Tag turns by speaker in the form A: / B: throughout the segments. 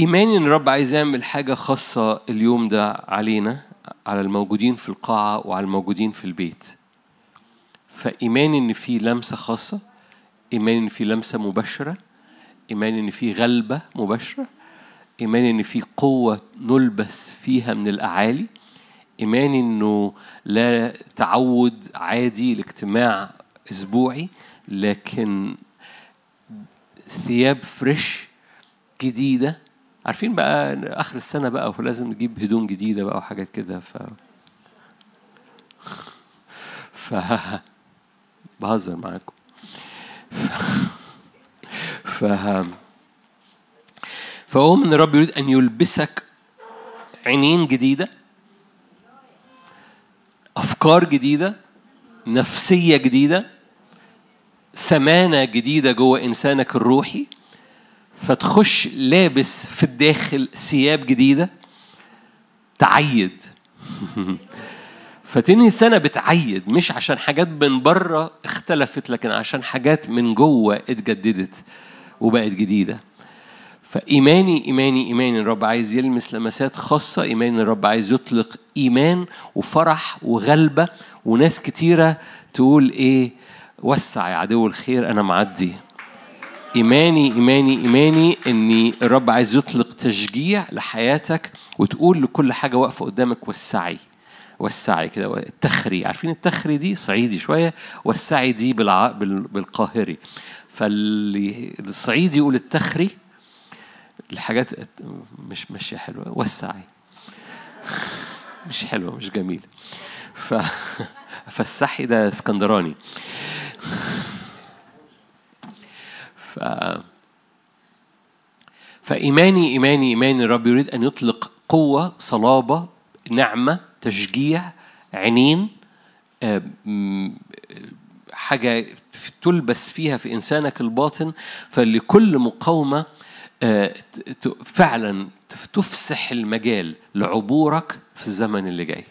A: إيماني إن الرب عايز يعمل حاجة خاصة اليوم ده علينا على الموجودين في القاعة وعلى الموجودين في البيت. فإيماني إن في لمسة خاصة إيماني إن في لمسة مباشرة إيماني إن في غلبة مباشرة إيماني إن في قوة نلبس فيها من الأعالي إيماني إنه لا تعود عادي لاجتماع أسبوعي لكن ثياب فريش جديدة عارفين بقى آخر السنة بقى ولازم نجيب هدوم جديدة بقى وحاجات كده ف ف بهزر معاكم. ف فهو من الرب يريد أن يلبسك عينين جديدة أفكار جديدة نفسية جديدة سمانة جديدة جوه إنسانك الروحي فتخش لابس في الداخل ثياب جديدة تعيد. فتنهي السنة بتعيد مش عشان حاجات من بره اختلفت لكن عشان حاجات من جوه اتجددت وبقت جديدة. فإيماني إيماني إيماني الرب عايز يلمس لمسات خاصة إيماني الرب عايز يطلق إيمان وفرح وغلبة وناس كتيرة تقول إيه وسع يا عدو الخير أنا معدي. إيماني إيماني إيماني إني الرب عايز يطلق تشجيع لحياتك وتقول لكل حاجة واقفة قدامك وسعي وسعي كده التخري. عارفين التخري دي؟ صعيدي شوية. والسعي دي بالع... بال... بالقاهري. فالصعيدي يقول التخري الحاجات مش ماشية حلوة. وسعي. مش حلوة مش جميلة. ف... فالسحي ده اسكندراني. فإيماني إيماني إيماني الرب يريد أن يطلق قوة صلابة نعمة تشجيع عينين حاجة تلبس فيها في إنسانك الباطن فلكل مقاومة فعلا تفسح المجال لعبورك في الزمن اللي جاي.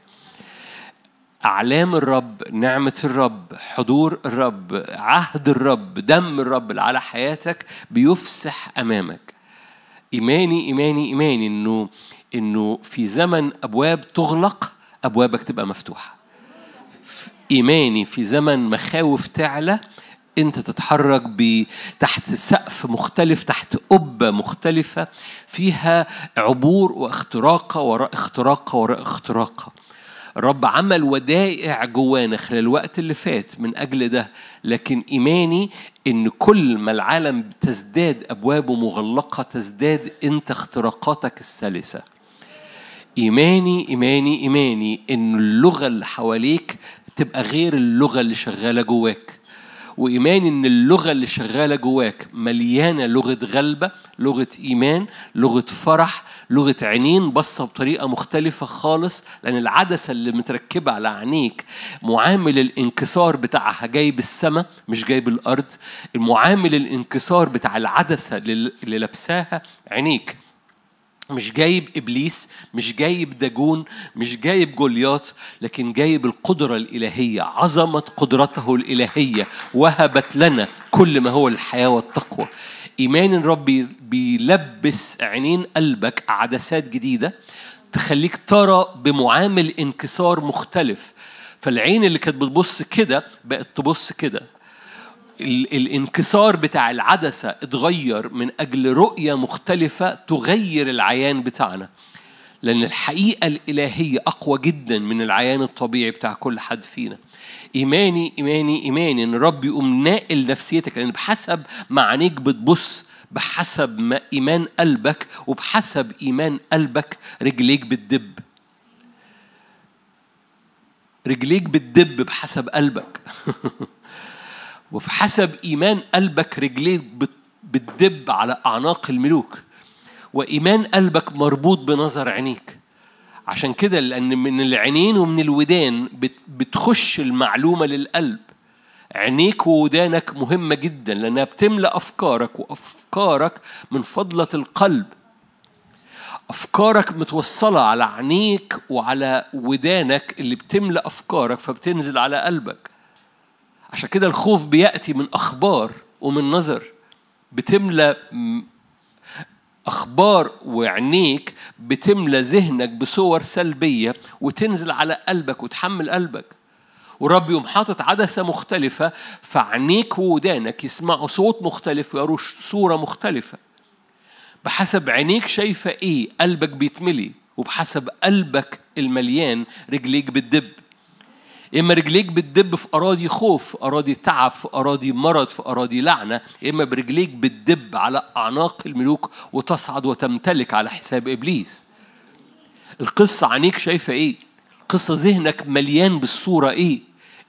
A: أعلام الرب نعمة الرب حضور الرب عهد الرب دم الرب على حياتك بيفسح أمامك. إيماني إيماني إيماني إنه إنه في زمن أبواب تغلق أبوابك تبقى مفتوحة. إيماني في زمن مخاوف تعلى أنت تتحرك تحت سقف مختلف تحت قبة مختلفة فيها عبور واختراقة وراء اختراقة وراء اختراقة الرب عمل ودائع جوانا خلال الوقت اللي فات من أجل ده. لكن إيماني إن كل ما العالم تزداد أبوابه مغلقة تزداد أنت اختراقاتك السلسة. إيماني إيماني إيماني إن اللغة اللي حواليك تبقى غير اللغة اللي شغالة جواك. وإيماني إن اللغة اللي شغالة جواك مليانة لغة غلبة لغة إيمان لغة فرح لغة عينين بصة بطريقة مختلفة خالص لأن العدسة اللي متركبة على عينيك معامل الانكسار بتاعها جايب السماء مش جايب الأرض. المعامل الانكسار بتاع العدسة اللي لابساها عينيك مش جايب إبليس مش جايب داجون مش جايب جولياط لكن جايب القدرة الإلهية عظمة قدرته الإلهية وهبت لنا كل ما هو الحياة والتقوى. إيمان الرب بيلبس عينين قلبك عدسات جديدة تخليك ترى بمعامل انكسار مختلف. فالعين اللي كانت بتبص كده بقت تبص كده. الانكسار بتاع العدسة اتغير من أجل رؤية مختلفة تغير العيان بتاعنا. لأن الحقيقة الإلهية أقوى جدا من العيان الطبيعي بتاع كل حد فينا. إيماني إيماني إيماني. إن الرب يقوم ناقل نفسيتك لأن بحسب ما عينيك بتبص بحسب ما إيمان قلبك وبحسب إيمان قلبك رجليك بتدب. رجليك بتدب بحسب قلبك. وفي حسب إيمان قلبك رجليك بتدب على أعناق الملوك. وإيمان قلبك مربوط بنظر عينيك. عشان كده لأن من العينين ومن الودان بتخش المعلومة للقلب. عينيك وودانك مهمة جدا لأنها بتملأ أفكارك وأفكارك من فضلة القلب. أفكارك متوصلة على عينيك وعلى ودانك اللي بتملأ أفكارك فبتنزل على قلبك. عشان كده الخوف بيأتي من أخبار ومن نظر بتملى أخبار وعينيك بتملى ذهنك بصور سلبية وتنزل على قلبك وتحمل قلبك. ورب يوم حاطط عدسة مختلفة فعينيك وودانك يسمعوا صوت مختلف ويروا صورة مختلفة. بحسب عينيك شايفة إيه قلبك بيتملي وبحسب قلبك المليان رجليك بتدب. يا إما رجليك بتدب في أراضي خوف في أراضي تعب في أراضي مرض في أراضي لعنة يا إما برجليك بتدب على أعناق الملوك وتصعد وتمتلك على حساب إبليس. القصة عينيك شايفة إيه؟ القصة ذهنك مليان بالصورة إيه؟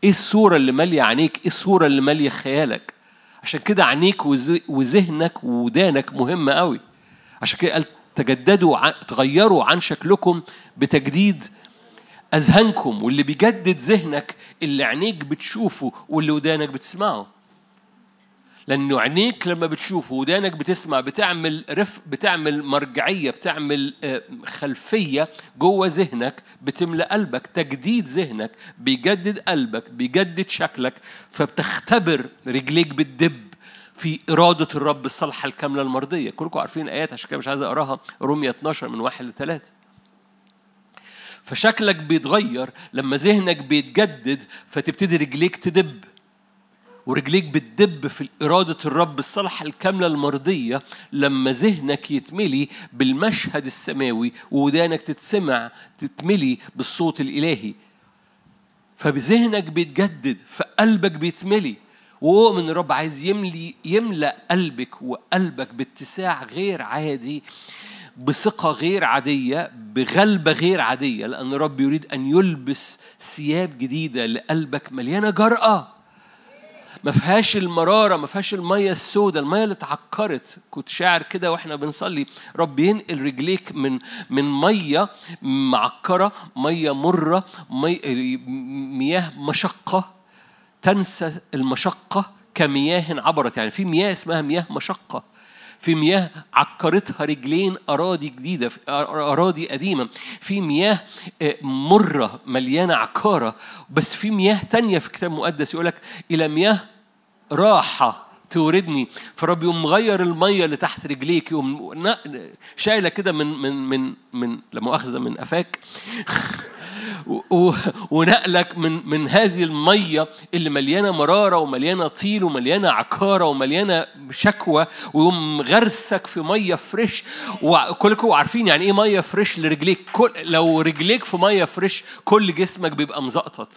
A: إيه الصورة اللي مالية عينيك؟ إيه الصورة اللي مالية خيالك؟ عشان كده عينيك وذهنك وودانك مهمه قوي عشان كده قال تجددوا تغيروا عن شكلكم بتجديد أذهانكم واللي بيجدد ذهنك اللي عينيك بتشوفه واللي ودانك بتسمعه. لأنه عينيك لما بتشوفه ودانك بتسمع بتعمل رف بتعمل مرجعية بتعمل آه، خلفية جوه ذهنك بتملى قلبك تجديد ذهنك بيجدد قلبك بيجدد شكلك فبتختبر رجليك بتدب في إرادة الرب الصالحة الكاملة المرضية. كلكم عارفين آيات عشان كده مش عايز أقراها. رومية 12 من واحد لثلاثة فشكلك بيتغير لما ذهنك بيتجدد فتبتدي رجليك تدب. ورجليك بتدب في إرادة الرب الصالحة الكاملة المرضية لما ذهنك يتملي بالمشهد السماوي وودانك تتسمع تتملي بالصوت الإلهي. فبذهنك بيتجدد فقلبك بيتملي. وأؤمن الرب عايز يملي يملأ قلبك وقلبك باتساع غير عادي. بثقة غير عادية بغلبة غير عادية لأن الرب يريد أن يلبس ثياب جديدة لقلبك مليانة جرأة. ما فيهاش المرارة ما فيهاش المية السوداء المية اللي اتعكرت. كنت شاعر كده وإحنا بنصلي رب ينقل رجليك من من مية معكرة مية مرة مي مياه مشقة. تنسى المشقة كمياه عبرت. يعني في مياه اسمها مياه مشقة. في مياه عكرتها رجلين أراضي جديدة أراضي قديمة. في مياه آه، مرة مليانة عكارة بس في مياه تانية في الكتاب المقدس يقولك إلى مياه راحة توردني فرب يقوم مغير المية اللي تحت رجليك يقوم شايلة كده من من من من لا مؤاخذة من قفاك. ونقلك من من هذه المية اللي مليانة مرارة ومليانة طين ومليانة عكارة ومليانة شكوى ويقوم غرسك في مية fresh وكلكم عارفين يعني إيه مية fresh لرجليك كل لو رجليك في مية fresh كل جسمك بيبقى مزقطط.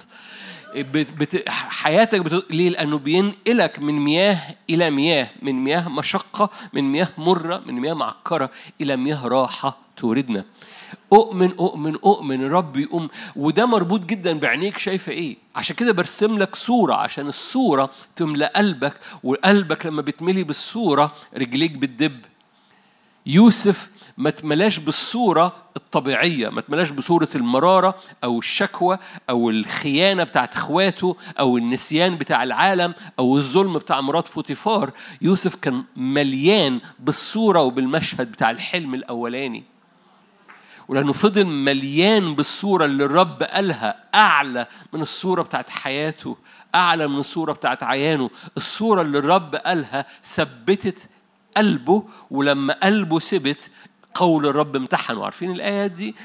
A: بت... حياتك بت... ليه؟ لأنه بينقلك من مياه إلى مياه، من مياه مشقة، من مياه مرة، من مياه معكرة إلى مياه راحة توردنا. أؤمن أؤمن أؤمن الرب يقوم وده مربوط جدا بعينيك شايفة إيه؟ عشان كده برسم لك صورة عشان الصورة تملى قلبك وقلبك لما بتملي بالصورة رجليك بتدب. يوسف ما تملاش بالصورة الطبيعية ما تملاش بصورة المرارة أو الشكوى أو الخيانة بتاعت إخواته أو النسيان بتاع العالم أو الظلم بتاع مرات فوتيفار. يوسف كان مليان بالصورة وبالمشهد بتاع الحلم الأولاني. ولأنه فضل مليان بالصورة اللي الرب قالها أعلى من الصورة بتاعت حياته أعلى من الصورة بتاعت عيانه. الصورة اللي الرب قالها ثبتت قلبه ولما قلبه ثبت قول الرب امتحنه. عارفين الآيات دي؟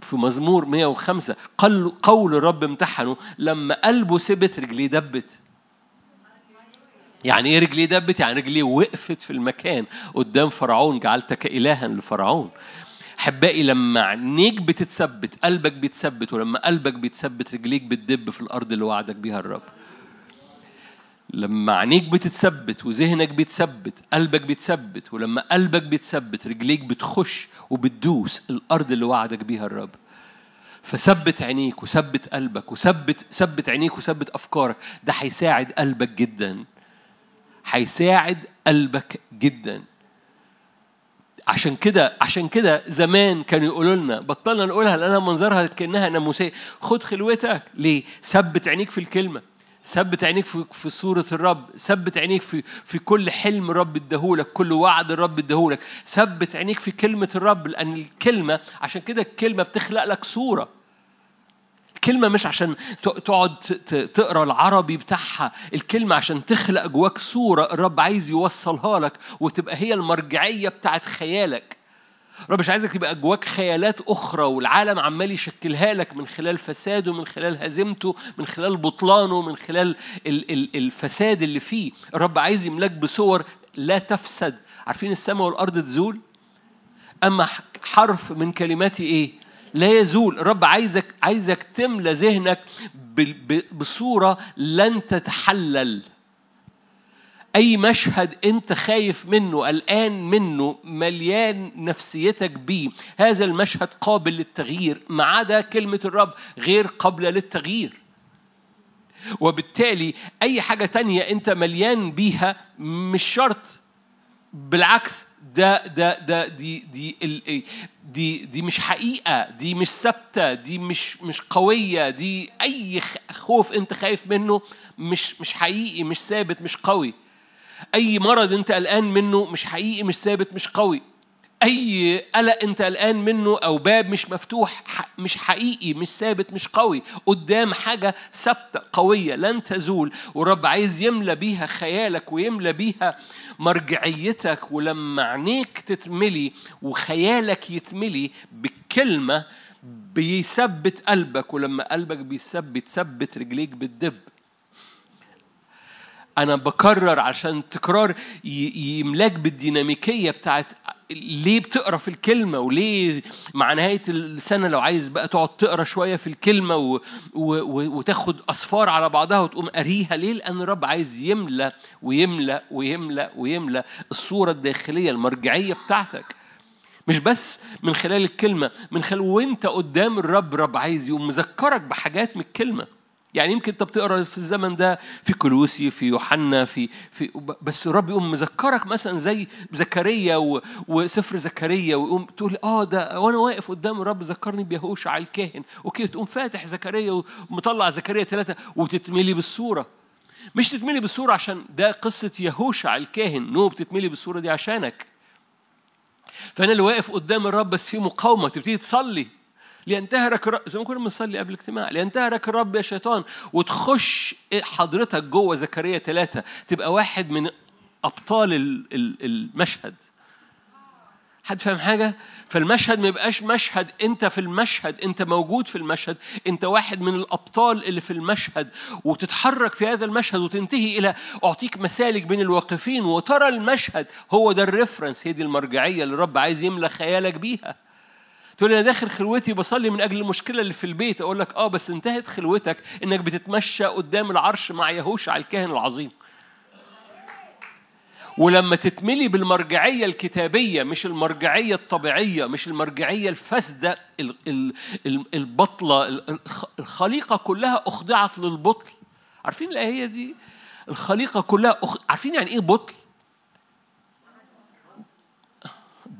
A: في مزمور 105 قال قول الرب امتحنه. لما قلبه ثبت رجليه دبت. يعني إيه رجليه دبت؟ يعني رجليه وقفت في المكان قدام فرعون. جعلتك إلها لفرعون. احبائي لما عينيك بتتثبت قلبك بيتثبت ولما قلبك بيتثبت رجليك بتدب في الأرض اللي وعدك بيها الرب. لما عينيك بتتثبت وذهنك بيتثبت قلبك بيتثبت ولما قلبك بيتثبت رجليك بتخش وبتدوس الأرض اللي وعدك بيها الرب. فثبت عينيك وثبت قلبك وثبت ثبت عينيك وثبت أفكارك. ده هيساعد قلبك جدا. هيساعد قلبك جدا. عشان كده عشان كده زمان كانوا يقولوا لنا بطلنا نقولها لأنها منظرها كأنها ناموسية. خد خلوتك. ليه؟ ثبت عينيك في الكلمة. ثبت عينيك في في صورة الرب، ثبت عينيك في في كل حلم الرب اداهولك، كل وعد الرب اداهولك، ثبت عينيك في كلمة الرب لأن الكلمة عشان كده الكلمة بتخلق لك صورة. الكلمة مش عشان تقعد تقرأ العربي بتاعها الكلمة عشان تخلق جواك صورة الرب عايز يوصلها لك وتبقى هي المرجعية بتاعت خيالك. رب مش عايزك تبقى جواك خيالات أخرى والعالم عمال يشكلها لك من خلال فساده من خلال هزيمته من خلال بطلانه من خلال ال- ال- الفساد اللي فيه. الرب عايز يملاك بصور لا تفسد. عارفين السماء والأرض تزول؟ أما حرف من كلماتي إيه؟ لا يزول. الرب عايزك عايزك تملى ذهنك بصورة لن تتحلل. أي مشهد أنت خايف منه قلقان منه مليان نفسيتك بيه هذا المشهد قابل للتغيير ما عدا كلمة الرب غير قابلة للتغيير. وبالتالي أي حاجة تانية أنت مليان بيها مش شرط. بالعكس ده ده ده دي دي ال- دي دي مش حقيقة دي مش ثابتة دي مش مش قوية دي أي خوف أنت خايف منه مش مش حقيقي مش ثابت مش قوي. أي مرض أنت قلقان منه مش حقيقي مش ثابت مش قوي. أي قلق أنت قلقان منه أو باب مش مفتوح مش حقيقي مش ثابت مش قوي قدام حاجة ثابتة قوية لن تزول والرب عايز يملى بيها خيالك ويملى بيها مرجعيتك ولما عينيك تتملي وخيالك يتملي بالكلمة بيثبت قلبك ولما قلبك بيثبت ثبت رجليك بالدب. أنا بكرر عشان تكرار يملاك بالديناميكية بتاعت ليه بتقرأ في الكلمة وليه مع نهاية السنة لو عايز بقى تقعد تقرأ شوية في الكلمة. و... و... وتاخد أصفار على بعضها وتقوم قاريها ليه لأن الرب عايز يملى ويملى ويملى ويملى الصورة الداخلية المرجعية بتاعتك مش بس من خلال الكلمة من خلال وانت قدام الرب رب عايز يقوم مذكرك بحاجات من الكلمة يعني يمكن انت بتقرا في الزمن ده في كلوسي في يوحنا في في بس الرب يقوم مذكرك مثلا زي زكريا وسفر زكريا ويقوم تقول آه ده وأنا واقف قدام الرب ذكرني بيهوشع الكاهن. okay تقوم فاتح زكريا ومطلع زكريا ثلاثة وتتملي بالصورة. مش تتملي بالصورة عشان ده قصة يهوشع الكاهن. no بتتملي بالصورة دي عشانك. فأنا اللي واقف قدام الرب بس في مقاومة تبتدي تصلي. لينتهرك الرب زي ما كنا بنصلي قبل الاجتماع. لينتهرك الرب يا شيطان وتخش حضرتك جوه زكريا ثلاثة تبقى واحد من أبطال ال- ال- المشهد. حد فاهم حاجة؟ فالمشهد ما يبقاش مشهد أنت في المشهد أنت موجود في المشهد أنت واحد من الأبطال اللي في المشهد. وتتحرك في هذا المشهد وتنتهي إلى أعطيك مسالك بين الواقفين وترى المشهد هو ده الريفرنس هي دي المرجعية اللي الرب عايز يملى خيالك بيها. تقول أنا داخل خلوتي بصلي من أجل المشكلة اللي في البيت. أقول لك آه بس انتهت خلوتك إنك بتتمشى قدام العرش مع يهوشع الكاهن العظيم. ولما تتملي بالمرجعية الكتابية مش المرجعية الطبيعية مش المرجعية الفاسدة ال- ال- ال- البطلة ال- الخ- الخليقة كلها أخضعت للبطل. عارفين الآية دي؟ الخليقة كلها أخ... عارفين يعني إيه بطل؟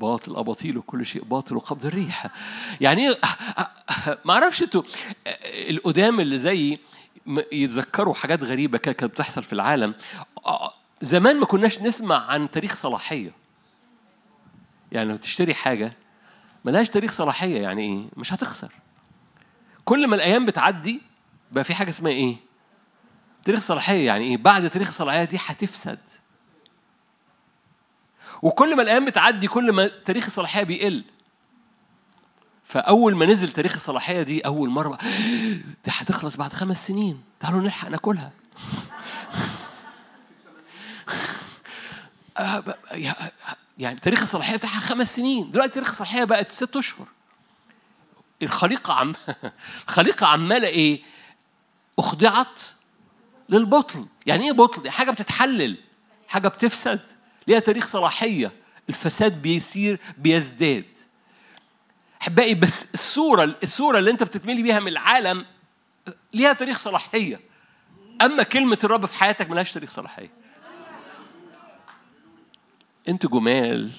A: باطل أباطيل وكل شيء باطل وقبض الريح. يعني إيه ما أعرفش أنتوا القدام اللي زي يتذكروا حاجات غريبة كده كانت بتحصل في العالم. زمان ما كناش نسمع عن تاريخ صلاحية. يعني لو تشتري حاجة ملهاش تاريخ صلاحية يعني إيه؟ مش هتخسر. كل ما الأيام بتعدي بقى في حاجة اسمها إيه؟ تاريخ صلاحية يعني إيه؟ بعد تاريخ الصلاحيه دي هتفسد. وكل ما الأيام بتعدي كل ما تاريخ الصلاحية بيقل. فأول ما نزل تاريخ الصلاحية دي أول مرة دي هتخلص بعد خمس سنين. تعالوا نلحق ناكلها. يعني تاريخ الصلاحية بتاعها خمس سنين. دلوقتي تاريخ الصلاحية بقت ست أشهر. الخليقة عم الخليقة عمالة إيه؟ أخضعت للبطل يعني إيه بطل حاجة بتتحلل حاجة بتفسد. ليها تاريخ صلاحية. الفساد بيصير بيزداد. أحبائي بس الصورة الصورة اللي أنت بتتملي بيها من العالم ليها تاريخ صلاحية. أما كلمة الرب في حياتك ملهاش تاريخ صلاحية. أنت جمال.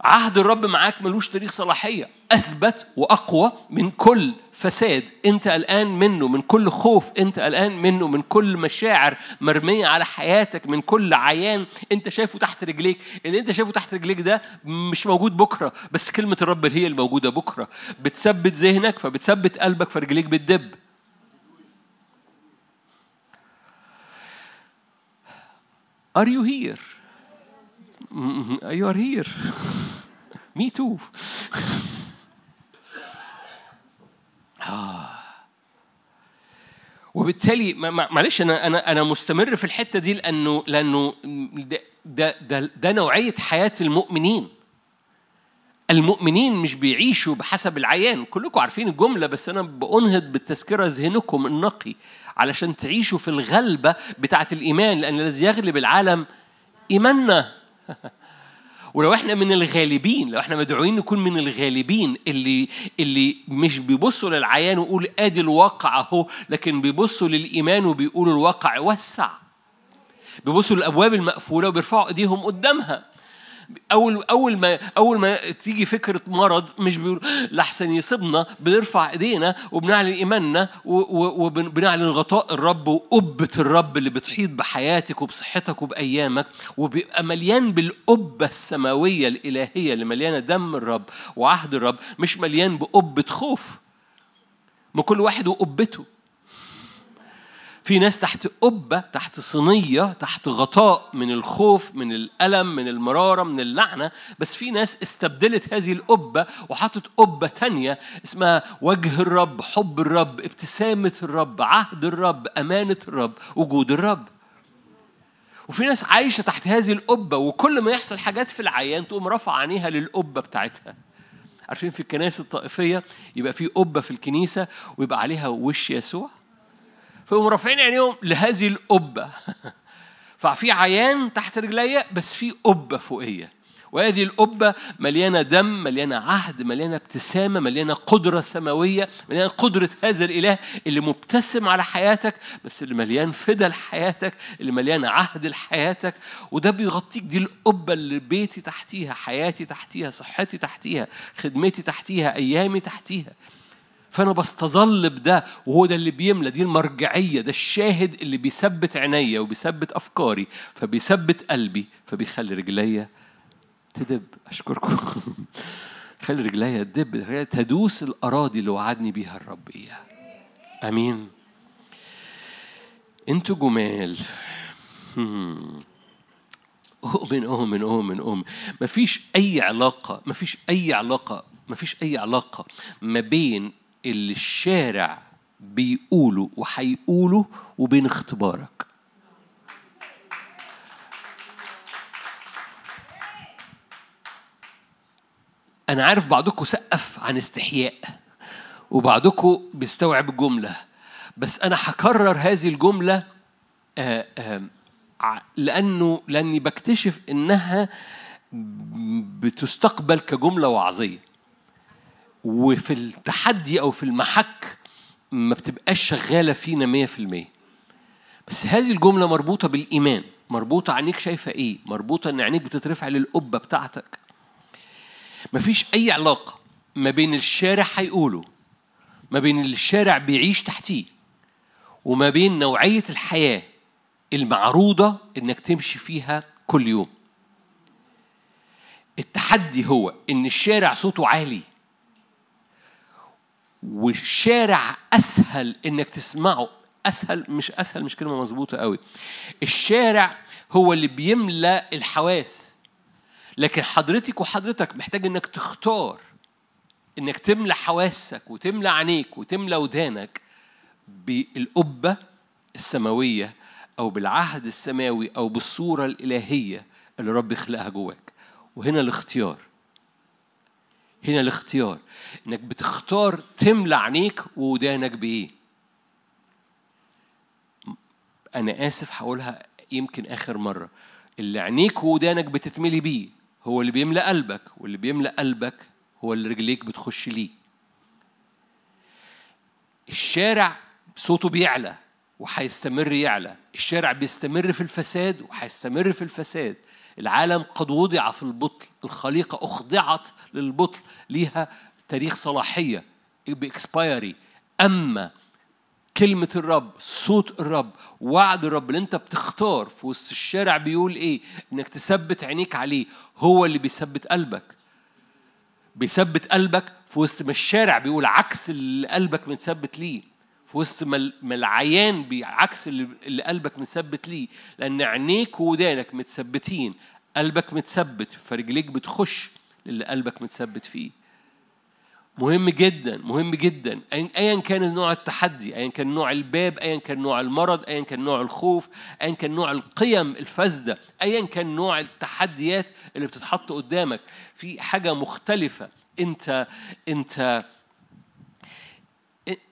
A: عهد الرب معاك ملوش تاريخ صلاحية. أثبت وأقوى من كل فساد أنت قلقان منه من كل خوف أنت قلقان منه من كل مشاعر مرمية على حياتك من كل عيان أنت شايفه تحت رجليك. اللي أنت شايفه تحت رجليك ده مش موجود بكرة بس كلمة الرب هي الموجودة بكرة. بتثبت ذهنك فبتثبت قلبك فرجليك بتدب. Are you here? You are here. مي تو آه. وبالتالي معلش أنا أنا أنا مستمر في الحتة دي لأنه لأنه ده ده ده, نوعية حياة المؤمنين. المؤمنين مش بيعيشوا بحسب العيان. كلكم عارفين الجملة بس أنا بأنهض بالتذكرة ذهنكم النقي علشان تعيشوا في الغلبة بتاعة الإيمان لأن الذي يغلب العالم إيماننا. ولو إحنا من الغالبين لو إحنا مدعوين نكون من الغالبين اللي اللي مش بيبصوا للعيان ويقول آدي الواقع أهو لكن بيبصوا للإيمان وبيقولوا الواقع وسع بيبصوا للأبواب المقفولة وبيرفعوا إيديهم قدامها. أول أول ما أول ما تيجي فكرة مرض مش بيقول لحسن يصيبنا بنرفع إيدينا وبنعلن إيماننا وبنعلن غطاء الرب وقبة الرب اللي بتحيط بحياتك وبصحتك وبأيامك وبيبقى مليان بالقبة السماوية الإلهية اللي مليانة دم الرب وعهد الرب مش مليان بقبة خوف. ما كل واحد وقبته. في ناس تحت قبة تحت صينية تحت غطاء من الخوف من الألم من المرارة من اللعنة بس في ناس استبدلت هذه القبة وحطت قبة تانية اسمها وجه الرب حب الرب ابتسامة الرب عهد الرب أمانة الرب وجود الرب. وفي ناس عايشة تحت هذه القبة وكل ما يحصل حاجات في العيان تقوم رفع عينيها للقبة بتاعتها. عارفين في الكنائس الطائفية يبقى في قبة في الكنيسة ويبقى عليها وش يسوع؟ فهم رافعين عينيهم لهذه القبة. ففي عيان تحت رجليا بس في قبة فوقية. وهذه القبة مليانة دم مليانة عهد مليانة ابتسامة مليانة قدرة سماوية مليانة قدرة هذا الإله اللي مبتسم على حياتك بس اللي مليان فدا لحياتك اللي مليان عهد لحياتك. وده بيغطيك دي القبة اللي بيتي تحتيها حياتي تحتيها صحتي تحتيها خدمتي تحتيها أيامي تحتيها. فأنا بستظل بده وهو ده اللي بيملى دي المرجعية ده الشاهد اللي بيثبت عينيا وبيثبت أفكاري فبيثبت قلبي فبيخلي رجليا تدب. أشكركم. خلي رجليا تدب تدوس الأراضي اللي وعدني بيها الرب إياها. أمين. أنتوا جمال. أؤمن أؤمن أؤمن أؤمن مفيش أي علاقة مفيش أي علاقة مفيش أي علاقة ما بين اللي الشارع بيقوله وهيقوله وبين اختبارك. أنا عارف بعضكم سقف عن استحياء وبعضكم بيستوعب الجملة بس أنا هكرر هذه الجملة آه، آه، لأنه لأني بكتشف إنها بتستقبل كجملة وعظية. وفي التحدي أو في المحك ما بتبقاش شغالة فينا مية في المية. بس هذه الجملة مربوطة بالإيمان. مربوطة عينيك شايفة إيه؟ مربوطة إن عينيك بتترفع للقبة بتاعتك. مفيش أي علاقة ما بين الشارع هيقوله ما بين الشارع بيعيش تحتيه وما بين نوعية الحياة المعروضة إنك تمشي فيها كل يوم. التحدي هو إن الشارع صوته عالي. والشارع أسهل إنك تسمعه. أسهل مش أسهل مش كلمة مظبوطة قوي. الشارع هو اللي بيملأ الحواس. لكن حضرتك وحضرتك محتاج إنك تختار إنك تملى حواسك وتملى عينيك وتملى ودانك بالقبة السماوية أو بالعهد السماوي أو بالصورة الإلهية اللي رب يخلقها جواك. وهنا الاختيار. هنا الاختيار إنك بتختار تملى عينيك وودانك بإيه. أنا آسف هقولها يمكن آخر مرة اللي عينيك وودانك بتتملي بيه هو اللي بيملى قلبك واللي بيملى قلبك هو اللي رجليك بتخش ليه. الشارع صوته بيعلى وهيستمر يعلى الشارع بيستمر في الفساد وهيستمر في الفساد. العالم قد وضع في البطل الخليقة أخضعت للبطل ليها تاريخ صلاحية بإكسبايري. أما كلمة الرب صوت الرب وعد الرب اللي أنت بتختار في وسط الشارع بيقول إيه؟ إنك تثبت عينيك عليه. هو اللي بيثبت قلبك. بيثبت قلبك في وسط ما الشارع بيقول عكس اللي قلبك متثبت ليه. في وسط ما العيان بعكس اللي قلبك مثبت ليه. لأن عينيك وودانك متثبتين قلبك متثبت فرجليك بتخش اللي قلبك متثبت فيه. مهم جدا مهم جدا. ايا كان نوع التحدي ايا كان نوع الباب ايا كان نوع المرض ايا كان نوع الخوف ايا كان نوع القيم الفاسدة ايا كان نوع التحديات اللي بتتحط قدامك. في حاجة مختلفة. انت أنت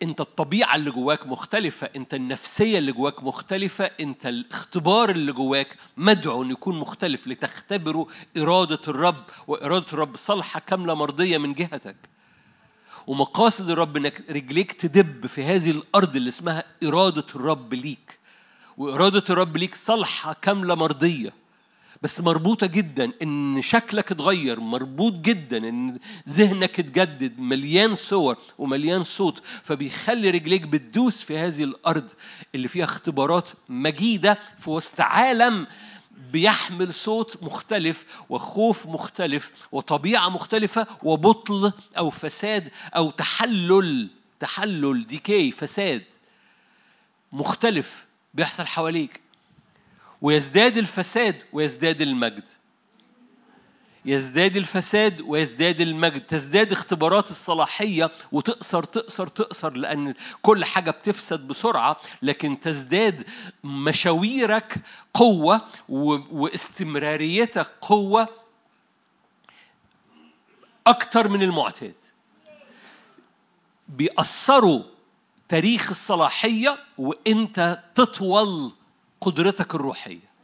A: إنت الطبيعة اللي جواك مختلفة إنت النفسية اللي جواك مختلفة إنت الاختبار اللي جواك مدعو ان يكون مختلف لتختبروا إرادة الرب وإرادة الرب صالحة كاملة مرضية من جهتك. ومقاصد الرب إنك رجليك تدب في هذه الأرض اللي اسمها إرادة الرب ليك. وإرادة الرب ليك صالحة كاملة مرضية. بس مربوطة جدا إن شكلك اتغير مربوط جدا إن ذهنك اتجدد مليان صور ومليان صوت فبيخلي رجليك بتدوس في هذه الأرض اللي فيها اختبارات مجيدة في وسط عالم بيحمل صوت مختلف وخوف مختلف وطبيعة مختلفة وبطل أو فساد أو تحلل. تحلل ديكي فساد مختلف بيحصل حواليك. ويزداد الفساد ويزداد المجد. يزداد الفساد ويزداد المجد. تزداد اختبارات الصلاحية وتقصر تقصر تقصر لأن كل حاجة بتفسد بسرعة لكن تزداد مشاويرك قوة واستمراريتك قوة أكتر من المعتاد. بيأثروا تاريخ الصلاحية وأنت تطول قدرتك الروحية.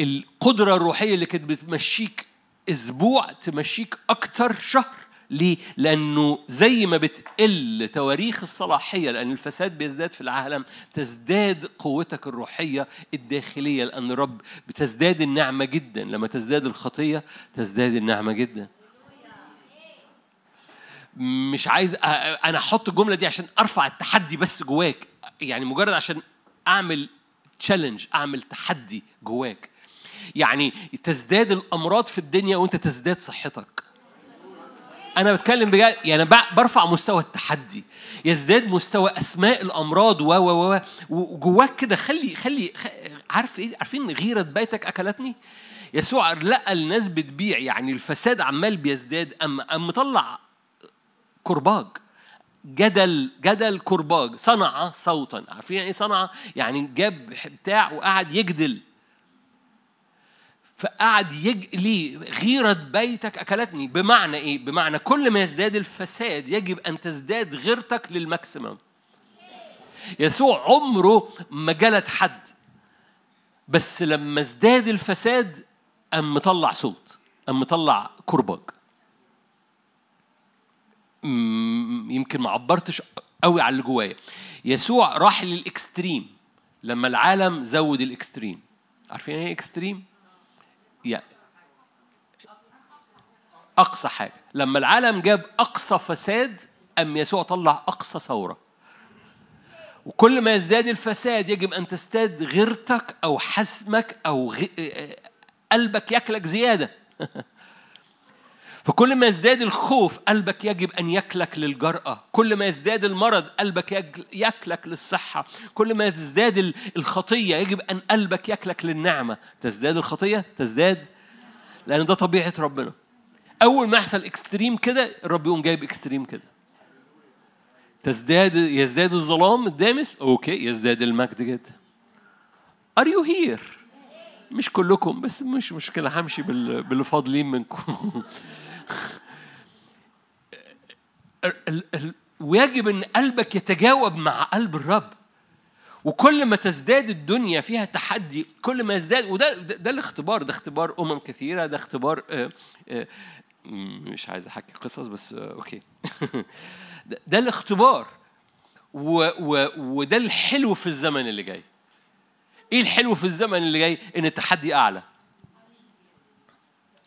A: القدرة الروحية اللي كانت بتمشيك أسبوع تمشيك أكتر شهر. ليه؟ لأنه زي ما بتقل تواريخ الصلاحية لأن الفساد بيزداد في العالم تزداد قوتك الروحية الداخلية لأن الرب بتزداد النعمة جدا. لما تزداد الخطية تزداد النعمة جدا. مش عايز أنا أحط الجملة دي عشان أرفع التحدي بس جواك. يعني مجرد عشان أعمل تشالنج أعمل تحدي جواك. يعني تزداد الأمراض في الدنيا وأنت تزداد صحتك. أنا بتكلم بجد يعني برفع مستوى التحدي. يزداد مستوى أسماء الأمراض و و و وجواك كده خلي خلي عارف إيه؟ عارفين غيرة بيتك أكلتني؟ يسوع لقى الناس بتبيع يعني الفساد عمال بيزداد ام أم مطلع كرباج. جدل جدل كرباج صنع صوتا. عارفين يعني إيه صنع؟ يعني جاب بتاع وقعد يجدل. فقعد يج... ليه غيرة بيتك أكلتني. بمعنى إيه؟ بمعنى كل ما يزداد الفساد يجب أن تزداد غيرتك لل maximum يسوع عمره ما جلد حد. بس لما ازداد الفساد قام مطلع صوت قام مطلع كرباج يمكن ما عبرتش قوي على اللي جوايا. يسوع راح لل extreme. لما العالم زود ال extreme. عارفين إيه extreme؟ يا أقصى حاجة. لما العالم جاب أقصى فساد ام يسوع طلع أقصى ثورة. وكل ما يزداد الفساد يجب أن تزداد غيرتك أو حسمك أو غ... قلبك ياكلك زيادة. فكل ما يزداد الخوف قلبك يجب أن يكلك للجرأة. كل ما يزداد المرض قلبك يكلك للصحة. كل ما يزداد الخطية يجب أن قلبك يكلك للنعمة. تزداد الخطية؟ تزداد. لأن ده طبيعة ربنا. أول ما يحصل extreme كده الرب يقوم جايب extreme كده. تزداد يزداد الظلام الدامس؟ okay يزداد المجد جدا. Are you here؟ مش كلكم بس مش مشكلة همشي باللي فاضلين منكم. ويجب إن قلبك يتجاوب مع قلب الرب. وكل ما تزداد الدنيا فيها تحدي كل ما يزداد وده ده, ده الاختبار ده اختبار أمم كثيرة ده اختبار آه، آه، مش عايز أحكي قصص بس آه، okay. ده الاختبار. و و وده الحلو في الزمن اللي جاي. إيه الحلو في الزمن اللي جاي؟ إن التحدي أعلى.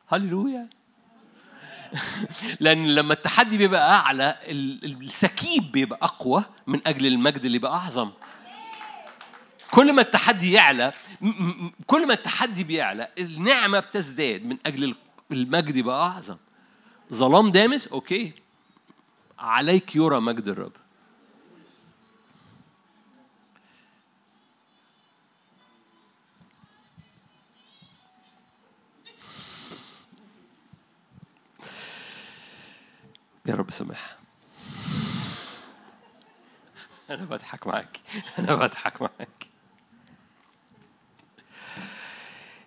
A: هللويا. لأن لما التحدي بيبقى أعلى السكيب بيبقى أقوى من أجل المجد اللي بقى أعظم. كل ما التحدي يعلى كل ما التحدي بيعلى النعمة بتزداد من أجل المجد يبقى أعظم. ظلام دامس أوكي. عليك يرى مجد الرب. يا رب سامحها أنا بضحك معاك أنا بضحك معاك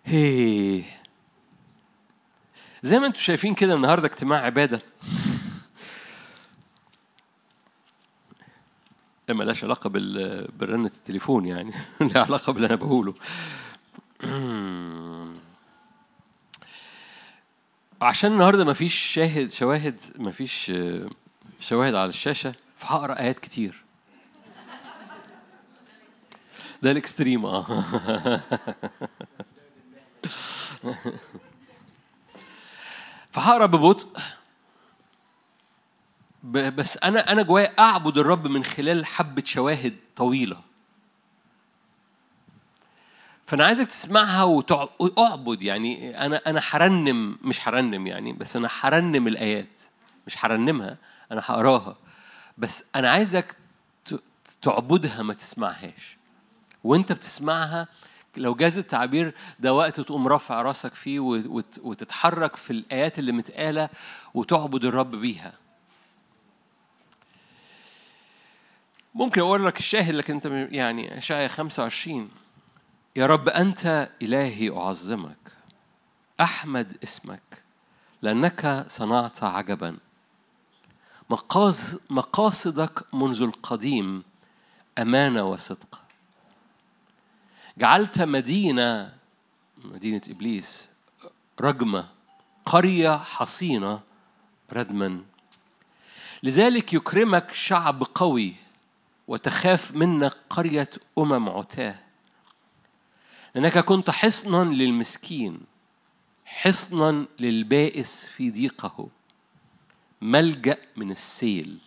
A: هي. زي ما أنتم شايفين كده النهارده اجتماع عبادة. ملهاش علاقة بال برنة التليفون يعني. لها علاقة باللي أنا بقوله. عشان النهارده مفيش شاهد شواهد مفيش شواهد على الشاشة فهقرأ آيات كتير. ده الإكستريم آه. فهقرأ ببطء. بس أنا أنا جوايا أعبد الرب من خلال حبة شواهد طويلة. فأنا عايزك تسمعها واعبد يعني أنا أنا هرنم مش هرنم يعني بس أنا هرنم الآيات مش هرنمها أنا هقراها. بس أنا عايزك تعبدها ما تسمعهاش. وأنت بتسمعها لو جاز التعبير ده وقت تقوم رافع راسك فيه وتتحرك في الآيات اللي متقالة وتعبد الرب بيها. ممكن أقول لك الشاهد لكن أنت يعني أشعيا 25 يا رب أنت إلهي أعظمك أحمد اسمك لأنك صنعت عجبا. مقاصدك منذ القديم أمانة وصدق. جعلت مدينة مدينة إبليس رجمة قرية حصينة ردما. لذلك يكرمك شعب قوي وتخاف منك قرية أمم عتاة. لأنك كنت حصنا للمسكين حصنا للبائس في ضيقه ملجأ من السيل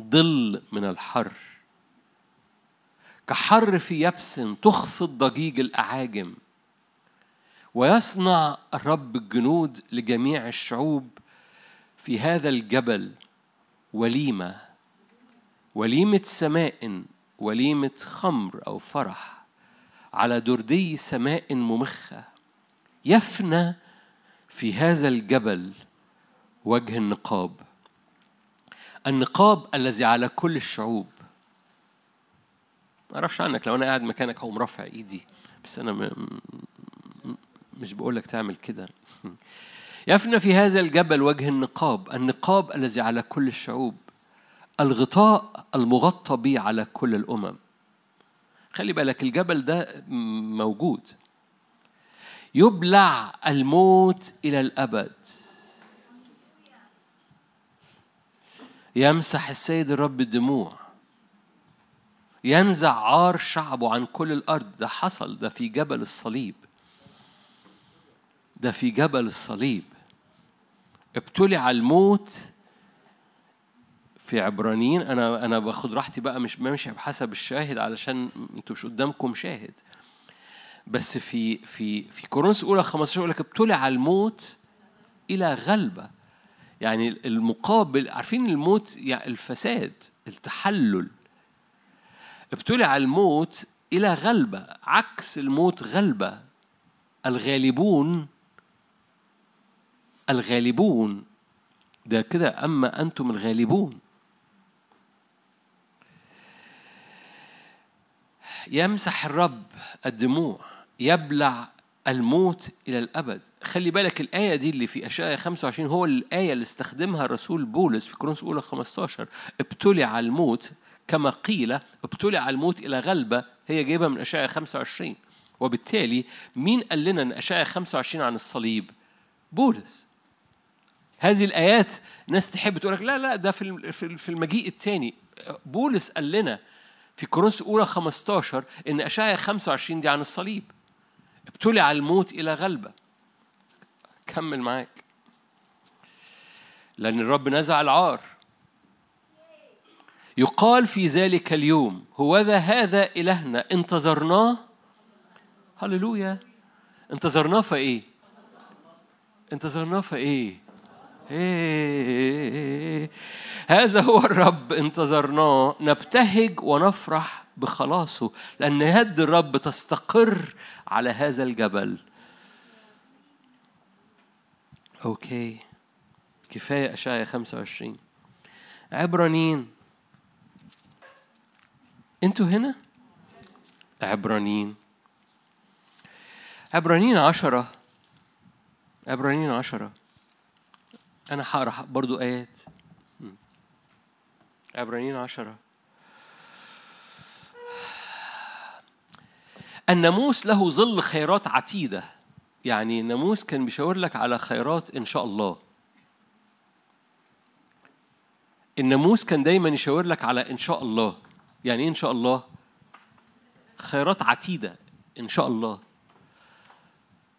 A: ظل من الحر. كحر في يبس تخفض ضجيج الأعاجم ويصنع الرب الجنود لجميع الشعوب في هذا الجبل وليمة وليمة سماء وليمة خمر أو فرح. على دردي سماء ممخة يفنى في هذا الجبل وجه النقاب. النقاب الذي على كل الشعوب. ما أعرفش عنك لو أنا قاعد مكانك هقوم رافع إيدي بس أنا م... مش بقول لك تعمل كده. يفنى في هذا الجبل وجه النقاب النقاب الذي على كل الشعوب. الغطاء المغطى به على كل الأمم. خلي بالك الجبل ده موجود. يبلع الموت إلى الأبد. يمسح السيد الرب الدموع. ينزع عار شعبه عن كل الأرض. ده حصل ده في جبل الصليب. ده في جبل الصليب. ابتلع الموت في عبرانيين أنا أنا باخد راحتي بقى مش ماشي بحسب الشاهد علشان أنتوا مش قدامكم شاهد. بس في في في كورنثوس اولى 15 يقول لك ابتلع الموت إلى غلبة. يعني المقابل عارفين الموت يعني الفساد التحلل. ابتلع الموت إلى غلبة عكس الموت غلبة. الغالبون الغالبون. ده كده أما أنتم الغالبون. يمسح الرب الدموع يبلع الموت إلى الأبد. خلي بالك الآية دي اللي في أشعياء 25 هو الآية اللي استخدمها الرسول بولس في كورنثوس أولى 15 ابتلع الموت كما قيل ابتلع الموت إلى غلبة هي جايبة من أشعة 25 وبالتالي مين قال لنا أن أشعة 25 عن الصليب؟ بولس. هذه الآيات ناس تحب تقول لك لا لا ده في في المجيء الثاني بولس قال لنا في كورنثوس أولى 15 إن أشعة 25 دي عن الصليب. ابتلع الموت إلى غلبة. كمل معاك. لأن الرب نزع العار. يقال في ذلك اليوم هوذا هذا إلهنا؟ انتظرناه هللويا. انتظرناه في إيه انتظرناه في إيه إيه. هذا هو الرب انتظرناه. نبتهج ونفرح بخلاصه لأن يد الرب تستقر على هذا الجبل. أوكي. كفاية أشعيا 25 عبرانيين. أنتوا هنا؟ عبرانيين. عبرانيين عشرة. عبرانيين عشرة. أنا هقرأ برضو آيات. عبرانيين عشرة. الناموس له ظل خيرات عتيدة. يعني الناموس كان بيشاور لك على خيرات إن شاء الله. الناموس كان دايما يشاور لك على إن شاء الله. يعني إيه إن شاء الله؟ خيرات عتيدة. إن شاء الله.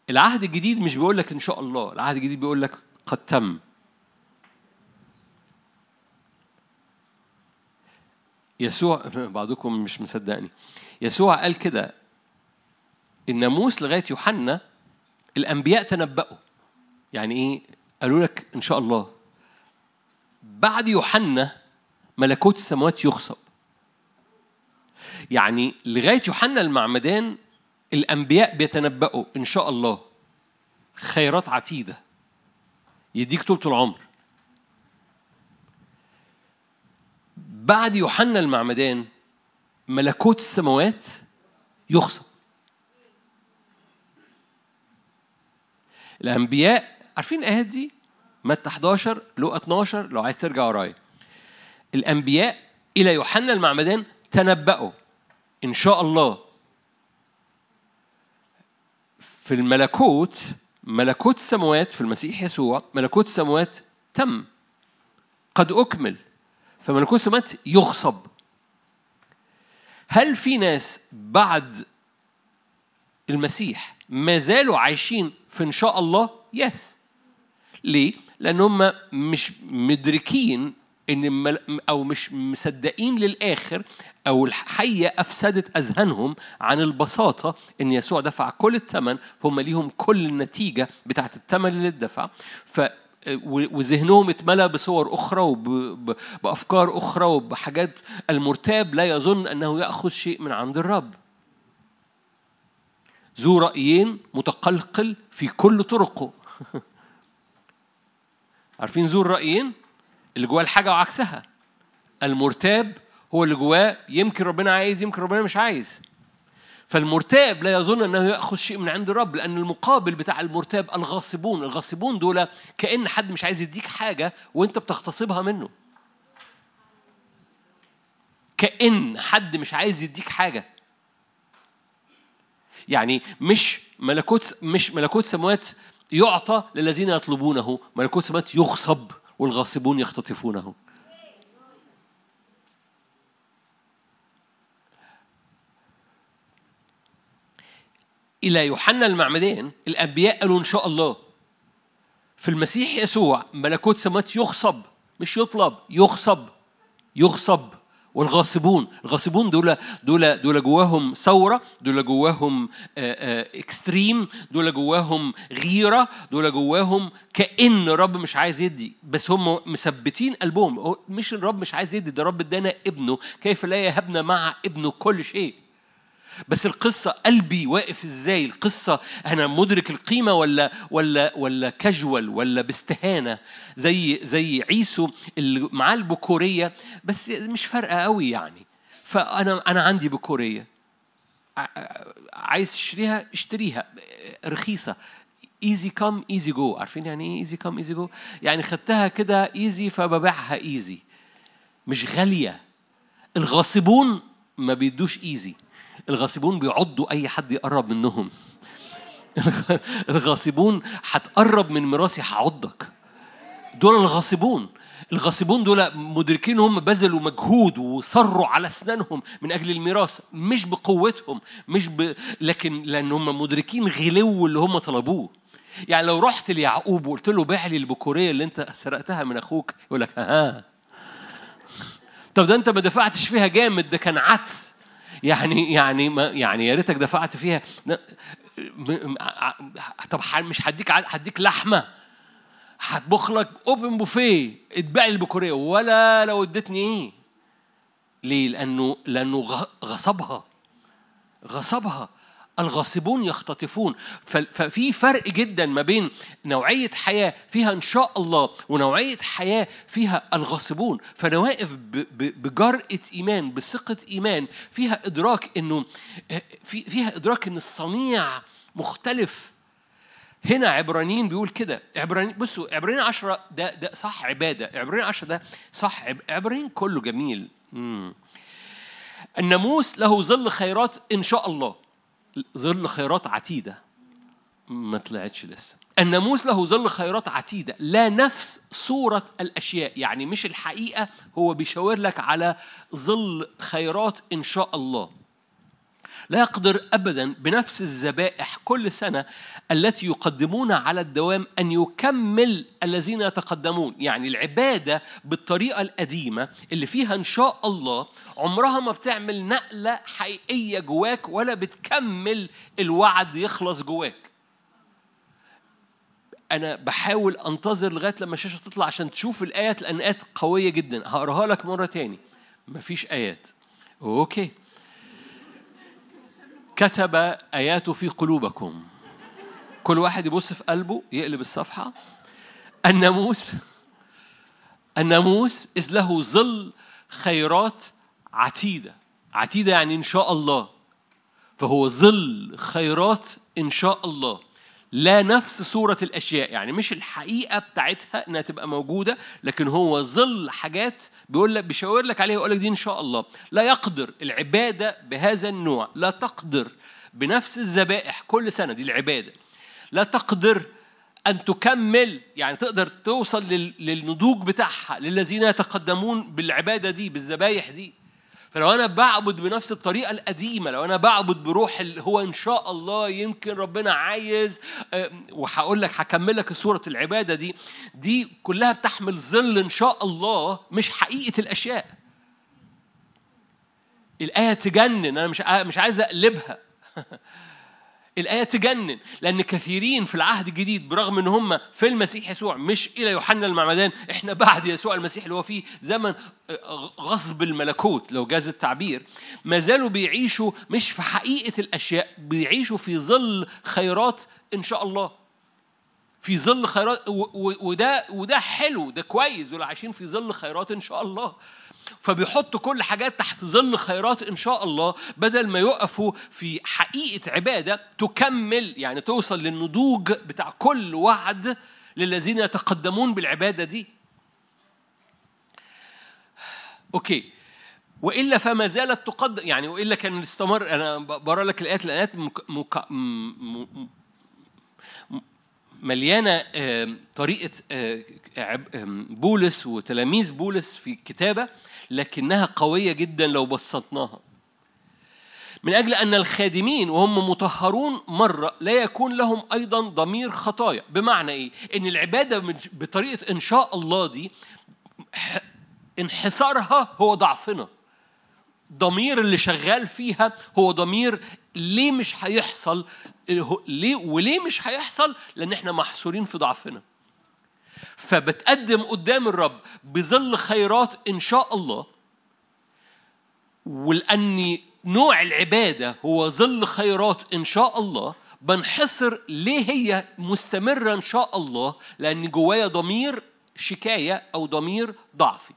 A: العهد الجديد مش بيقول لك إن شاء الله. العهد الجديد بيقول لك قد تم. يسوع بعضكم مش مصدقني. يسوع قال كده الناموس لغاية يوحنا الأنبياء تنبأوا. يعني إيه؟ قالوا لك إن شاء الله. بعد يوحنا ملكوت السماوات يخصب. يعني لغاية يوحنا المعمدان الأنبياء بيتنبأوا إن شاء الله. خيرات عتيدة. يديك طول العمر. بعد يوحنا المعمدان ملكوت السماوات يخصم. الأنبياء عارفين الآيات دي؟ متى 11 لقى 12 لو عايز ترجع ورايا. الأنبياء إلى يوحنا المعمدان تنبأوا إن شاء الله. في الملكوت ملكوت السماوات في المسيح يسوع ملكوت السماوات تم. قد أكمل. فملكوت السماوات يغصب هل في ناس بعد المسيح ما زالوا عايشين في إن شاء الله؟ يس ليه؟ لأن هم مش مدركين إن أو مش مصدقين للآخر أو الحيه أفسدت أذهانهم عن البساطة إن يسوع دفع كل الثمن فهم ليهم كل النتيجة بتاعت الثمن اللي اتدفع ف وذهنهم اتملى بصور أخرى وبافكار أخرى وبحاجات المرتاب لا يظن أنه يأخذ شيء من عند الرب. ذو رأيين متقلقل في كل طرقه. عارفين ذو الرأيين؟ اللي جواه الحاجة وعكسها. المرتاب هو اللي جواه يمكن ربنا عايز يمكن ربنا مش عايز. فالمرتاب لا يظن أنه يأخذ شيء من عند الرب لأن المقابل بتاع المرتاب الغاصبون. الغاصبون دول كأن حد مش عايز يديك حاجة وأنت بتغتصبها منه. كأن حد مش عايز يديك حاجة. يعني مش ملكوت مش ملكوت سماوات يعطى للذين يطلبونه ملكوت سماوات يغصب والغاصبون يختطفونه. إلى يوحنا المعمدان الأنبياء قالوا إن شاء الله. في المسيح يسوع ملكوت سماوات يغصب مش يطلب يغصب يغصب والغاصبون الغاصبون دول دول دول جواهم ثورة دول جواهم اكستريم دول جواهم غيرة دول جواهم كأن الرب مش عايز يدي. بس هم مثبتين قلبهم. مش الرب مش عايز يدي ده الرب ادانا ابنه. كيف لا يهبنا مع ابنه كل شيء؟ بس القصة قلبي واقف إزاي؟ القصة أنا مدرك القيمة ولا ولا ولا كاجوال ولا باستهانة؟ زي زي عيسو اللي معاه البكورية بس مش فارقة قوي يعني. فأنا أنا عندي بكورية. عايز تشتريها؟ اشتريها. رخيصة. easy come easy go عارفين يعني إيه easy come easy go يعني خدتها كده easy فببيعها easy مش غالية. الغاصبون ما بيدوش easy الغاصبون بيعضوا أي حد يقرب منهم. الغاصبون هتقرب من ميراثي هعضك. دول الغاصبون. الغاصبون دول مدركين هم بذلوا مجهود وصروا على أسنانهم من أجل الميراث مش بقوتهم مش ب... لكن لأن هم مدركين غلو اللي هم طلبوه. يعني لو رحت ليعقوب وقلت له بيع لي البكورية اللي أنت سرقتها من أخوك يقول لك ها طب ده أنت ما دفعتش فيها جامد ده كان عدس. يعني يعني ما يعني يا ريتك دفعت فيها. طب مش هديك هديك لحمة. هطبخ لك اوبن بوفيه اتباع البكورية. ولا لو ادتني إيه. ليه؟ لأنه لأنه غصبها. غصبها. الغاصبون يختطفون. ففي فرق جدا ما بين نوعية حياة فيها إن شاء الله ونوعية حياة فيها الغاصبون. فأنا واقف بجرأة إيمان بثقة إيمان فيها إدراك إنه فيها إدراك إن الصنيع مختلف. هنا عبرانيين بيقول كده. عبرانيين بصوا عبرانيين عشرة ده ده صح عبادة. عبرانيين عشرة ده صح عبرانيين كله جميل. مم. الناموس له ظل خيرات إن شاء الله. ظل خيرات عتيدة. ما طلعتش لسه. الناموس له ظل خيرات عتيدة. لا نفس صورة الأشياء. يعني مش الحقيقة هو بيشاور لك على ظل خيرات إن شاء الله. لا يقدر ابدا بنفس الذبائح كل سنة التي يقدمون على الدوام أن يكمل الذين يتقدمون، يعني العبادة بالطريقة القديمة اللي فيها إن شاء الله عمرها ما بتعمل نقلة حقيقية جواك ولا بتكمل الوعد يخلص جواك. أنا بحاول أنتظر لغاية لما الشاشة تطلع عشان تشوف الآيات لأن آيات قوية جدا. هقراها لك مرة تاني. مفيش آيات. أوكي. كتب آياته في قلوبكم. كل واحد يبص في قلبه يقلب الصفحة. الناموس الناموس إذ له ظل خيرات عتيدة. عتيدة يعني إن شاء الله. فهو ظل خيرات إن شاء الله. لا نفس صورة الأشياء. يعني مش الحقيقة بتاعتها إنها تبقى موجودة لكن هو ظل حاجات بيقول لك بيشاور لك عليها ويقول لك دي إن شاء الله. لا يقدر العبادة بهذا النوع. لا تقدر بنفس الذبائح كل سنة دي العبادة. لا تقدر أن تكمل يعني تقدر توصل للنضوج بتاعها للذين يتقدمون بالعبادة دي بالذبايح دي. فلو أنا بعبد بنفس الطريقة القديمة لو أنا بعبد بروح اللي هو إن شاء الله يمكن ربنا عايز وهقول لك هكمل لك صوره العبادة دي دي كلها بتحمل ظل إن شاء الله مش حقيقة الأشياء. الآية تجنن أنا مش مش عايز أقلبها. الآية تجنن لأن كثيرين في العهد الجديد برغم إن هم في المسيح يسوع مش إلى يوحنا المعمدان إحنا بعد يسوع المسيح اللي هو فيه زمن آه، غصب الملكوت لو جاز التعبير. ما زالوا بيعيشوا مش في حقيقة الأشياء بيعيشوا في ظل خيرات إن شاء الله. في ظل خيرات وده وده حلو ده كويس دول عايشين في ظل خيرات إن شاء الله. فبيحطوا كل حاجات تحت ظل خيرات إن شاء الله بدل ما يقفوا في حقيقة عبادة تكمل يعني توصل للنضوج بتاع كل وعد للذين يتقدمون بالعبادة دي أوكي وإلا فما زالت تقدم يعني وإلا كان استمر أنا بقرا لك الآيات الآيات. مليانة طريقة بولس وتلاميذ بولس في الكتابه لكنها قوية جدا لو بسطناها. من أجل أن الخادمين وهم مطهرون مرة لا يكون لهم أيضا ضمير خطايا. بمعنى إيه؟ إن العبادة بطريقة إن شاء الله دي إنحصارها هو ضعفنا. ضمير اللي شغال فيها هو ضمير ليه مش هيحصل ليه وليه مش هيحصل؟ لأن إحنا محصورين في ضعفنا. فبتقدم قدام الرب بظل خيرات إن شاء الله. ولاني نوع العبادة هو ظل خيرات إن شاء الله بنحصر ليه هي مستمرة إن شاء الله؟ لأن جوايا ضمير شكاية أو ضمير ضعفي.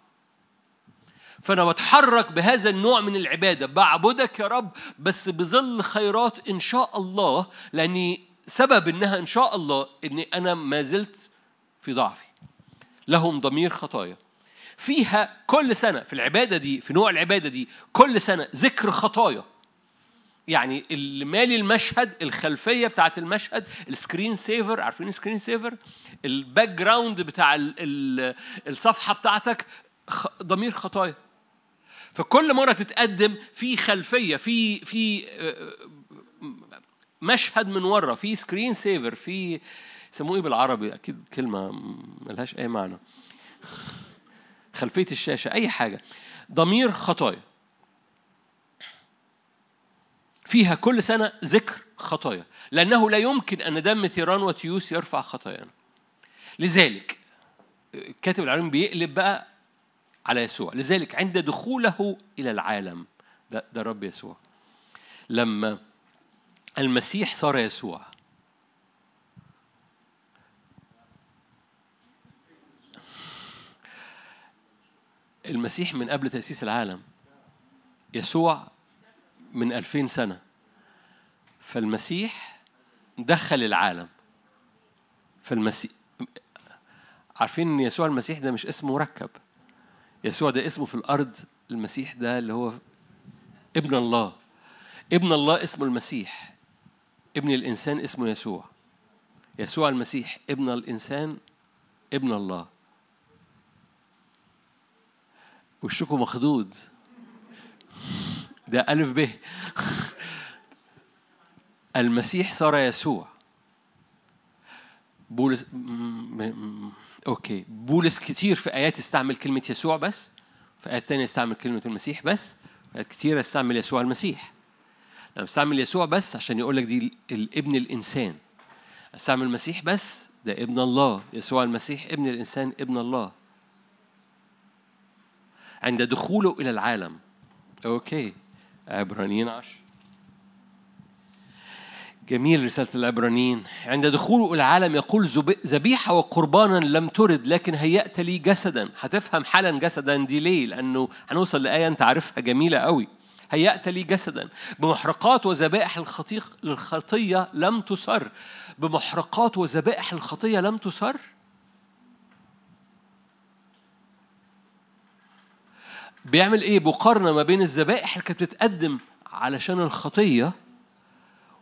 A: فأنا بتحرك بهذا النوع من العبادة. بعبدك يا رب بس بظل خيرات إن شاء الله لأني سبب إنها إن شاء الله إني أنا ما زلت في ضعفي. لهم ضمير خطايا. فيها كل سنة في العبادة دي في نوع العبادة دي كل سنة ذكر خطايا. يعني اللي مالي المشهد الخلفية بتاعت المشهد ال screen saver عارفين ال screen saver؟ ال background بتاع الصفحة بتاعتك ضمير خطايا. فكل مرة تتقدم في خلفية في في آه، مشهد من ورا في screen saver في يسموه إيه بالعربي؟ أكيد كلمة ملهاش أي معنى. خلفية الشاشة أي حاجة. ضمير خطايا. فيها كل سنة ذكر خطايا. لأنه لا يمكن أن دم ثيران وتيوس يرفع خطايانا. لذلك كاتب العلم بيقلب بقى على يسوع. لذلك عند دخوله إلى العالم ده, ده رب يسوع. لما المسيح صار يسوع المسيح من قبل تأسيس العالم يسوع من ألفين سنة فالمسيح دخل العالم. فالمسيح عارفين إن يسوع المسيح ده مش اسم مركب. يسوع ده اسمه في الأرض المسيح ده اللي هو ابن الله. ابن الله اسمه المسيح ابن الإنسان اسمه يسوع. يسوع المسيح ابن الإنسان ابن الله. وشكم مخدود. ده ألف ب. المسيح صار يسوع. بولس أوكي. بولس كتير في آيات استعمل كلمة يسوع بس في آيات تانية استعمل كلمة المسيح بس في آيات كتير استعمل يسوع المسيح. لما استعمل يسوع بس عشان يقول لك دي الابن الإنسان. استعمل المسيح بس ده ابن الله. يسوع المسيح ابن الإنسان ابن الله. عند دخوله إلى العالم. أوكي. عبرانيين عشر. جميل رسالة العبرانيين. عند دخوله العالم يقول ذبيحة وقربانا لم ترد لكن هيأت لي جسدا. هتفهم حالا جسدا دي ليه؟ لأنه هنوصل لآية أنت عارفها جميلة قوي هيأت لي جسدا. بمحرقات وذبائح الخطيق الخطية لم تسر. بمحرقات وذبائح الخطية لم تسر؟ بيعمل إيه؟ مقارنة ما بين الذبائح اللي كانت بتتقدم علشان الخطية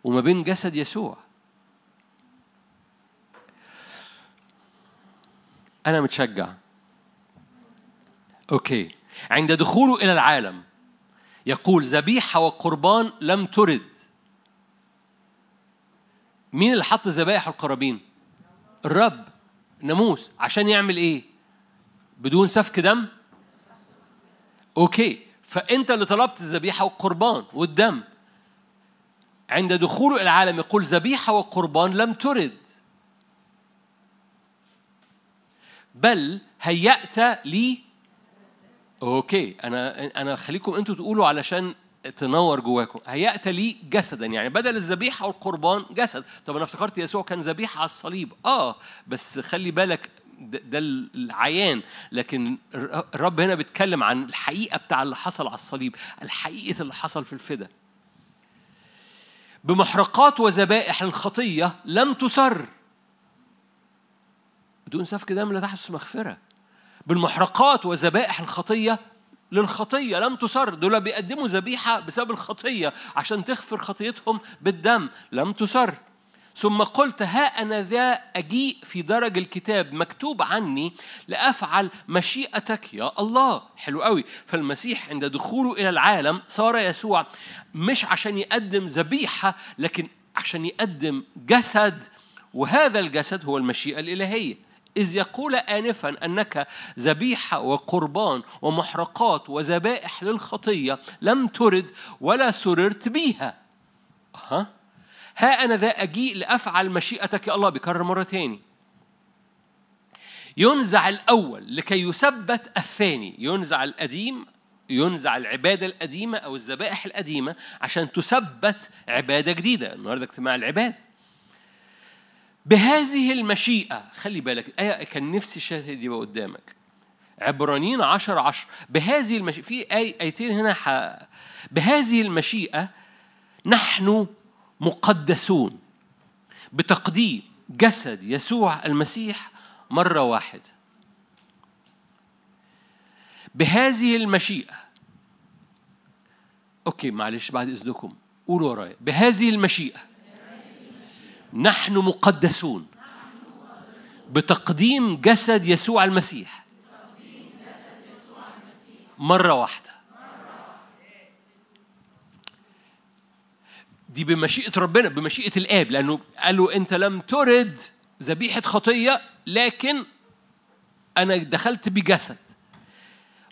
A: وما بين جسد يسوع. أنا متشجع. أوكي. عند دخوله إلى العالم يقول ذبيحة وقربان لم ترد. مين اللي حط الذبائح والقرابين؟ الرب. ناموس. عشان يعمل إيه؟ بدون سفك دم؟ okay. فأنت اللي طلبت الذبيحة والقربان والدم. عند دخوله العالم يقول ذبيحة وقربان لم ترد. بل هيأت لي okay أنا أنا خليكم أنتوا تقولوا علشان تنور جواكم. هيأت لي جسدا يعني بدل الذبيحة والقربان جسد. طب أنا افتكرت يسوع كان ذبيحة على الصليب. آه بس خلي بالك ده العيان. لكن الرب هنا بيتكلم عن الحقيقة بتاع اللي حصل على الصليب الحقيقة اللي حصل في الفدا. بمحرقات وذبائح الخطية لم تسر. بدون سفك دم لا تحدث مغفرة. بالمحرقات وذبائح الخطية للخطية لم تسر. دول بيقدموا ذبيحة بسبب الخطية عشان تغفر خطيتهم بالدم. لم تسر. ثم قلت ها أنا ذا أجيء في درج الكتاب مكتوب عني لأفعل مشيئتك يا الله. حلو قوي. فالمسيح عند دخوله إلى العالم صار يسوع مش عشان يقدم ذبيحة لكن عشان يقدم جسد وهذا الجسد هو المشيئة الإلهية. إذ يقول آنفا أنك ذبيحة وقربان ومحرقات وذبائح للخطية لم ترد ولا سررت بيها. ها ها أنا ذا أجيء لأفعل مشيئتك يا الله. بيكرر مرة تاني. ينزع الأول لكي يثبت الثاني. ينزع القديم ينزع العبادة القديمة أو الذبائح القديمة عشان تثبت عبادة جديدة. النهاردة اجتماع العبادة بهذه المشيئة خلي بالك آية كان نفسي الشاهد يبقى قدامك. عبرانيين عشر عشر. بهذه المشيئة في آي آيتين هنا ح... بهذه المشيئة نحن مقدسون بتقديم جسد يسوع المسيح مرة واحدة. بهذه المشيئة أوكي معلش بعد إذنكم قولوا ورايا. بهذه المشيئة نحن مقدسون بتقديم جسد يسوع المسيح مرة واحدة. دي بمشيئة ربنا بمشيئة الآب لأنه قال له أنت لم ترد ذبيحة خطية لكن أنا دخلت بجسد.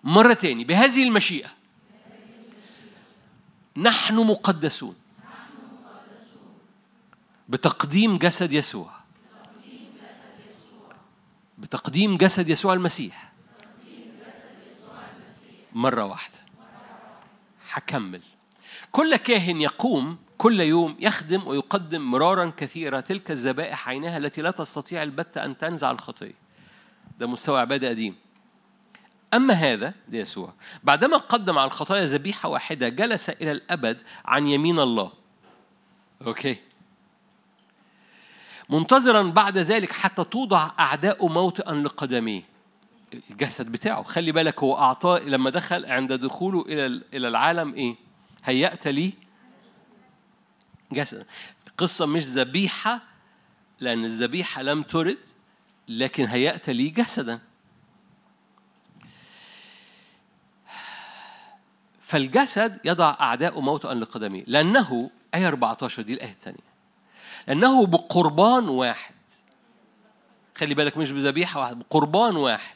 A: مرة تاني بهذه المشيئة نحن مقدسون بتقديم جسد يسوع. بتقديم جسد يسوع المسيح. مرة واحدة. هكمل. كل كاهن يقوم كل يوم يخدم ويقدم مرارا كثيرة تلك الذبائح عينها التي لا تستطيع البتة أن تنزع الخطية. ده مستوى عبادة قديم أما هذا ده يسوع بعدما قدم على الخطايا ذبيحة واحدة جلس إلى الأبد عن يمين الله. أوكي. منتظرا بعد ذلك حتى توضع أعداء موطئا لقدميه. الجسد بتاعه خلي بالك هو أعطاه لما دخل عند دخوله إلى إلى العالم إيه؟ هيأت لي جسد. قصة مش ذبيحة لأن الذبيحة لم ترد لكن هيأت لي جسدا. فالجسد يضع أعداء موطئا لقدميه لأنه آية 14 دي الآية الثانية لأنه بقربان واحد. خلي بالك مش بذبيحة واحدة بقربان واحد.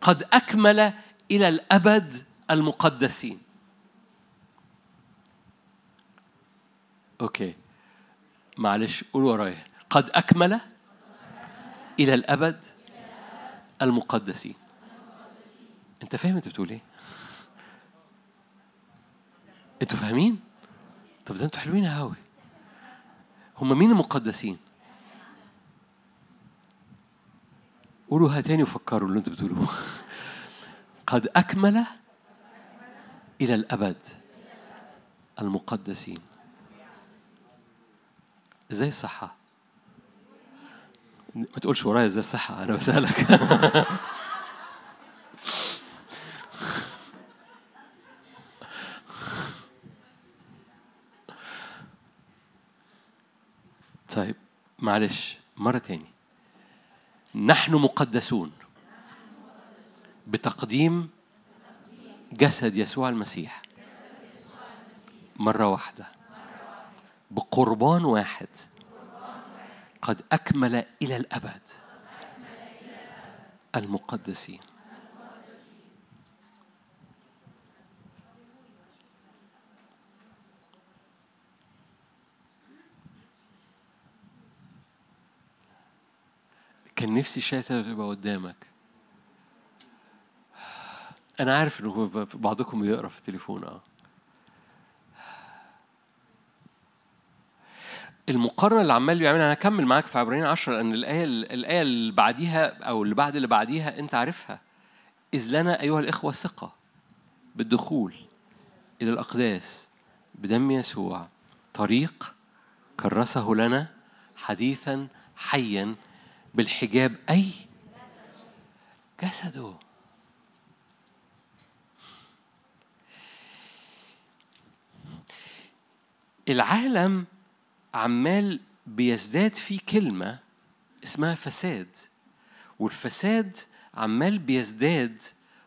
A: قد أكمل إلى الأبد المقدسين. أوكي معلش قول ورايا قد أكمل إلى الأبد المقدسين أنت فاهم أنت بتقول إيه؟ أنتوا فاهمين؟ طب ده أنتوا حلوين أوي هم مين المقدسين؟ قولوها تاني وفكروا اللي أنتوا بتقولوه قد أكمل إلى الأبد المقدسين إزاي الصحة؟ ما تقولش ورايا إزاي الصحة أنا بسألك. طيب معلش مرة تاني. نحن مقدسون بتقديم جسد يسوع المسيح مرة واحدة. بقربان واحد. قد أكمل إلى الأبد. المقدسين. كان نفسي الشاشة تبقى قدامك. أنا عارف إنه بعضكم بيقرأ في التليفون أه. المقارنة اللي عمال بيعملها أنا هكمل معاك في عبرين 10 لأن الآية الآية اللي بعديها أو اللي بعد اللي بعديها أنت عارفها. إذ لنا أيها الإخوة ثقة بالدخول إلى الأقداس بدم يسوع طريق كرسه لنا حديثا حيا بالحجاب. أي جسده. العالم عمال بيزداد فيه كلمة اسمها فساد. والفساد عمال بيزداد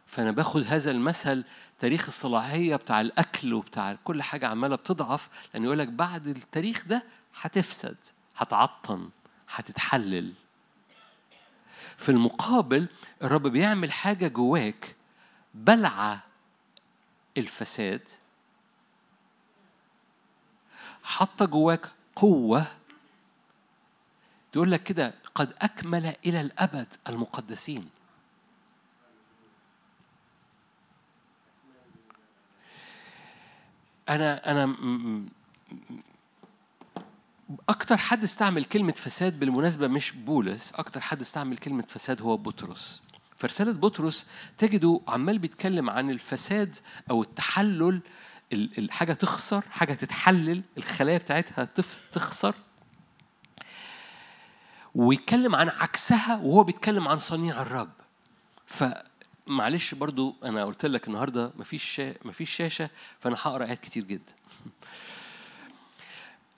A: فأنا باخد هذا المثل تاريخ الصلاحية بتاع الأكل وبتاع كل حاجة عمالة بتضعف لأن يقول لك بعد التاريخ ده هتفسد هتعطن هتتحلل. في المقابل الرب بيعمل حاجة جواك بلعة الفساد. حاطة جواك قوة. تقول لك كده قد أكمل إلى الأبد المقدسين. أنا أنا أكتر حد استعمل كلمة فساد بالمناسبة مش بولس أكتر حد استعمل كلمة فساد هو بطرس. في رسالة بطرس تجده عمال بيتكلم عن الفساد أو التحلل الحاجة تخسر حاجة تتحلل الخلايا بتاعتها تخسر. ويتكلم عن عكسها وهو بيتكلم عن صنيع الرب. فمعلش برضو أنا قلت لك النهاردة مفيش. مفيش شاشة فأنا هقرأ آيات كتير جدا.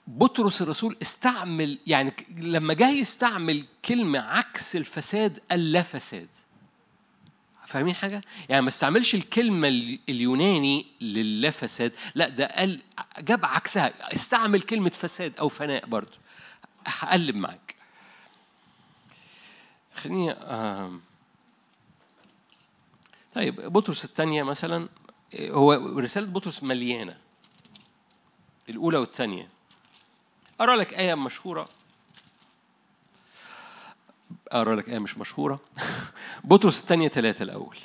A: بطرس الرسول استعمل يعني لما جاي يستعمل كلمة عكس الفساد قال لا فساد. فاهمين حاجة؟ يعني ما استعملش الكلمة اليوناني للا فساد لا ده قال جاب عكسها استعمل كلمة فساد أو فناء برضه هقلب معاك. خليني طيب بطرس الثانية مثلا هو رسالة بطرس مليانة الأولى والثانية. أقرأ لك آية مشهورة أقرأ لك آية مش مشهورة. بطرس الثانية ثلاثة الأول.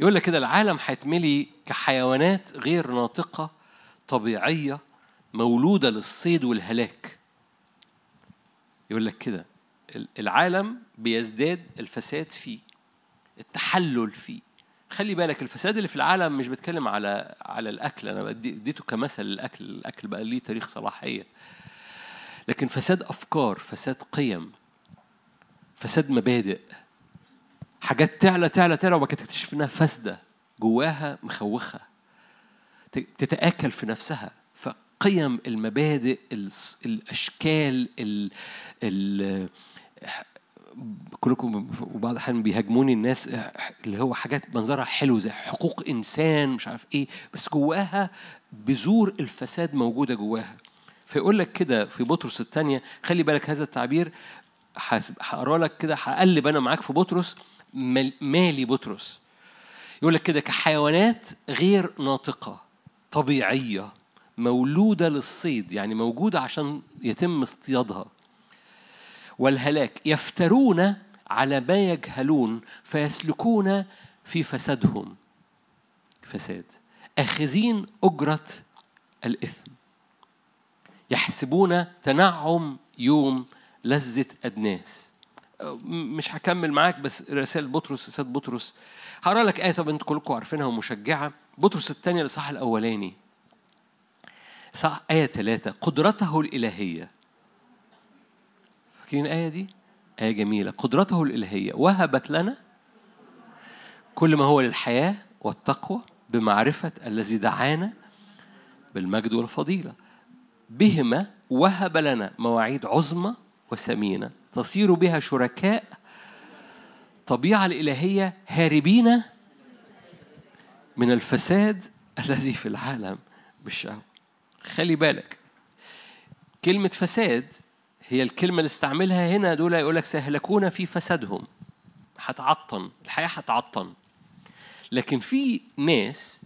A: يقول لك كده العالم هيتملي كحيوانات غير ناطقة طبيعية مولودة للصيد والهلاك. يقول لك كده العالم بيزداد الفساد فيه التحلل فيه. خلي بالك الفساد اللي في العالم مش بتكلم على على الأكل. أنا اديته كمثل الاكل الأكل بقى ليه تاريخ صلاحية. لكن فساد أفكار فساد قيم. فساد مبادئ. حاجات تعلى تعلى تعلى وبعد كده تكتشف إنها فاسدة جواها مخوخة. تتآكل في نفسها. فقيم المبادئ الأشكال ال ال كلكم وبعض الأحيان بيهاجموني الناس اللي هو حاجات منظرها حلو زي حقوق إنسان مش عارف إيه. بس جواها بذور الفساد موجودة جواها. فيقول لك كده في بطرس الثانية خلي بالك هذا التعبير هقرا لك كده هقلب أنا معاك في بطرس مالي بطرس. يقول لك كده كحيوانات غير ناطقة طبيعية مولودة للصيد يعني موجودة عشان يتم اصطيادها. والهلاك يفترون على ما يجهلون فيسلكون في فسادهم. فساد. آخذين أجرة الإثم. يحسبون تنعم يوم لذة أدناس مش هكمل معاك بس رسالة بطرس رسالة بطرس. هقرأ لك آية طب أنتوا كلكم عارفينها ومشجعة. بطرس الثانية الإصحاح الأولاني. صح آية ثلاثة. قدرته الإلهية. فاكرين الآية دي؟ آية جميلة. قدرته الإلهية. وهبت لنا كل ما هو للحياة والتقوى بمعرفة الذي دعانا بالمجد والفضيلة. بهما وهب لنا مواعيد عظمى وثمينة. تصير بها شركاء طبيعة الإلهية هاربين من الفساد الذي في العالم بالشهوة. خلي بالك كلمة فساد هي الكلمة اللي استعملها هنا دول يقول لك سيهلكون في فسادهم. هتعطن الحياة هتعطن. لكن في ناس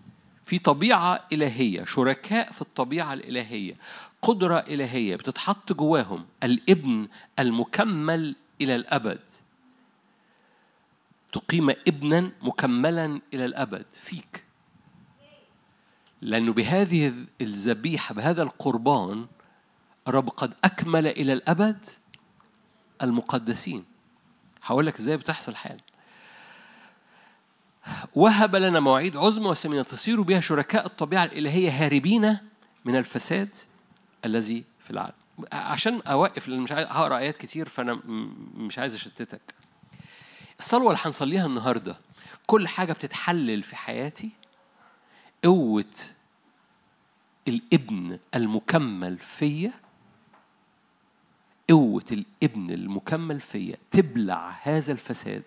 A: في طبيعة إلهية شركاء في الطبيعة الإلهية قدرة إلهية بتتحط جواهم الابن المكمل إلى الأبد. تقيم ابنا مكملا إلى الأبد فيك. لأنه بهذه الذبيحة بهذا القربان الرب قد أكمل إلى الأبد المقدسين. هقول لك إزاي بتحصل حال. وهب لنا مواعيد عظمى وسمينة تصير بها شركاء الطبيعة الإلهية هاربين من الفساد الذي في العالم. عشان أوقف لأن مش هقرأ آيات كتير فأنا مش عايز أشتتك. الصلوة اللي هنصليها النهاردة كل حاجة بتتحلل في حياتي؟ قوة الابن المكمل فيا؟ قوة الابن المكمل فيا تبلع هذا الفساد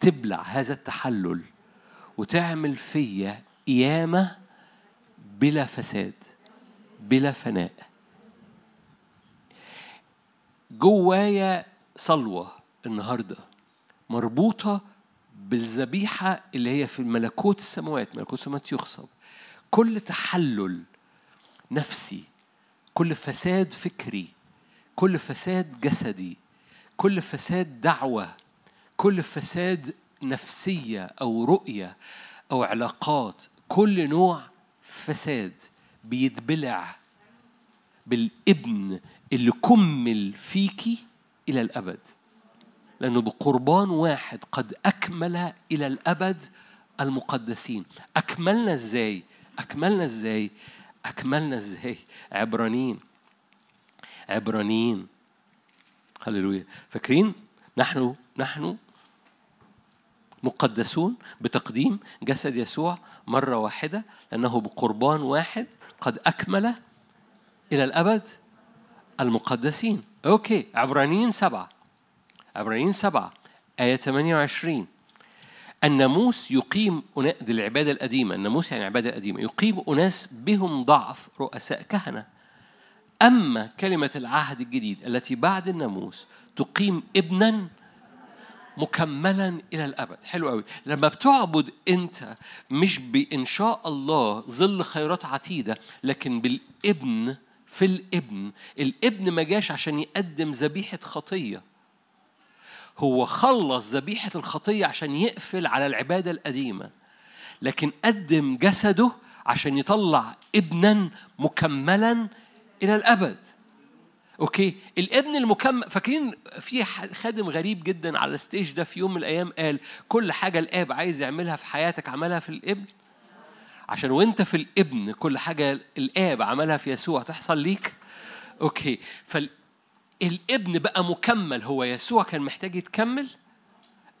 A: تبلع هذا التحلل وتعمل فيا قيامة بلا فساد. بلا فناء. جوايا صلوة النهاردة مربوطة بالذبيحة اللي هي في ملكوت السماوات ملكوت السماوات يخصب. كل تحلل نفسي كل فساد فكري كل فساد جسدي كل فساد دعوة كل فساد نفسية أو رؤية أو علاقات كل نوع فساد بيتبلع بالابن اللي كمل فيكي إلى الأبد لأنه بقربان واحد قد أكمل إلى الأبد المقدسين أكملنا إزاي؟ أكملنا إزاي؟ أكملنا إزاي؟ عبرانيين عبرانيين هللويا فاكرين نحن نحن مقدسون بتقديم جسد يسوع مرة واحدة لأنه بقربان واحد قد أكمل إلى الأبد المقدسين. أوكي عبرانيين سبعة. عبرانيين سبعة. آية 28 الناموس يقيم دي العبادة القديمة. الناموس يعني العبادة القديمة يقيم أناس بهم ضعف رؤساء كهنة. أما كلمة العهد الجديد التي بعد الناموس تقيم ابنا مكملا إلى الأبد. حلو قوي لما بتعبد أنت مش بإن شاء الله ظل خيرات عتيدة لكن بالإبن في الإبن. الإبن ما جاش عشان يقدم ذبيحة خطية. هو خلص ذبيحة الخطية عشان يقفل على العبادة القديمة. لكن قدم جسده عشان يطلع ابنا مكملا إلى الأبد. okay. الابن المكمل فاكرين في خادم غريب جدا على ال stage ده في يوم من الأيام قال كل حاجة الآب عايز يعملها في حياتك عملها في الابن؟ عشان وأنت في الابن كل حاجة الآب عملها في يسوع تحصل ليك؟ okay. فالابن بقى مكمل. هو يسوع كان محتاج يتكمل؟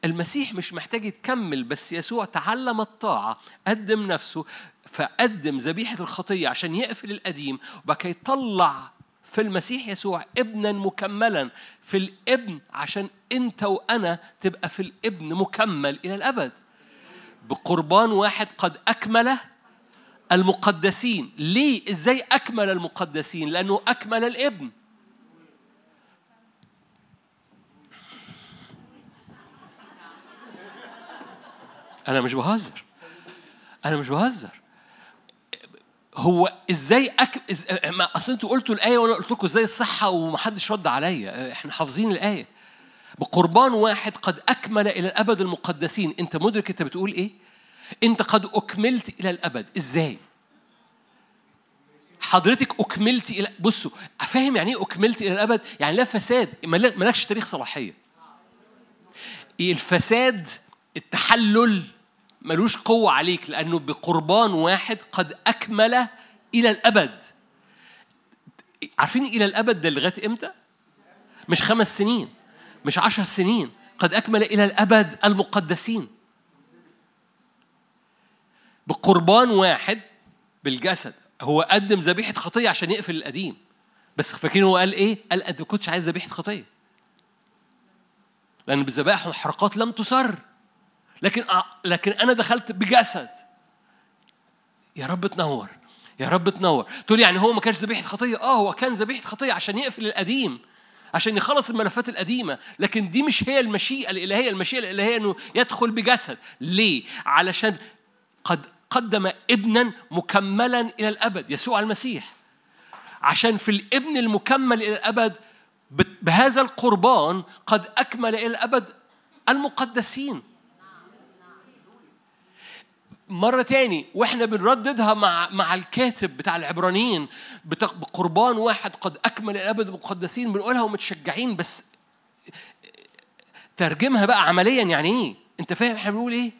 A: المسيح مش محتاج يتكمل بس يسوع تعلم الطاعة قدم نفسه فقدم ذبيحة الخطية عشان يقفل القديم وبقى يطلع في المسيح يسوع ابنا مكملا في الابن عشان أنت وأنا تبقى في الابن مكمل إلى الأبد. بقربان واحد قد أكمل المقدسين. ليه؟ إزاي أكمل المقدسين؟ لأنه أكمل الابن. أنا مش بهزر. أنا مش بهزر. هو إزاي أك... إز... ما أصل أنتوا قلتوا الآية وأنا قلت لكم إزاي الصحة ومحدش رد عليا إحنا حافظين الآية. بقربان واحد قد أكمل إلى الأبد المقدسين. أنت مدرك أنت بتقول إيه؟ أنت قد أكملت إلى الأبد. إزاي؟ حضرتك أكملت إلى بصوا فاهم يعني إيه أكملت إلى الأبد؟ يعني لا فساد مالكش تاريخ صلاحية. الفساد التحلل ملوش قوة عليك لأنه بقربان واحد قد أكمل إلى الأبد. عارفين إلى الأبد ده لغاية إمتى؟ مش خمس سنين مش عشر سنين قد أكمل إلى الأبد المقدسين. بقربان واحد بالجسد هو قدم ذبيحة خطية عشان يقفل القديم. بس فاكرين هو قال إيه؟ قال أنت ما كنتش عايز ذبيحة خطية. لأن بالذبائح والحرقات لم تسر. لكن لكن أنا دخلت بجسد. يا رب تنور يا رب تنور. تقول يعني هو ما كانش ذبيحة خطية؟ آه هو كان ذبيحة خطية عشان يقفل القديم عشان يخلص الملفات القديمة. لكن دي مش هي المشيئة الإلهية. المشيئة الإلهية إنه يدخل بجسد. ليه؟ علشان قد قدم ابنا مكملا إلى الأبد يسوع المسيح. عشان في الابن المكمل إلى الأبد بهذا القربان قد أكمل إلى الأبد المقدسين. مرة تاني وإحنا بنرددها مع مع الكاتب بتاع العبرانيين بقربان واحد قد أكمل الأبد المقدسين بنقولها ومتشجعين بس ترجمها بقى عمليا يعني إيه؟ أنت فاهم إحنا بنقول إيه؟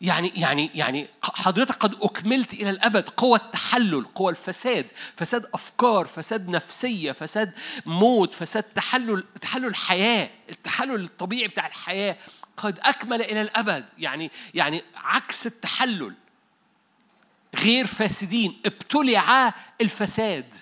A: يعني يعني يعني حضرتك قد أكملت إلى الأبد قوة التحلل قوة الفساد فساد أفكار فساد نفسية فساد موت فساد تحلل تحلل الحياة التحلل الطبيعي بتاع الحياة. قد أكمل إلى الأبد يعني يعني عكس التحلل. غير فاسدين ابتلع الفساد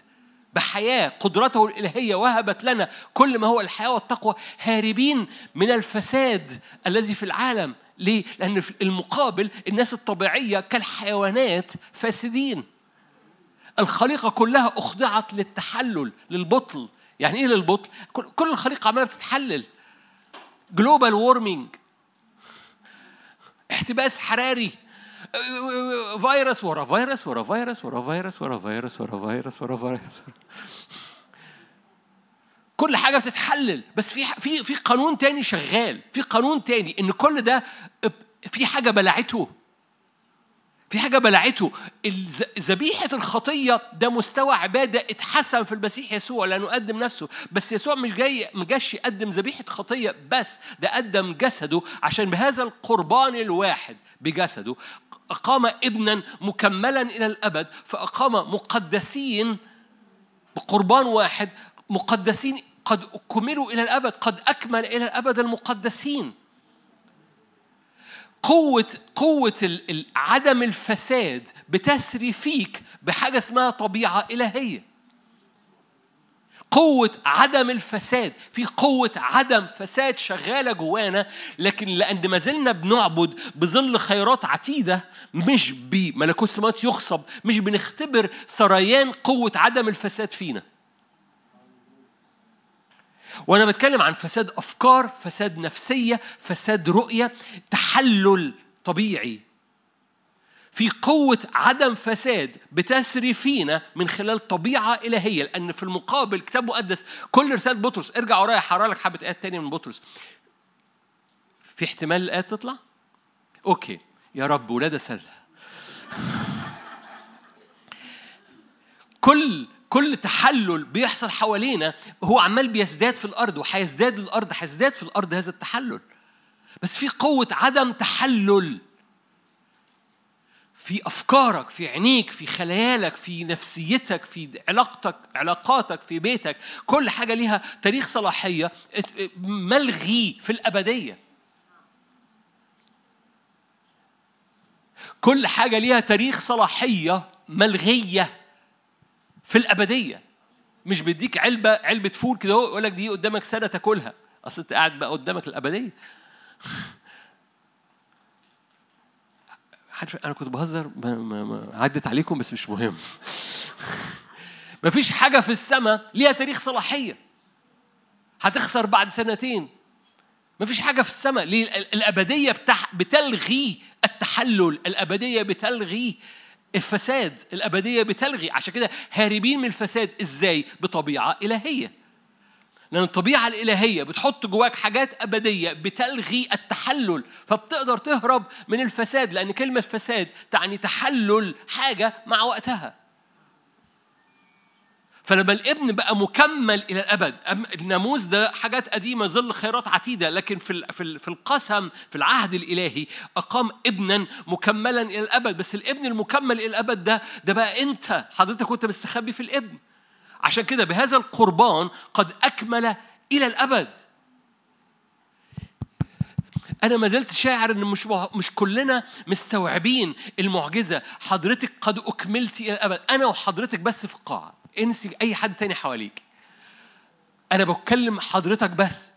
A: بحياة قدرته الإلهية وهبت لنا كل ما هو الحياة والتقوى. هاربين من الفساد الذي في العالم. ليه؟ لأن في المقابل الناس الطبيعية كالحيوانات فاسدين. الخليقة كلها أخضعت للتحلل للبطل. يعني إيه للبطل؟ كل الخليقة عمالة بتتحلل. global warming احتباس حراري. فيروس ورا فيروس ورا فيروس ورا فيروس ورا فيروس ورا فيروس ورا فيروس كل حاجة بتتحلل. بس في في في قانون تاني شغال. في قانون تاني إن كل ده في حاجة بلعته. في حاجة بلعته. ذبيحة الخطية ده مستوى عبادة اتحسن في المسيح يسوع لأنه قدم نفسه. بس يسوع مش جاي ما جاش يقدم ذبيحة خطية بس. ده قدم جسده عشان بهذا القربان الواحد بجسده. أقام ابنا مكملا إلى الأبد فأقام مقدسين بقربان واحد مقدسين قد كملوا إلى الأبد قد أكمل إلى الأبد المقدسين قوة قوة عدم الفساد بتسري فيك بحاجة اسمها طبيعة إلهية. قوة عدم الفساد في قوة عدم فساد شغالة جوانا لكن لأن ما زلنا بنعبد بظل خيرات عتيدة مش بملكوت السماوات يخصب مش بنختبر سريان قوة عدم الفساد فينا وأنا بتكلم عن فساد أفكار فساد نفسية فساد رؤية تحلل طبيعي. في قوة عدم فساد بتسري فينا من خلال طبيعة إلهية لأن في المقابل كتاب مقدس كل رسالة بطرس ارجع ورايا حرار لك حبة آيات تانية من بطرس. في احتمال الآيات تطلع؟ أوكي. يا رب ولادة سهلة كل كل تحلل بيحصل حوالينا هو عمال بيزداد في الأرض وهيزداد الأرض هيزداد في الأرض هذا التحلل. بس في قوة عدم تحلل. في أفكارك في عينيك في خيالك في نفسيتك في علاقتك علاقاتك في بيتك كل حاجة ليها تاريخ صلاحية ملغي في الأبدية. كل حاجة ليها تاريخ صلاحية ملغية. في الأبدية. مش بيديك علبة علبة فول كده يقول لك دي قدامك سنة تاكلها. أصل أنت قاعد بقى قدامك الأبدية. أنا كنت بهزر عدت عليكم بس مش مهم. مفيش حاجة في السماء ليها تاريخ صلاحية. هتخسر بعد سنتين. مفيش حاجة في السماء. الأبدية. بتلغي التحلل. الأبدية بتلغي الفساد الأبدية بتلغي. عشان كده هاربين من الفساد. إزاي؟ بطبيعة إلهية. لأن الطبيعة الإلهية بتحط جواك حاجات أبدية بتلغي التحلل. فبتقدر تهرب من الفساد لأن كلمة فساد تعني تحلل حاجة مع وقتها. فلما الابن بقى مكمل إلى الأبد الناموس ده حاجات قديمة ظل خيرات عتيدة لكن في في القسم في العهد الإلهي أقام ابنا مكملا إلى الأبد. بس الابن المكمل إلى الأبد ده ده بقى أنت حضرتك كنت مستخبي في الابن. عشان كده بهذا القربان قد أكمل إلى الأبد. أنا ما زلت شاعر إن مش مش كلنا مستوعبين المعجزة. حضرتك قد أكملت إلى الأبد. أنا وحضرتك بس في القاعة. انسي أي حد تاني حواليك. أنا بتكلم حضرتك بس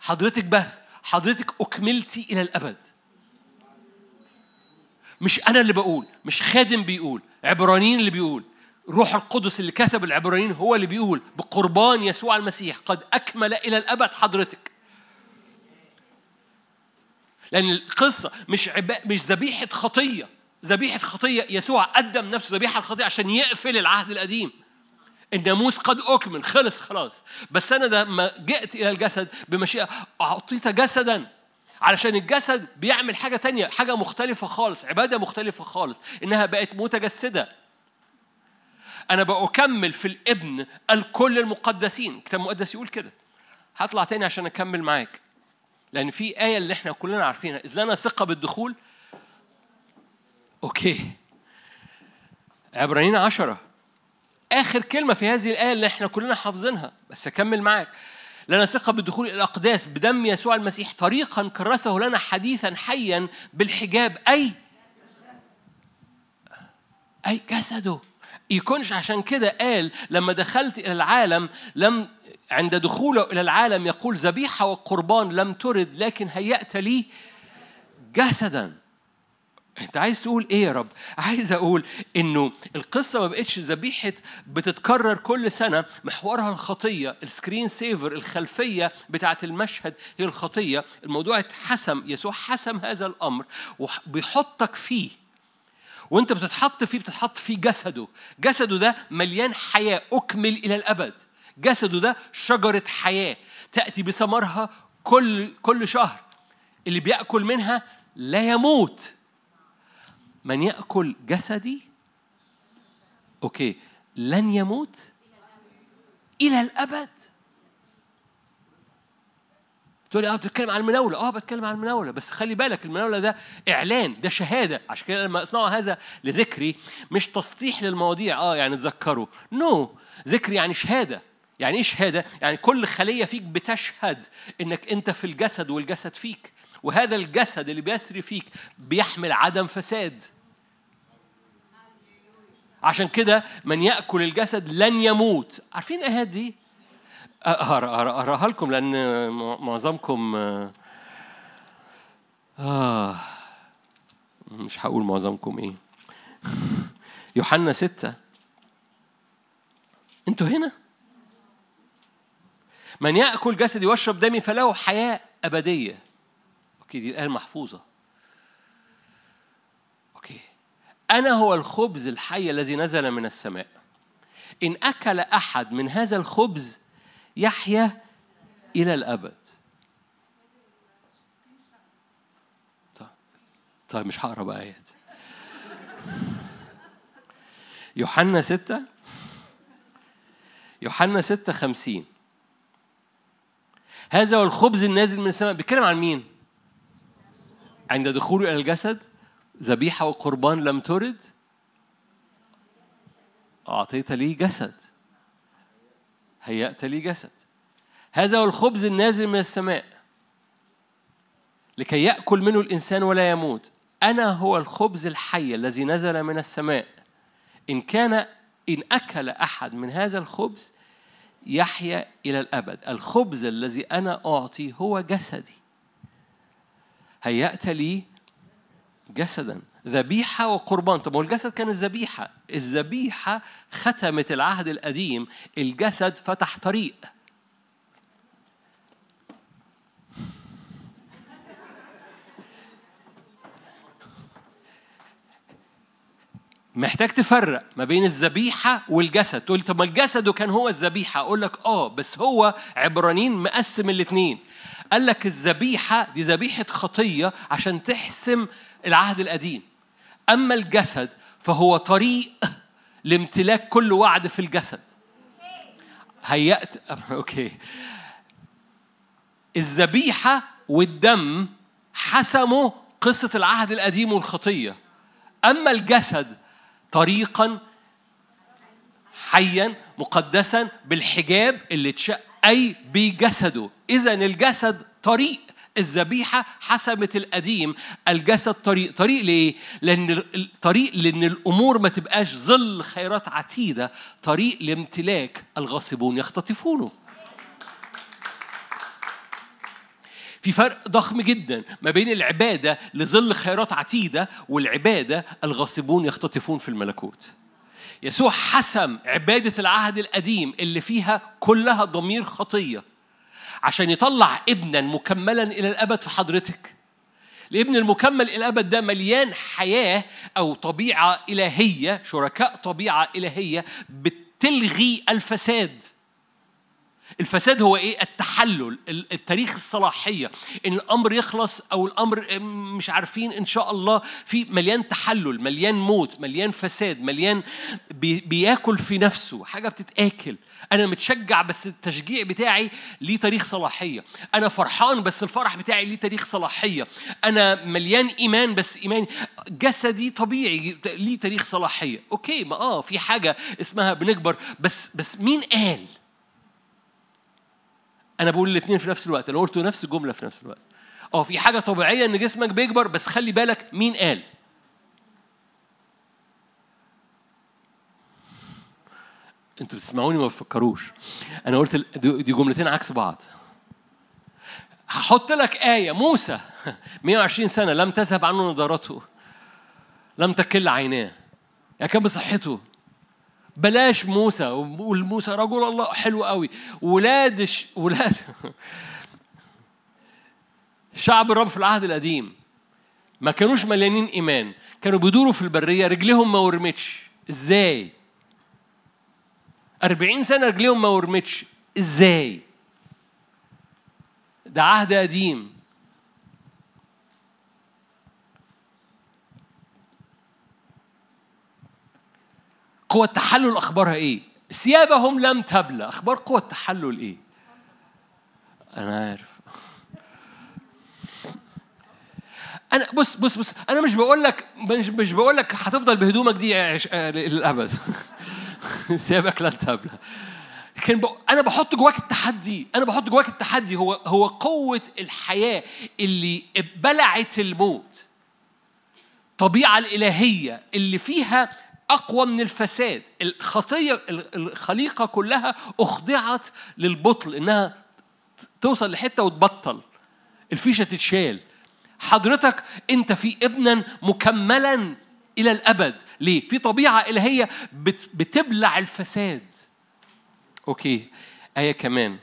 A: حضرتك بس حضرتك أكملتي إلى الأبد. مش أنا اللي بقول مش خادم بيقول عبرانيين اللي بيقول. روح القدس اللي كتب العبرانيين هو اللي بيقول بقربان يسوع المسيح قد أكمل إلى الأبد حضرتك. لأن القصة مش عبا مش ذبيحة خطية. ذبيحة خطية يسوع قدم نفسه ذبيحة الخطية عشان يقفل العهد القديم. الناموس قد أكمل خلص خلاص. بس أنا لما جئت إلى الجسد بمشيئة أعطيت جسدا. علشان الجسد بيعمل حاجة تانية حاجة مختلفة خالص عبادة مختلفة خالص إنها بقت متجسدة. أنا بأكمل في الإبن الكل المقدسين. الكتاب المقدس يقول كده. هطلع تاني عشان أكمل معاك. لأن في آية اللي إحنا كلنا عارفينها. إذ لنا ثقة بالدخول. أوكي. عبرانيين عشرة. آخر كلمة في هذه الآية اللي إحنا كلنا حافظينها. بس أكمل معاك. لنا ثقة بالدخول إلى الأقداس بدم يسوع المسيح طريقا كرسه لنا حديثا حيا بالحجاب. أي؟ أي جسده. يكونش عشان كده قال لما دخلت إلى العالم لم عند دخوله إلى العالم يقول ذبيحة وقربان لم ترد لكن هيأت لي جسدا. انت عايز تقول إيه يا رب؟ عايز أقول انه القصة ما بقتش ذبيحة بتتكرر كل سنة محورها الخطية السكرين سيفر الخلفية بتاعه المشهد هي الخطية. الموضوع اتحسم يسوع حسم هذا الأمر وبيحطك فيه. وانت بتتحط فيه بتتحط فيه جسده. جسده ده مليان حياة أكمل إلى الأبد. جسده ده شجرة حياة تأتي بثمرها كل كل شهر. اللي بيأكل منها لا يموت. من يأكل جسدي أوكي لن يموت إلى الأبد. تقول لي آه بتتكلم عن المناولة. آه بتكلم عن المناولة. بس خلي بالك المناولة ده إعلان ده شهادة. عشان كده لما اصنع هذا لذكري مش تسطيح للمواضيع. آه يعني تذكروا. نو no. ذكر يعني شهادة. يعني إيه شهادة؟ يعني كل خلية فيك بتشهد إنك أنت في الجسد والجسد فيك. وهذا الجسد اللي بيسري فيك بيحمل عدم فساد. عشان كده من يأكل الجسد لن يموت. عارفين الآيات دي؟ أقراها لكم لأن معظمكم آه مش هقول معظمكم إيه. يوحنا ستة. أنتوا هنا؟ من يأكل جسدي ويشرب دمي فله حياة أبدية. okay دي الآية المحفوظة okay. أنا هو الخبز الحي الذي نزل من السماء. إن أكل أحد من هذا الخبز يحيا إلى الأبد. طيب, طيب مش هقرأ بقى آيات. يوحنا ستة. يوحنا 6 50 هذا هو الخبز النازل من السماء. بيتكلم عن مين؟ عند دخوله إلى الجسد ذبيحة وقربان لم ترد أعطيت لي جسد. هيأت لي جسد. هذا هو الخبز النازل من السماء. لكي يأكل منه الإنسان ولا يموت. أنا هو الخبز الحي الذي نزل من السماء. إن كان إن أكل أحد من هذا الخبز يحيا إلى الأبد. الخبز الذي أنا أعطي هو جسدي. هيأت لي جسدا. ذبيحة وقربان. طب الجسد كان الذبيحة. الذبيحة ختمت العهد القديم. الجسد فتح طريق. محتاج تفرق ما بين الذبيحة والجسد. تقول طب ما الجسد كان هو الذبيحة. أقول لك آه بس هو عبرانيين مقسم الاثنين قال لك الذبيحة دي ذبيحة خطية عشان تحسم العهد القديم. أما الجسد فهو طريق لامتلاك كل وعد في الجسد. هيأت أوكي. الذبيحة والدم حسموا قصة العهد القديم والخطية. أما الجسد طريقا حيا مقدسا بالحجاب اللي اتشق أي بجسده. إذا الجسد طريق. الذبيحة حسمت القديم الجسد طريق. طريق ليه؟ لأن الطريق لأن الأمور ما تبقاش ظل خيرات عتيدة. طريق لامتلاك. الغاصبون يختطفونه. في فرق ضخم جدا ما بين العبادة لظل خيرات عتيدة والعبادة الغاصبون يختطفون في الملكوت. يسوع حسم عبادة العهد القديم اللي فيها كلها ضمير خطية. عشان يطلع ابنا مكملا إلى الأبد في حضرتك. الابن المكمل إلى الأبد ده مليان حياة أو طبيعة إلهية شركاء طبيعة إلهية بتلغي الفساد. الفساد هو إيه؟ التحلل التاريخ الصلاحية. إن الأمر يخلص أو الأمر مش عارفين إن شاء الله في مليان تحلل مليان موت مليان فساد مليان بي بياكل في نفسه حاجة بتتآكل. أنا متشجع بس التشجيع بتاعي ليه تاريخ صلاحية. أنا فرحان بس الفرح بتاعي ليه تاريخ صلاحية. أنا مليان إيمان بس ايمان جسدي طبيعي ليه تاريخ صلاحية. أوكي ما آه في حاجة اسمها بنكبر بس بس مين قال؟ أنا بقول الاثنين في نفس الوقت أنا قلت نفس الجملة في نفس الوقت. أه في حاجة طبيعية إن جسمك بيكبر بس خلي بالك مين قال. أنتوا بتسمعوني ما بتفكروش. أنا قلت دي جملتين عكس بعض. هحط لك آية موسى 120 سنة لم تذهب عنه نضارته لم تكل عيناه. يعني كان بصحته. بلاش موسى والموسى رجل الله حلو قوي. ولاد. ولاد شعب الرب في العهد القديم ما كانوش مليانين إيمان. كانوا بيدوروا في البرية رجليهم ما ورمتش. إزاي؟ أربعين سنة رجليهم ما ورمتش. إزاي؟ ده عهد قديم. قوة التحلل أخبارها إيه؟ ثيابهم لم تبلى أخبار قوة التحلل إيه؟ أنا عارف. أنا بص بص بص أنا مش بقول لك مش, مش بقول لك هتفضل بهدومك دي عش... للأبد. ثيابك لن تبلى لكن أنا بحط جواك التحدي. أنا بحط جواك التحدي. هو هو قوة الحياة اللي بلعت الموت. الطبيعة الإلهية اللي فيها أقوى من الفساد. الخطية الخليقة كلها أخضعت للبطل إنها توصل لحتة وتبطل. الفيشة تتشال. حضرتك أنت في ابنا مكملا إلى الأبد. ليه؟ في طبيعة إلهية بتبلع الفساد. أوكي. آية كمان.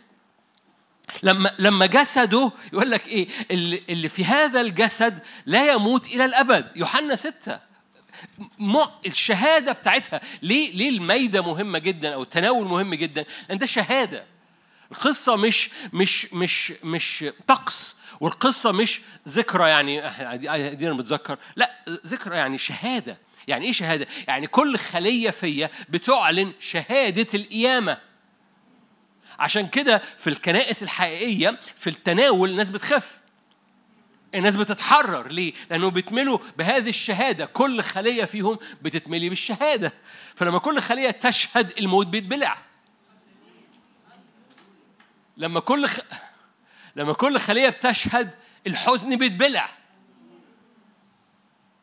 A: لما لما جسده يقول لك إيه؟ اللي, في هذا الجسد لا يموت إلى الأبد. يوحنا ستة. الشهادة بتاعتها. ليه ليه الميدة مهمة جدا أو التناول مهم جدا؟ لأن ده شهادة. القصة مش مش مش مش طقس والقصة مش ذكرى يعني دي أنا بتذكر لا ذكرى يعني شهادة. يعني إيه شهادة؟ يعني كل خلية فيا بتعلن شهادة القيامة. عشان كده في الكنائس الحقيقية في التناول الناس بتخف الناس بتتحرر. ليه؟ لأنه بيتملوا بهذه الشهادة. كل خلية فيهم بتتملي بالشهادة. فلما كل خلية تشهد الموت بيتبلع. لما كل خ... لما كل خلية بتشهد الحزن بيتبلع.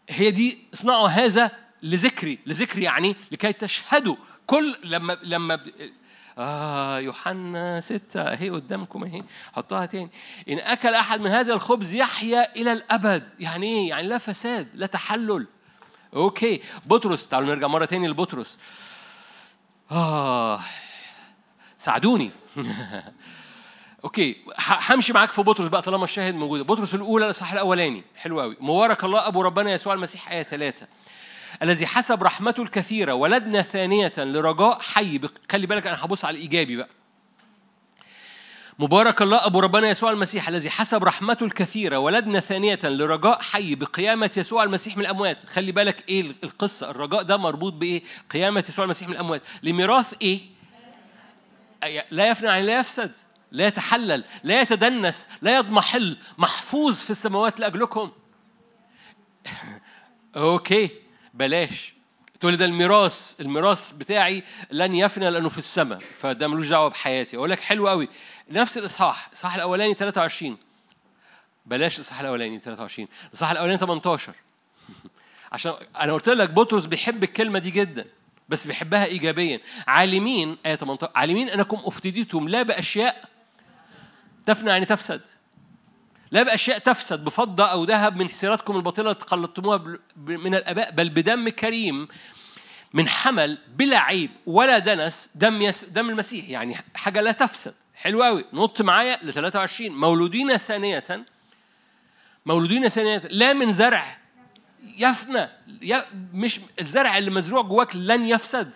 A: هي دي اصنعوا هذا لذكري. لذكري يعني لكي تشهدوا. كل لما لما. آه يوحنا ستة أهي قدامكم أهي. حطها تاني. إن أكل أحد من هذا الخبز يحيا إلى الأبد. يعني إيه؟ يعني لا فساد لا تحلل. okay. بطرس. تعالوا نرجع مرة تاني لبطرس. آه. ساعدوني. okay. همشي معاك في بطرس بقى طالما الشاهد موجود. بطرس الأولى الإصحاح الأولاني. حلو قوي مبارك الله أبو ربنا يسوع المسيح. آية ثلاثة. الذي حسب رحمته الكثيرة ولدنا ثانية لرجاء حي. خلي بالك أنا هبص على الإيجابي بقى. مبارك الله أبو ربنا يسوع المسيح الذي حسب رحمته الكثيرة ولدنا ثانية لرجاء حي. بقيامة يسوع المسيح من الأموات. خلي بالك إيه القصة؟ الرجاء ده مربوط بإيه؟ قيامة يسوع المسيح من الأموات. لميراث إيه؟ لا يفنى يعني لا يفسد لا يتحلل لا يتدنس لا يضمحل محفوظ في السماوات لأجلكم. أوكي. بلاش. تقول لي ده الميراث الميراث بتاعي لن يفنى لأنه في السماء فده ملوش دعوة بحياتي. أقول لك حلو قوي نفس الإصحاح الإصحاح الأولاني 23 بلاش الإصحاح الأولاني 23 الإصحاح الأولاني 18 عشان أنا قلت لك بطرس بيحب الكلمة دي جدا بس بيحبها ايجابيا. عالمين آية 18 عالمين أنكم أفتديتم لا بأشياء تفنى يعني تفسد. لا بأشياء تفسد بفضة أو ذهب من سيرتكم الباطلة تقلدتموها من الآباء بل بدم كريم من حمل بلا عيب ولا دنس دم يس دم المسيح. يعني حاجة لا تفسد. حلو قوي نط معايا ل 23 مولودين ثانية. مولودين ثانية. لا من زرع يفنى. مش الزرع اللي مزروع جواك لن يفسد.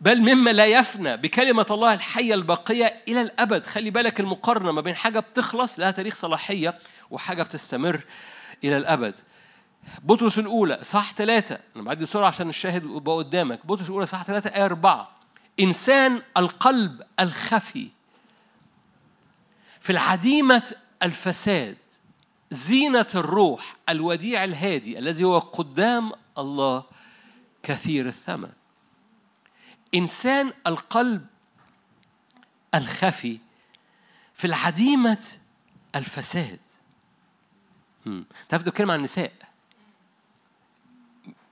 A: بل مما لا يفنى بكلمة الله الحية الباقية إلى الأبد. خلي بالك المقارنة ما بين حاجة بتخلص لها تاريخ صلاحية وحاجة بتستمر إلى الأبد. بطرس الأولى صح ثلاثة. أنا بعدي بسرعة عشان الشاهد يبقى قدامك. بطرس الأولى صح ثلاثة آية أربعة. إنسان القلب الخفي في العديمة الفساد زينة الروح الوديع الهادي الذي هو قدام الله كثير الثمن. إنسان القلب الخفي في العديمة الفساد. تعرف بتكلم عن النساء.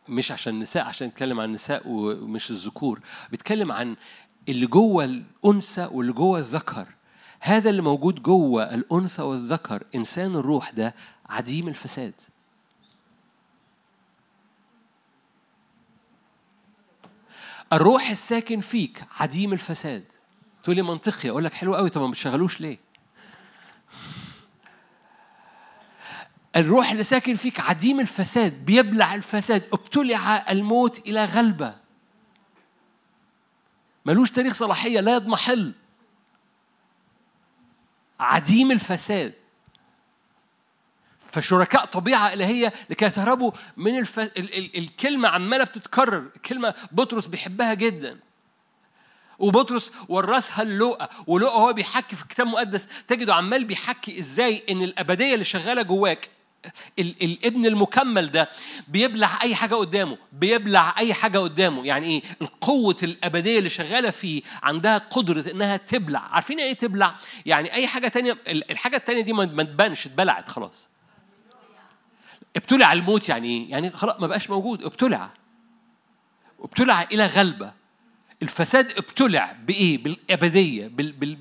A: مش عشان النساء عشان نتكلم عن النساء ومش الذكور. بيتكلم عن اللي جوه الأنثى واللي جوه الذكر. هذا اللي موجود جوه الأنثى والذكر. إنسان الروح ده عديم الفساد. الروح الساكن فيك عديم الفساد. تقول لي منطقي أقول لك حلو قوي طب ما بتشغلوش ليه؟ الروح اللي ساكن فيك عديم الفساد بيبلع الفساد ابتلع الموت إلى غلبة. ملوش تاريخ صلاحية لا يضمحل. عديم الفساد. فشركاء طبيعة إلهية لكي تهربوا من الف... ال... ال... الكلمة عمالة بتتكرر. كلمة بطرس بيحبها جدا. وبطرس ورثها اللؤة ولؤة هو بيحكي في الكتاب المقدس تجده عمال بيحكي إزاي إن الأبدية اللي شغالة جواك ال... الابن المكمل ده بيبلع أي حاجة قدامه. بيبلع أي حاجة قدامه. يعني إيه؟ القوة الأبدية اللي شغالة فيه عندها قدرة إنها تبلع. عارفين إيه تبلع؟ يعني أي حاجة تانية الحاجة التانية دي ما تبانش اتبلعت خلاص. ابتلع الموت يعني إيه؟ يعني خلاص ما بقاش موجود ابتلع. ابتلع إلى غلبة. الفساد ابتلع بإيه؟ بالأبدية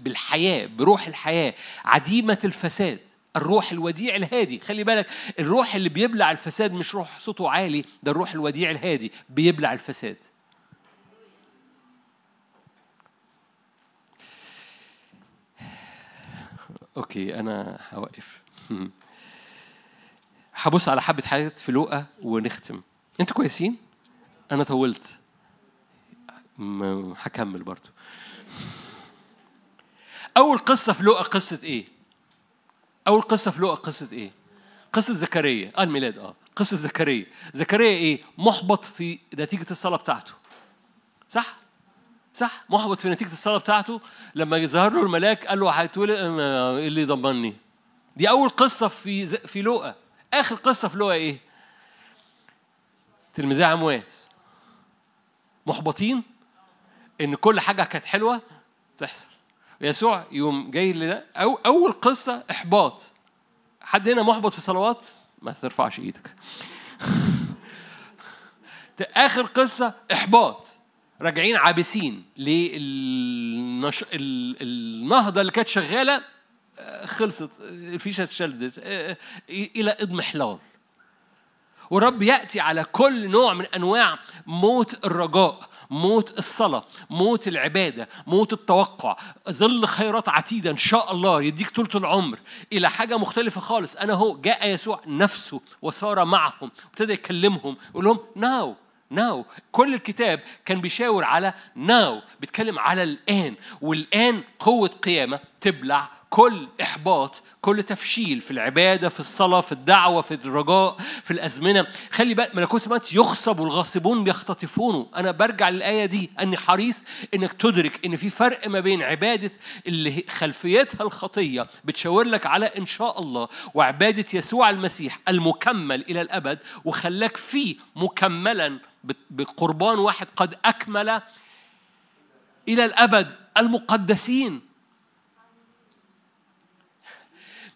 A: بالحياة بروح الحياة. عديمة الفساد. الروح الوديع الهادي. خلي بالك الروح اللي بيبلع الفساد مش روح صوته عالي ده الروح الوديع الهادي بيبلع الفساد. أوكي أنا هوقف. هبص على حبة حاجات في لوقا ونختم. أنتوا كويسين؟ أنا طولت. هكمل برضو. أول قصة في لوقا قصة إيه؟ أول قصة في لوقا قصة إيه؟ قصة زكريا. آه الميلاد. آه. قصة زكريا. زكريا إيه؟ محبط في نتيجة الصلاة بتاعته. صح؟ صح؟ محبط في نتيجة الصلاة بتاعته. لما ظهر له الملاك قال له هتقول إيه اللي ضمني؟ دي أول قصة في في لوقا آخر قصة في لوقا إيه؟ تلميذي عمواس محبطين إن كل حاجة كانت حلوة تحصل. يسوع يوم جاي لده أو أول قصة إحباط. حد هنا محبط في صلوات؟ ما ترفعش إيدك. آخر قصة إحباط. راجعين عابسين للنش... النهضة اللي كانت شغالة خلصت. الفيشه اتشلدت إلى اضمحلال ورب يأتي على كل نوع من أنواع موت الرجاء موت الصلاة موت العبادة موت التوقع. ظل خيرات عتيدة إن شاء الله. يديك طولة العمر. إلى حاجة مختلفة خالص. أنا هو جاء يسوع نفسه وصار معهم. ابتدى يكلمهم. يقول لهم ناو ناو. كل الكتاب كان بيشاور على ناو. بيتكلم على الآن. والآن قوة قيامة تبلع كل إحباط كل تفشيل في العبادة في الصلاة في الدعوة في الرجاء في الأزمنة. خلي بالك ملكوت السماوات يخصب والغاصبون بيختطفونه أنا برجع للآية دي أني حريص إنك تدرك إن في فرق ما بين عبادة اللي خلفيتها الخطية بتشاور لك على إن شاء الله وعبادة يسوع المسيح المكمل إلى الأبد وخلاك فيه مكملا بقربان واحد قد أكمل إلى الأبد المقدسين.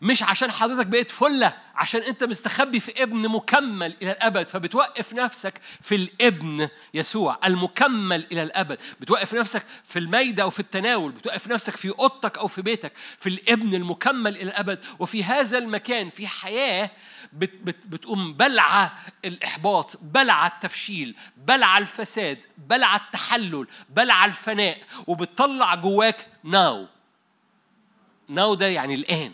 A: مش عشان حضرتك بقيت فلة عشان أنت مستخبي في ابن مكمل إلى الأبد فبتوقف نفسك في الابن يسوع المكمل إلى الأبد. بتوقف نفسك في الميدة أو في التناول بتوقف نفسك في أوضتك أو في بيتك في الابن المكمل إلى الأبد. وفي هذا المكان في حياة بت بت بتقوم بلعة الإحباط بلعة التفشيل بلعة الفساد بلعة التحلل بلعة الفناء وبتطلع جواك ناو. ناو ده يعني الآن.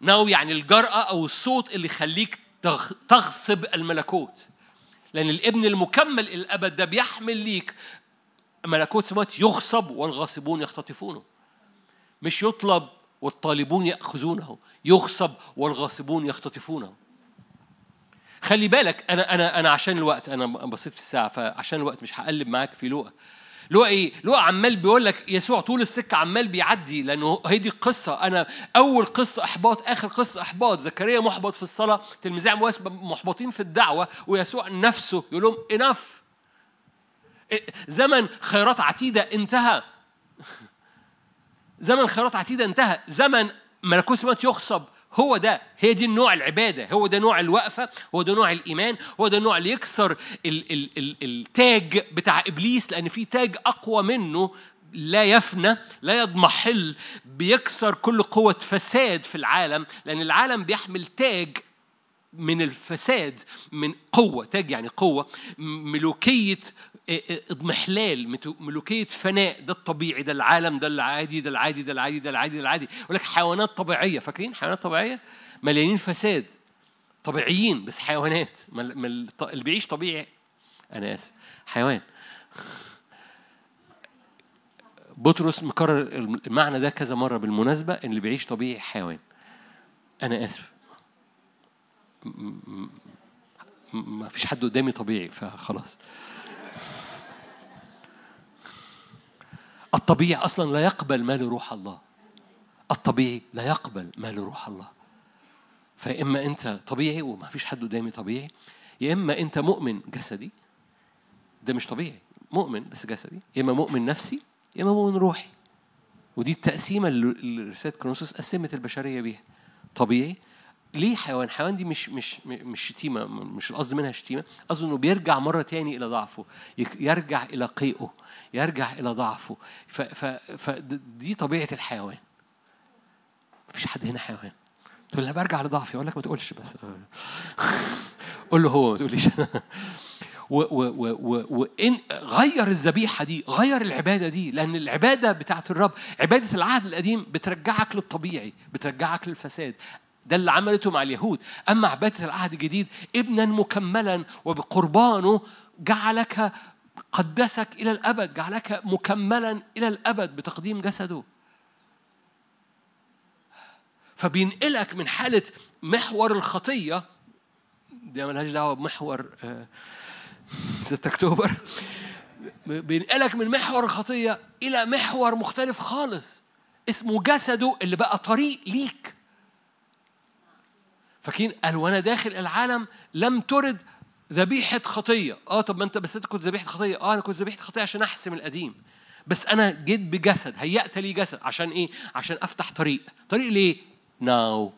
A: ناو يعني الجرأة أو الصوت اللي يخليك تغصب الملكوت. لأن الابن المكمل الأبد ده بيحمل ليك. ملكوت سماوات يغصب والغاصبون يختطفونه. مش يطلب والطالبون يأخذونه. يغصب والغاصبون يختطفونه. خلي بالك أنا أنا أنا عشان الوقت أنا بصيت في الساعة فعشان الوقت مش هقلب معاك في لوقا لوقا إيه؟ لوقا عمال بيقول لك يسوع طول السكة عمال بيعدي لأنه هي دي القصة أنا أول قصة أحباط آخر قصة أحباط. زكريا محبط في الصلاة تلميذي عمواس محبطين في الدعوة ويسوع نفسه يقول لهم انف زمن خيرات عتيدة انتهى. زمن خيرات عتيدة انتهى. زمن ملكوت السماوات يخصب. هو ده هي دي النوع العبادة هو ده نوع الوقفة هو ده نوع الإيمان هو ده النوع اللي يكسر ال ال ال التاج بتاع إبليس لأن في تاج أقوى منه لا يفنى لا يضمحل بيكسر كل قوة فساد في العالم لأن العالم بيحمل تاج من الفساد من قوة تاج يعني قوة ملوكية اضمحلال ملوكية فناء ده الطبيعي ده العالم ده العادي ده العادي ده العادي ده العادي ده العادي. يقول لك حيوانات طبيعية فاكرين حيوانات طبيعية؟ مليانين فساد طبيعيين بس حيوانات. اللي بيعيش طبيعي. أنا آسف. حيوان. بطرس مكرر المعنى ده كذا مرة بالمناسبة إن اللي بيعيش طبيعي حيوان. أنا آسف. ما فيش حد قدامي طبيعي فخلاص. الطبيعي أصلا لا يقبل ما لروح الله. الطبيعي لا يقبل ما لروح الله. فإما أنت طبيعي وما فيش حد قدامي طبيعي يا إما أنت مؤمن جسدي ده مش طبيعي مؤمن بس جسدي يا إما مؤمن نفسي يا إما مؤمن روحي. ودي التقسيمة اللي رسالة كرونسوس قسمت البشرية بيها. طبيعي ليه حيوان؟ حيوان دي مش مش مش شتيمة مش القصد منها شتيمة، قصد إنه بيرجع مرة تاني إلى ضعفه، يرجع إلى قيئه، يرجع إلى ضعفه، فدي طبيعة الحيوان. مفيش حد هنا حيوان. تقول له برجع لضعفي، أقول لك ما تقولش بس. قول له هو ما تقوليش. وإن غير الذبيحة دي غير العبادة دي لأن العبادة بتاعت الرب عبادة العهد القديم بترجعك للطبيعي بترجعك للفساد ده اللي عملته مع اليهود. أما عبادة العهد الجديد ابنا مكملا وبقربانه جعلك قدسك إلى الأبد جعلك مكملا إلى الأبد بتقديم جسده. فبينقلك من حالة محور الخطية دي ملهاش دعوة بمحور 6 آه، أكتوبر. بينقلك من محور الخطية إلى محور مختلف خالص اسمه جسده اللي بقى طريق ليك. فاكرين قال وأنا داخل العالم لم ترد ذبيحة خطية. آه طب ما انت بس انت كنت ذبيحة خطية. آه أنا كنت ذبيحة خطية عشان احسم القديم. بس أنا جيت بجسد هيأت لي جسد. عشان إيه؟ عشان افتح طريق. طريق ليه؟ ناو.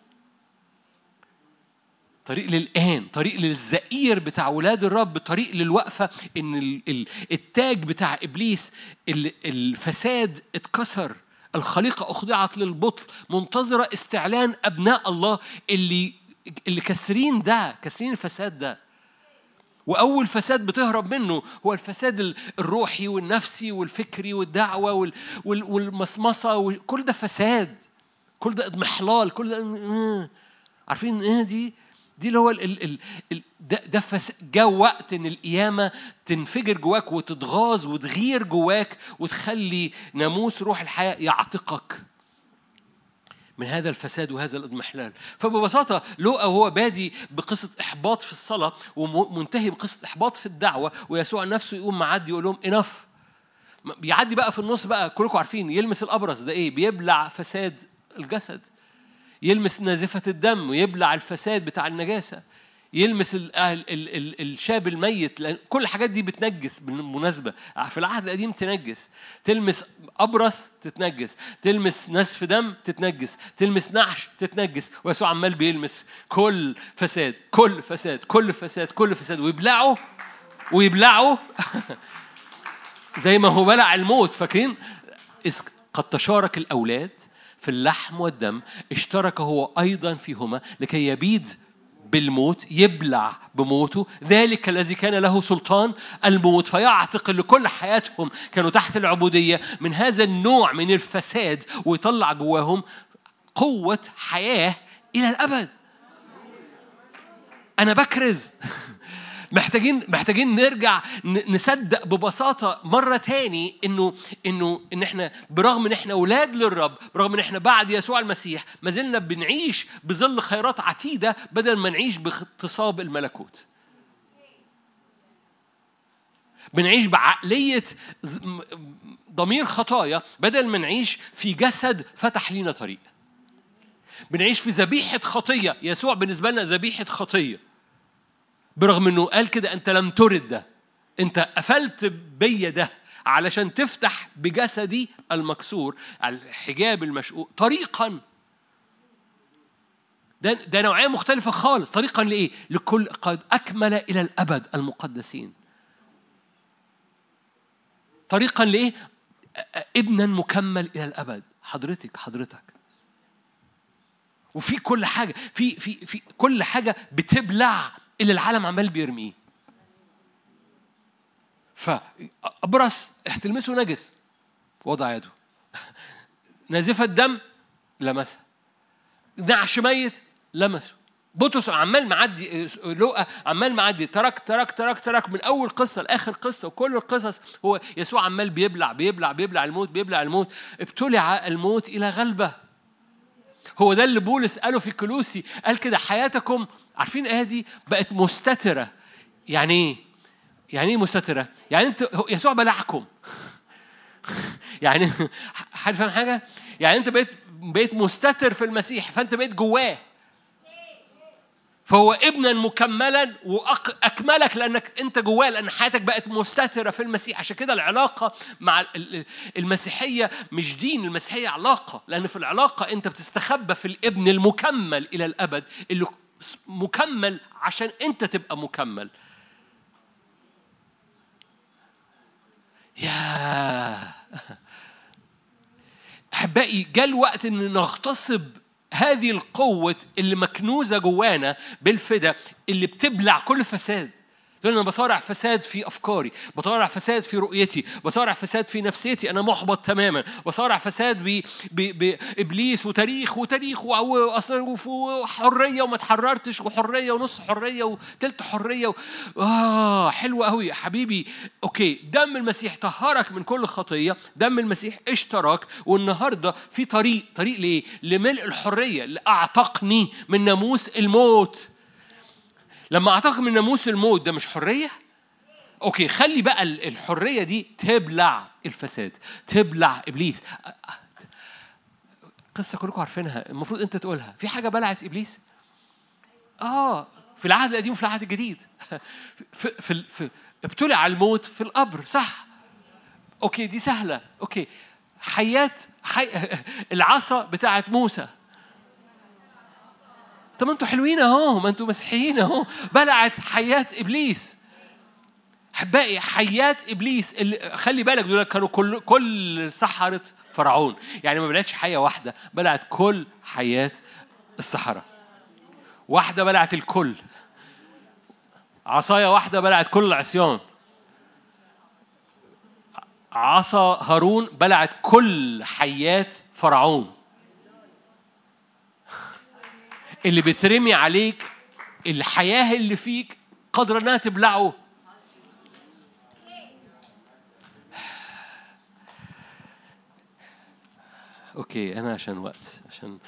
A: طريق للآن. طريق للزئير بتاع ولاد الرب. طريق للوقفة إن التاج بتاع إبليس الفساد اتكسر. الخليقة أخضعت للبطل. منتظرة استعلان أبناء الله اللي اللي كسرين ده كسرين الفساد ده. وأول فساد بتهرب منه هو الفساد الروحي والنفسي والفكري والدعوة والمصمصة وكل ده فساد. كل ده إضمحلال كل ده عارفين إيه دي دي اللي هو ال ال ال ده ده جاء وقت إن القيامة تنفجر جواك وتتغاظ وتغير جواك وتخلي ناموس روح الحياة يعتقك. من هذا الفساد وهذا الإضمحلال. فببساطة لوقا هو بادي بقصة إحباط في الصلاة ومنتهي بقصة إحباط في الدعوة ويسوع نفسه يقوم معدي يقول لهم انف بيعدي بقى في النص بقى كلكم عارفين يلمس الابرص ده إيه؟ بيبلع فساد الجسد. يلمس نازفة الدم ويبلع الفساد بتاع النجاسة. يلمس ال ال ال الشاب الميت لأن كل الحاجات دي بتنجس بالمناسبة. في العهد القديم تنجس. تلمس أبرص تتنجس. تلمس نسف دم تتنجس. تلمس نعش تتنجس. ويسوع عمال بيلمس كل فساد كل فساد كل فساد كل فساد. ويبلعه ويبلعه. زي ما هو بلع الموت. فاكرين؟ قد تشارك الأولاد في اللحم والدم اشترك هو أيضا فيهما لكي يبيد بالموت يبلع بموته. ذلك الذي كان له سلطان الموت. فيعتق لكل حياتهم كانوا تحت العبودية. من هذا النوع من الفساد ويطلع جواهم قوة حياة إلى الأبد. أنا بكرز. محتاجين محتاجين نرجع نصدق ببساطة مرة تاني إنه إنه إن إحنا برغم إن إحنا أولاد للرب برغم إن إحنا بعد يسوع المسيح ما زلنا بنعيش بظل خيرات عتيدة بدل ما نعيش باغتصاب الملكوت. بنعيش بعقلية ضمير خطايا بدل ما نعيش في جسد فتح لينا طريق. بنعيش في ذبيحة خطية. يسوع بالنسبة لنا ذبيحة خطية. برغم إنه قال كده أنت لم ترد ده. أنت قفلت بيا ده علشان تفتح بجسدي المكسور الحجاب المشقوق طريقا. ده ده نوعية مختلفة خالص. طريقا لإيه؟ لكل قد أكمل إلى الأبد المقدسين. طريقا لإيه؟ ابنا مكمل إلى الأبد. حضرتك حضرتك. وفي كل حاجة في في في كل حاجة بتبلع. اللي العالم عمال بيرميه. فأبرص احتلمسه نجس. وضع يده. نازفة الدم لمسها. نعش ميت لمسه. بطرس عمال معدي لوقا عمال معدي. ترك ترك ترك ترك. من أول قصة لآخر قصة وكل القصص هو يسوع عمال بيبلع بيبلع بيبلع الموت بيبلع الموت. ابتلع الموت إلى غلبة. هو ده اللي بولس قاله في كلوسي. قال كده حياتكم عارفين الآية دي؟ بقت مستترة. يعني إيه؟ يعني إيه مستترة؟ يعني أنت يسوع بلعكم. يعني حد فاهم حاجة؟ يعني أنت بقيت بقيت مستتر في المسيح فأنت بقيت جواه. فهو ابنا مكملا واكملك لأنك أنت جواه لأن حياتك بقت مستترة في المسيح. عشان كده العلاقة مع المسيحية مش دين المسيحية علاقة. لأن في العلاقة أنت بتستخبى في الابن المكمل إلى الأبد اللي مكمل عشان أنت تبقى مكمل. يا أحبائي جاء الوقت إن نغتصب هذه القوة اللي مكنوزة جوانا بالفدا اللي بتبلع كل فساد. تقول أنا بصارع فساد في أفكاري بصارع فساد في رؤيتي بصارع فساد في نفسيتي أنا محبط تماما بصارع فساد. بابليس وتاريخ وتاريخ وحرية وما تحررتش وحرية ونص حرية وتلت حرية و... آه حلو قوي حبيبي أوكي دم المسيح طهرك من كل خطية دم المسيح اشترك والنهاردة في طريق طريق ليه لملء الحرية لأعتقني من ناموس الموت لما أعتقد من ناموس الموت ده مش حرية؟ okay خلي بقى الحرية دي تبلع الفساد تبلع إبليس. قصة كلكم عارفينها المفروض أنت تقولها. في حاجة بلعت إبليس؟ آه في العهد القديم وفي العهد الجديد. في في, في ابتلع الموت في القبر صح؟ okay دي سهلة. okay حيات حي... العصا بتاعت موسى. طب ما أنتوا حلوين اهو ما أنتوا مسيحيين اهو. بلعت حيات إبليس. احبائي حيات إبليس اللي خلي بالك دول كانوا كل كل سحرة فرعون. يعني ما بلعتش حيه واحدة بلعت كل حيات السحرة. واحدة بلعت الكل. عصاية واحدة بلعت كل العصيان. عصا هارون بلعت كل حيات فرعون. اللي بترمي عليك الحياة اللي فيك قادره انها تبلعه. أوكي أنا عشان وقت عشان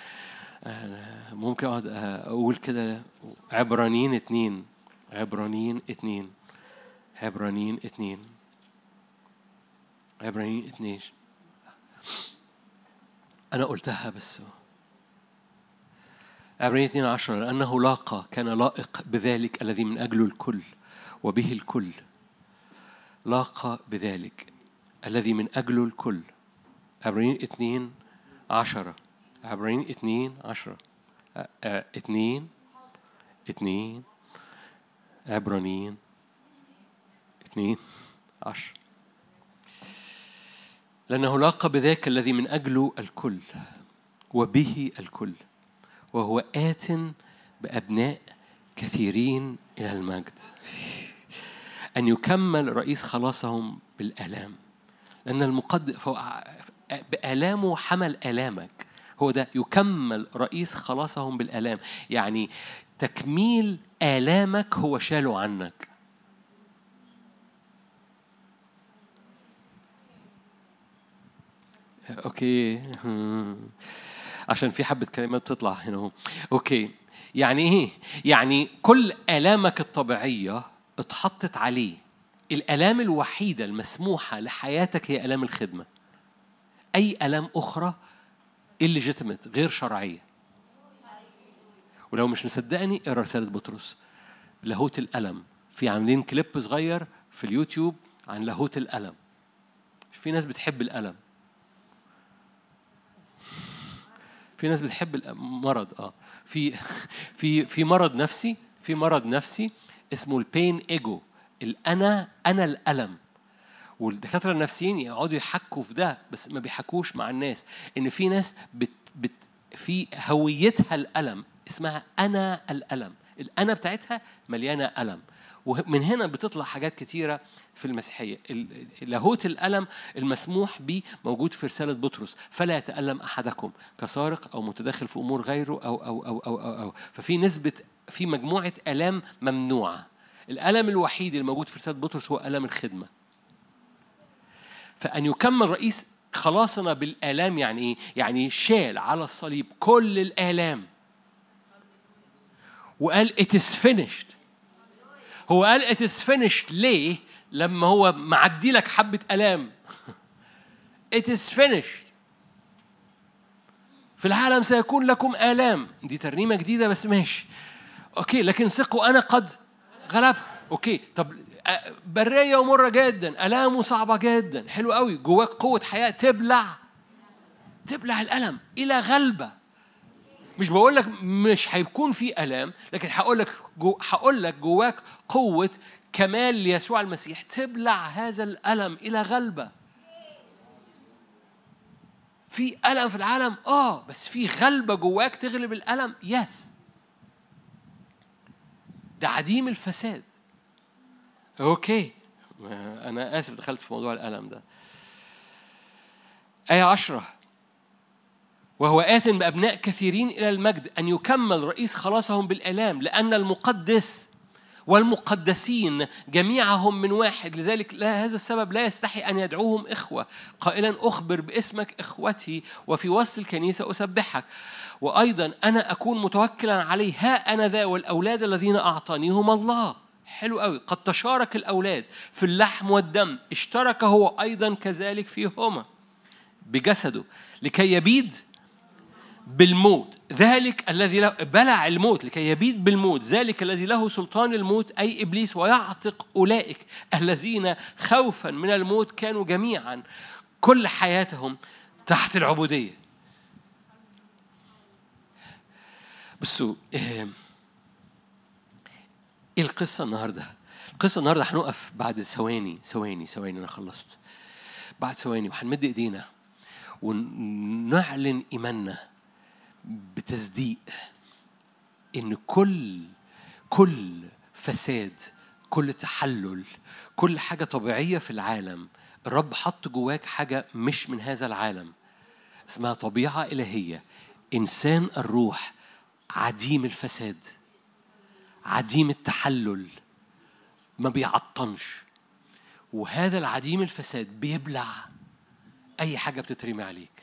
A: آه، ممكن اقعد أقول كده. عبرانيين اتنين عبرانيين اتنين عبرانيين اتنين عبرانيين اتنين. أنا قلتها بس. عبرانيين اتنين عشرة لأنه لاقى كان لائق بذلك الذي من أجله الكل وبه الكل. لاقى بذلك الذي من أجله الكل. عبرانيين اتنين عشرة عبرين اتنين عشرة اتنين اتنين عبرانيين اتنين عشرة لأنه لاقى بذاك الذي من أجله الكل وبه الكل. وهو آت بأبناء كثيرين إلى المجد. أن يكمل رئيس خلاصهم بالآلام. لأن المقدم بآلامه حمل آلامك. هو ده يكمل رئيس خلاصهم بالآلام. يعني تكميل آلامك هو شاله عنك. okay. عشان في حبة كلمات بتطلع هنا اهو. okay. يعني إيه؟ يعني كل آلامك الطبيعية اتحطت عليه. الآلام الوحيدة المسموحة لحياتك هي آلام الخدمة. أي ألام أخرى illegitimate غير شرعية. ولو مش مصدقني اقرا رسالة بطرس. لاهوت الألم. في عاملين كليب صغير في اليوتيوب عن لاهوت الألم. في ناس بتحب الألم. في ناس بتحب المرض آه. في في في مرض نفسي في مرض نفسي اسمه البين إيجو الانا أنا الألم. والدكاترة النفسيين يقعدوا يحكوا في ده بس ما بيحكوش مع الناس. إن في ناس بت بت في هويتها الألم اسمها أنا الألم. الأنا بتاعتها مليانة ألم. ومن هنا بتطلع حاجات كتيرة في المسيحية. لاهوت الألم المسموح به موجود في رسالة بطرس فلا يتألم أحدكم كسارق أو متدخل في أمور غيره أو أو أو أو أو, أو. ففي نسبة في مجموعة آلام ممنوعة. الألم الوحيد الموجود في رسالة بطرس هو الم الخدمة. فأن يكمل رئيس خلاصنا بالآلام يعني إيه؟ يعني شال على الصليب كل الآلام. وقال it is finished. هو قال is finished. ليه؟ لما هو معدي لك حبة it is finished. في العالم سيكون لكم آلام. دي ترنيمة جديدة بس ماشي. okay لكن ثقوا أنا قد غلبت. okay طب برية ومرة جدا ألامه صعبة جدا حلو قوي جواك قوة حياة تبلع. تبلع الألم إلى غلبة. مش بقول لك مش هيكون في ألام لكن هقول لك هقول لك جواك قوة كمال ليسوع المسيح. تبلع هذا الألم إلى غلبة. في ألم في العالم؟ آه بس في غلبة جواك تغلب الألم؟ yes ده عديم الفساد. okay. أنا آسف دخلت في موضوع الألم ده. آية عشرة. وهو آت بأبناء كثيرين إلى المجد أن يكمل رئيس خلاصهم بالآلام لأن المقدس والمقدسين جميعهم من واحد لذلك لا هذا السبب لا يستحي أن يدعوهم إخوة. قائلا أخبر باسمك إخوتي وفي وسط الكنيسة أسبحك. وأيضا أنا أكون متوكلا عليه ها أنا ذا والأولاد الذين أعطانيهم الله. حلو قوي قد تشارك الأولاد في اللحم والدم. اشترك هو أيضا كذلك فيهما. بجسده. لكي يبيد بالموت. ذلك الذي له بلع الموت لكي يبيد بالموت. ذلك الذي له سلطان الموت أي إبليس ويعتق أولئك الذين خوفا من الموت كانوا جميعا كل حياتهم تحت العبودية. بصوا إيه القصة النهاردة؟ القصة النهاردة هنقف بعد ثواني ثواني ثواني أنا خلصت. بعد ثواني وهنمد إيدينا ونعلن إيماننا. بتصديق إن كل كل فساد كل تحلل كل حاجة طبيعية في العالم الرب حط جواك حاجة مش من هذا العالم اسمها طبيعة إلهية. إنسان الروح عديم الفساد عديم التحلل ما بيعطنش وهذا العديم الفساد بيبلع. أي حاجة بتترمي عليك.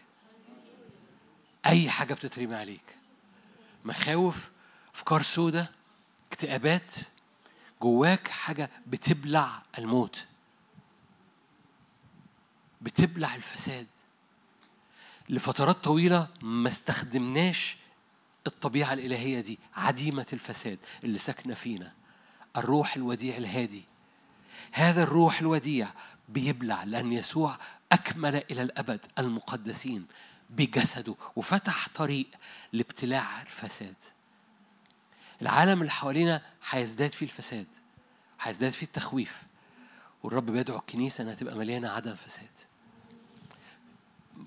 A: أي حاجة بتترمي عليك. مخاوف أفكار سودة اكتئابات. جواك حاجة بتبلع الموت. بتبلع الفساد. لفترات طويلة ما استخدمناش الطبيعة الإلهية دي عديمة الفساد اللي ساكنة فينا. الروح الوديع الهادي. هذا الروح الوديع بيبلع لأن يسوع أكمل إلى الأبد المقدسين. بجسده وفتح طريق لابتلاع الفساد. العالم اللي حوالينا هيزداد فيه الفساد هيزداد فيه التخويف والرب بيدعو الكنيسة إنها تبقى مليانة عدم فساد.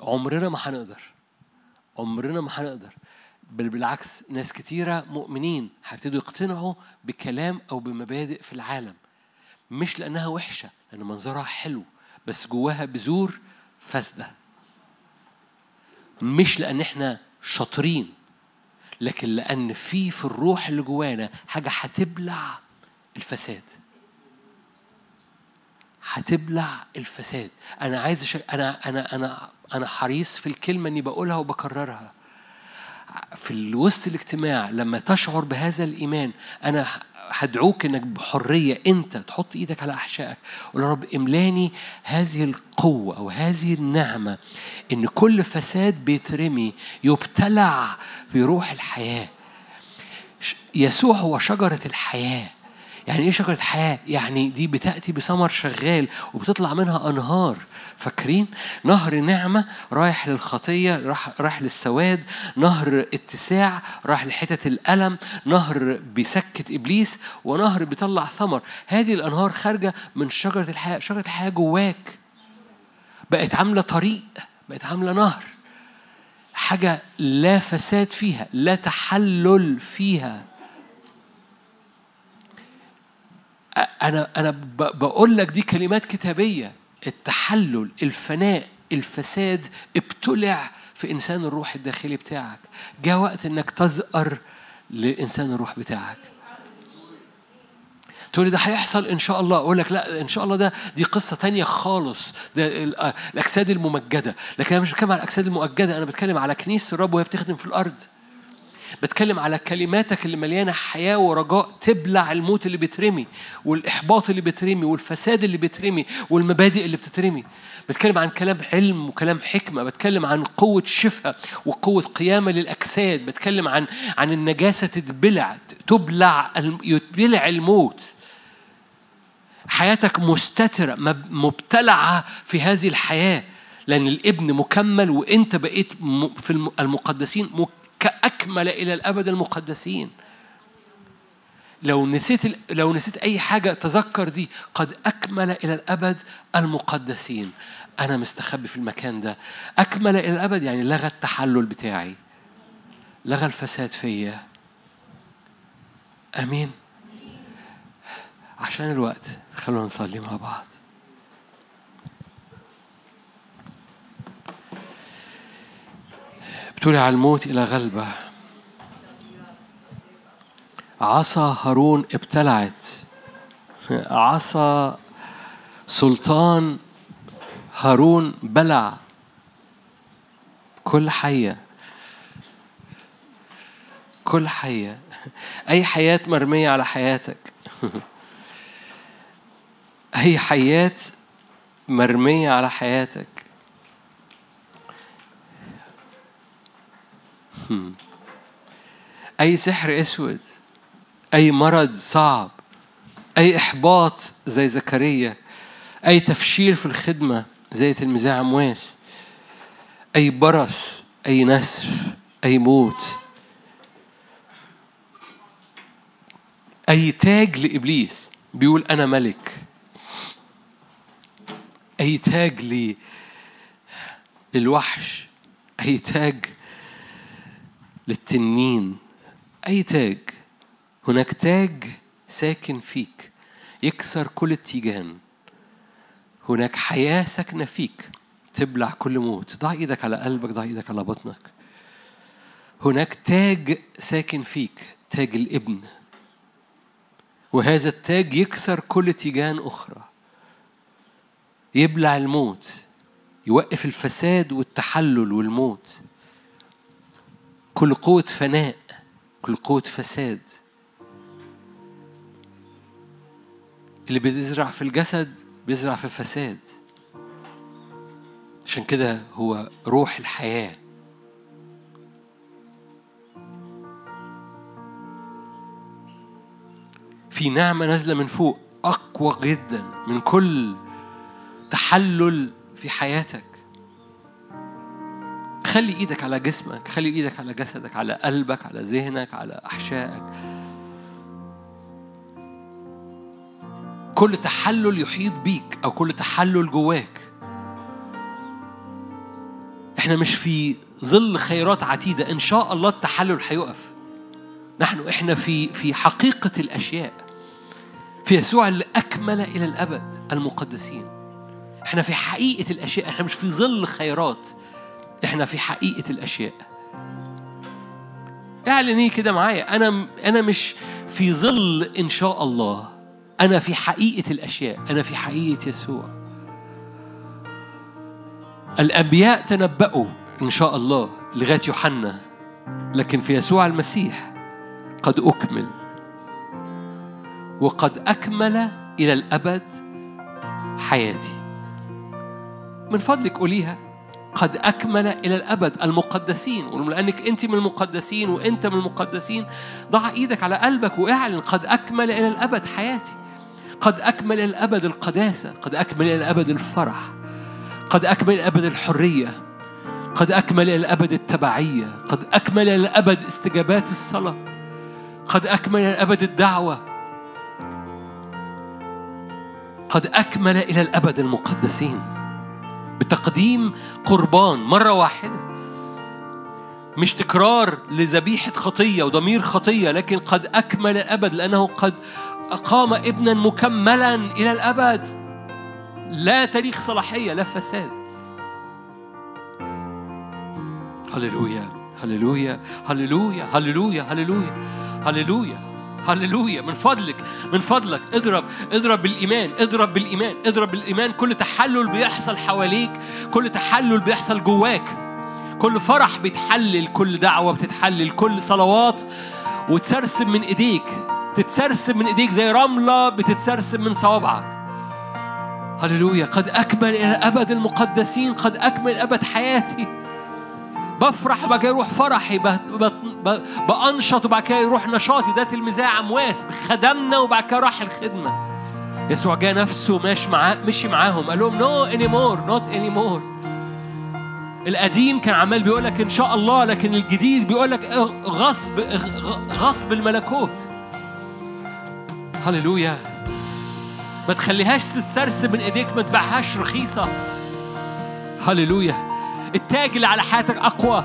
A: عمرنا ما هنقدر عمرنا ما هنقدر. بل بالعكس ناس كتيرة مؤمنين هيبتدوا يقتنعوا بكلام أو بمبادئ في العالم مش لأنها وحشة لأن منظرها حلو بس جواها بذور فاسدة. مش لأن إحنا شاطرين لكن لأن في في الروح اللي جوانا حاجة هتبلع الفساد. هتبلع الفساد. أنا عايز شي... أنا أنا أنا أنا حريص في الكلمة إني بقولها وبكررها. في الوسط الاجتماع لما تشعر بهذا الإيمان أنا هدعوك إنك بحرية أنت تحط إيدك على أحشائك. وقول يا رب إملاني هذه القوة أو هذه النعمة إن كل فساد بيترمي يبتلع في روح الحياة. يسوع هو شجرة الحياة. يعني إيه شجرة حياة؟ يعني دي بتأتي بثمر شغال وبتطلع منها أنهار. فاكرين؟ نهر نعمة رايح للخطية راح رايح للسواد. نهر اتساع راح لحتة الألم. نهر بيسكت إبليس ونهر بيطلع ثمر. هذه الأنهار خارجة من شجرة الحياة. شجرة الحياة جواك. بقت عاملة طريق بقت عاملة نهر. حاجة لا فساد فيها لا تحلل فيها. أنا أنا بقول لك دي كلمات كتابية. التحلل الفناء الفساد ابتلع في إنسان الروح الداخلي بتاعك. جاء وقت إنك تزقر لإنسان الروح بتاعك. تقول لي ده هيحصل إن شاء الله. أقول لك لا إن شاء الله ده دي قصة تانية خالص. ده الأجساد الممجدة. لكن أنا مش بتكلم على الأجساد المؤجدة أنا بتكلم على كنيسه الرب وهي بتخدم في الأرض. بتكلم على كلماتك اللي مليانة حياة ورجاء تبلع الموت اللي بيترمي والإحباط اللي بيترمي والفساد اللي بيترمي والمبادئ اللي بتترمي. بتكلم عن كلام علم وكلام حكمة بتكلم عن قوة شفاء وقوة قيامة للأجساد بتكلم عن عن النجاسة تتبلع تبلع يتبلع الموت. حياتك مستترة مبتلعة في هذه الحياة لأن الابن مكمل وأنت بقيت في المقدسين كأكمل إلى الأبد المقدسين. لو نسيت لو نسيت أي حاجة تذكر دي قد أكمل إلى الأبد المقدسين. أنا مستخبي في المكان ده. أكمل إلى الأبد يعني لغى التحلل بتاعي. لغى الفساد فيا. أمين. عشان الوقت خلونا نصلي مع بعض. على الموت إلى غلبة. عصا هارون ابتلعت. عصا سلطان هارون بلع كل حية. كل حية. أي حياة مرمية على حياتك. أي حيات مرمية على حياتك. أي سحر أسود أي مرض صعب أي إحباط زي زكريا أي تفشيل في الخدمة زي تلميذي عمواس أي برص أي نسف أي موت أي تاج لإبليس بيقول أنا ملك أي تاج. للوحش أي تاج للتنين. أي تاج. هناك تاج ساكن فيك. يكسر كل التيجان هناك حياة ساكنة فيك. تبلع كل موت. ضع إيدك على قلبك ضع إيدك على بطنك. هناك تاج ساكن فيك. تاج الإبن. وهذا التاج يكسر كل تيجان أخرى. يبلع الموت. يوقف الفساد والتحلل والموت. كل قوة فناء كل قوة فساد. اللي بيزرع في الجسد بيزرع في فساد عشان كده هو روح الحياة. في نعمة نازلة من فوق أقوى جدا من كل تحلل في حياتك. خلي إيدك على جسمك خلي إيدك على جسدك على قلبك على ذهنك على أحشائك. كل تحلل يحيط بيك أو كل تحلل جواك. إحنا مش في ظل خيرات عتيدة إن شاء الله التحلل هيقف. نحن إحنا في في حقيقة الأشياء في يسوع اللي اكمل إلى الأبد المقدسين. إحنا في حقيقة الأشياء إحنا مش في ظل خيرات. إحنا في حقيقة الأشياء. اعلني كده معايا أنا أنا مش في ظل إن شاء الله. أنا في حقيقة الأشياء أنا في حقيقة يسوع. الأنبياء تنبأوا إن شاء الله لغاية يوحنا لكن في يسوع المسيح قد أكمل. وقد أكمل إلى الأبد حياتي. من فضلك قوليها. قد أكمل إلى الأبد. المقدسين ولأنك أنت من المقدسين وأنت من المقدسين. ضع إيدك على قلبك واعلن قد أكمل إلى الأبد حياتي. قد أكمل إلى الأبد القداسة. قد أكمل إلى الأبد الفرح. قد أكمل إلى الأبد الحرية. قد أكمل إلى الأبد التبعية. قد أكمل إلى الأبد استجابات الصلاة. قد أكمل إلى الأبد الدعوة. قد أكمل إلى الأبد المقدسين. بتقديم قربان مرة واحدة. مش تكرار لذبيحة خطية وضمير خطية لكن قد أكمل الأبد لأنه قد أقام ابنا مكملا إلى الأبد. لا تاريخ صلاحية لا فساد. هللويا هللويا هللويا هللويا هللويا هللويا. هللويا من فضلك من فضلك. اضرب اضرب بالإيمان اضرب بالإيمان اضرب بالإيمان. كل تحلل بيحصل حواليك كل تحلل بيحصل جواك. كل فرح بيتحلل كل دعوة بتتحلل كل صلوات وتسرسب من إيديك. تتسرسب من إيديك زي رملة بتتسرسب من صوابعك. هللويا. قد أكمل إلى أبد المقدسين قد أكمل أبد حياتي. بفرح وبعد كده يروح فرحي بأنشط وبعد كده يروح نشاطي. ده تلميذي عمواس خدمنا وبعد كده راح الخدمة. يسوع جاء نفسه ماشي معاه مشي معاهم. قال لهم no any more not any more القديم كان عمال بيقول لك إن شاء الله. لكن الجديد بيقول لك غصب غصب الملكوت. هللويا. ما تخليهاش تسترسب من إيديك ما تبيعهاش رخيصة. هللويا. التاج اللي على حياتك أقوى.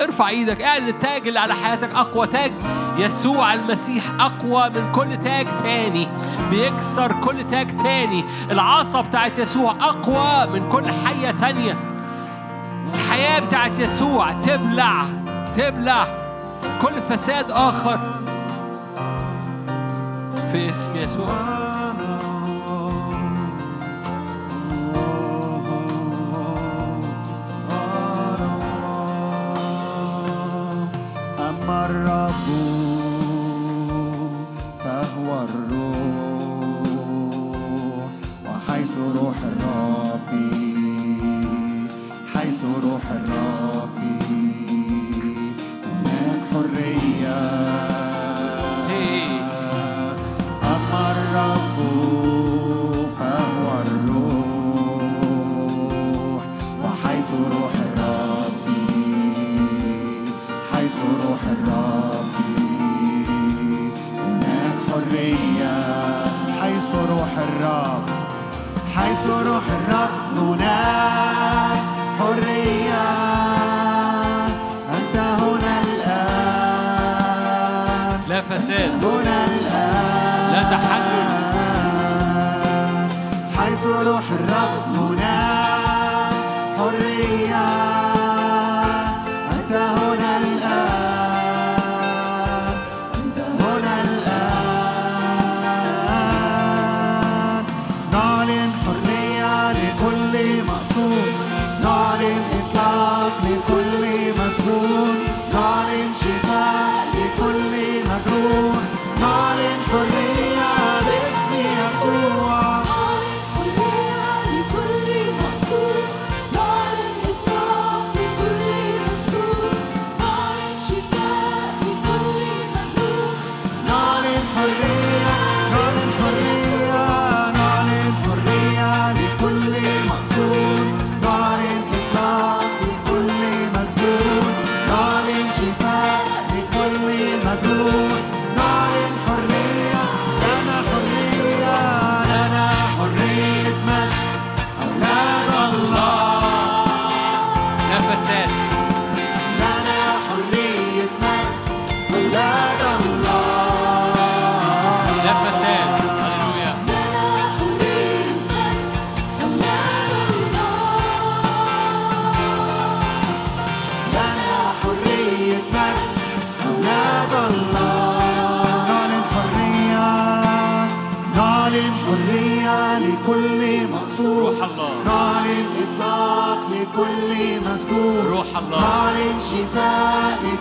A: ارفع إيدك اعلن التاج اللي على حياتك أقوى. تاج يسوع المسيح أقوى من كل تاج تاني بيكسر كل تاج تاني. العصا بتاعت يسوع أقوى من كل حية تانية. الحياة بتاعت يسوع تبلع تبلع. كل فساد آخر في اسم يسوع.
B: الرب فهو الروح وحيث روح الرب حيث روح الرب
A: الرب.
B: حيث روح الرب هناك حرية. أنت هنا الآن.
A: لا فساد.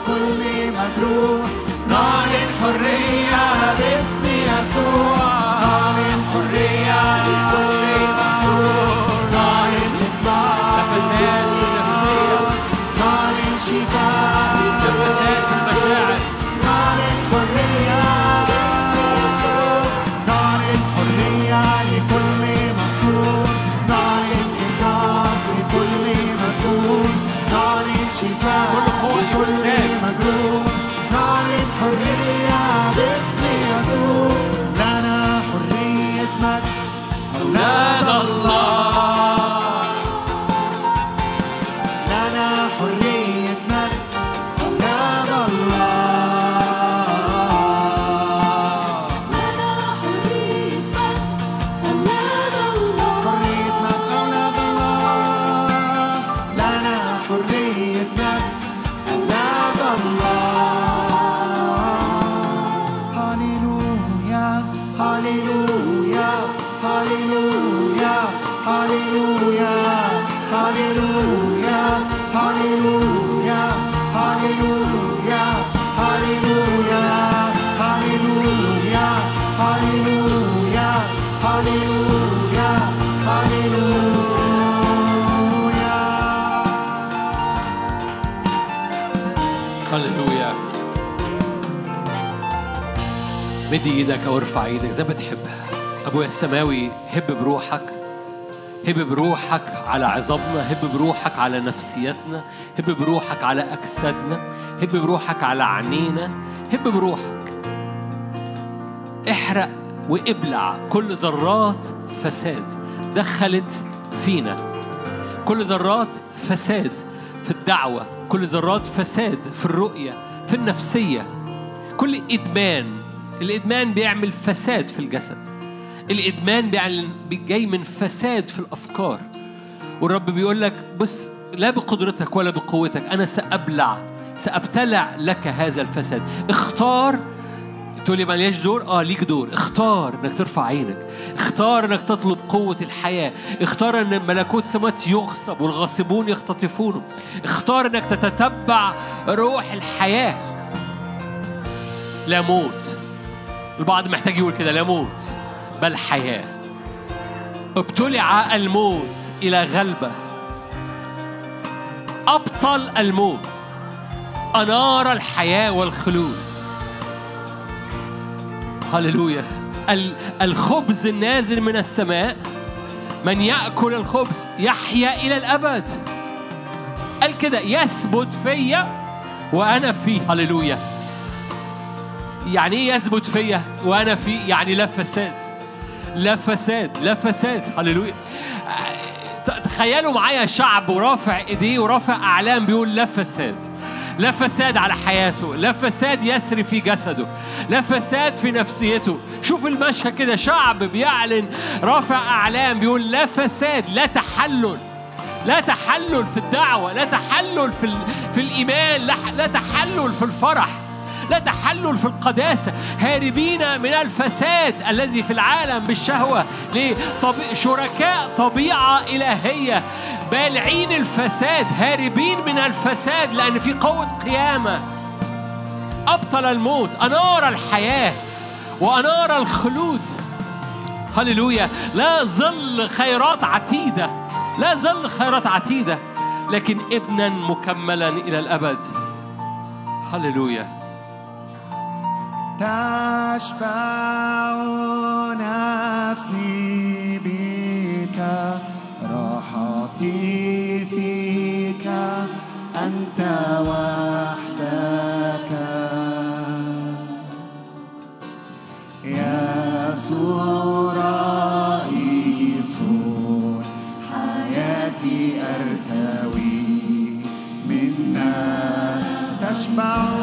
A: كل
B: مجروح نار الحرية باسم يسوع.
A: إيدك أو ارفع إيدك زي ما تحب أبويا السماوي هب بروحك. هب بروحك على عظامنا هب بروحك على نفسيتنا هب بروحك على أجسادنا هب بروحك على عينينا هب بروحك. احرق وابلع كل ذرات فساد دخلت فينا. كل ذرات فساد في الدعوة كل ذرات فساد في الرؤية في النفسية. كل إدمان الإدمان بيعمل فساد في الجسد. الإدمان جاي من فساد في الأفكار. والرب بيقول لك بص لا بقدرتك ولا بقوتك أنا سأبلع سأبتلع لك هذا الفساد. اختار. تقول لي مالياش دور؟ آه ليك دور. اختار إنك ترفع عينك. اختار إنك تطلب قوة الحياة. اختار إن ملكوت السماوات يغصب والغاصبون يختطفونه اختار إنك تتتبع روح الحياة. لا موت. البعض محتاج يقول كده لا موت بل حياة. ابتلع الموت إلى غلبة. أبطل الموت. أنار الحياة والخلود. هللويا. ال- الخبز النازل من السماء. من يأكل الخبز يحيا إلى الأبد. قال كده يثبت فيا وأنا فيه. هللويا. يعني إيه يثبت فيا وأنا في يعني لا فساد؟ لا فساد لا فساد. هللويا. تخيلوا معايا شعب ورافع إيديه ورافع أعلام بيقول لا فساد. لا فساد على حياته لا فساد يسري في جسده لا فساد في نفسيته. شوف المشهد كده شعب بيعلن رافع أعلام بيقول لا فساد لا تحلل. لا تحلل في الدعوة لا تحلل في. في الإيمان لا, لا تحلل في الفرح. لا تحلل في القداسة هاربين من الفساد الذي في العالم بالشهوة ليه؟ شركاء طبيعة إلهية. بالعين الفساد هاربين من الفساد لأن في قوة قيامة. أبطل الموت أنار الحياة وأنار الخلود. هللويا. لا ظل خيرات عتيدة. لا ظل خيرات عتيدة. لكن ابنا مكملا إلى الأبد. هللويا.
B: تشبع نفسي بك راحتي فيك أنت وحدك. يسوع رئيس حياتي أرتوي منا تشبع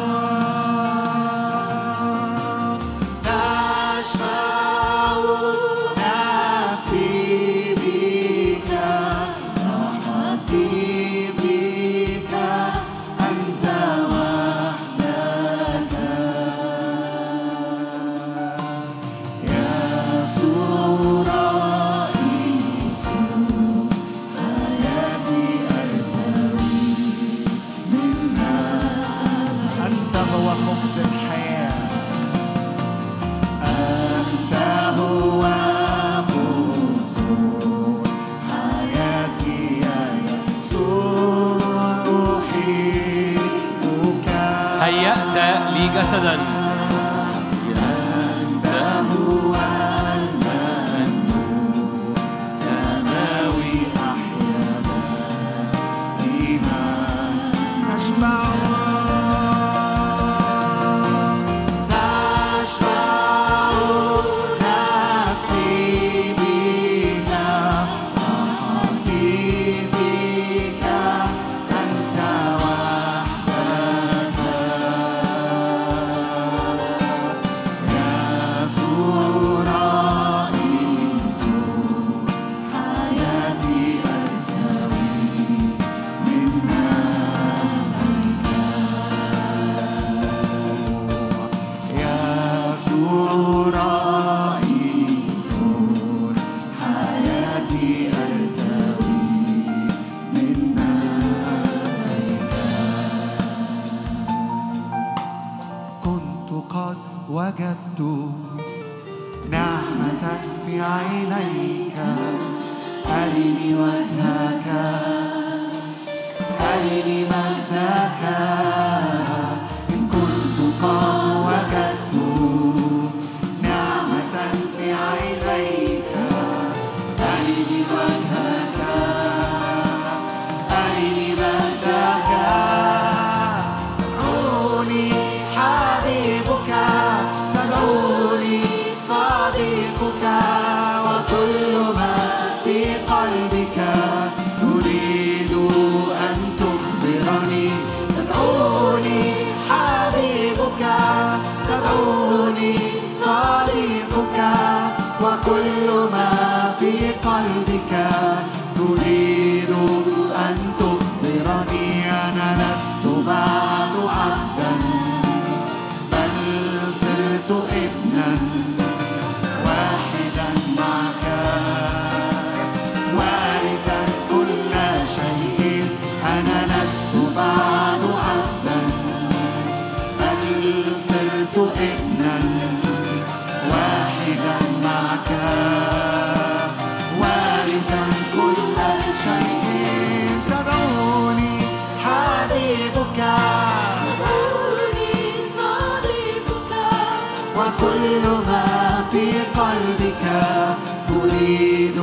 B: قلبك تريد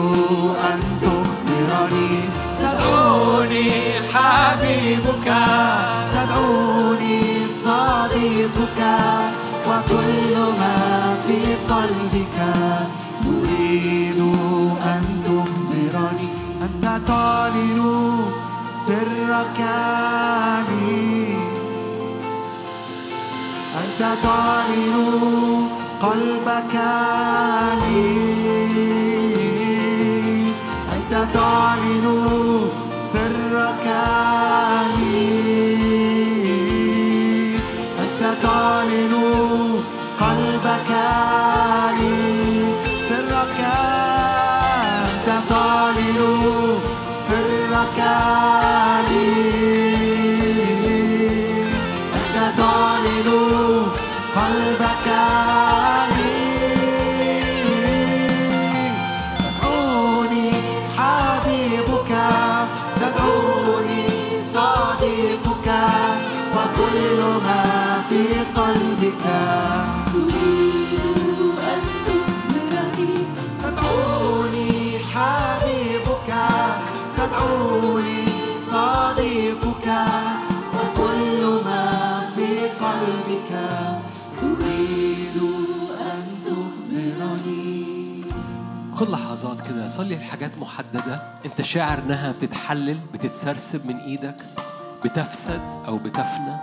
B: أن تخبرني. تدعوني حبيبك. تدعوني صديقك. وكل ما في قلبك نريد أن تخبرني. أنت تعلن سرك لي أنت تعلن قلبك لي. أنت تعلن سرك لي.
A: خد لحظات كده صلي لحاجات محددة. انت شاعر انها بتتحلل بتتسرسب من إيدك بتفسد أو بتفنى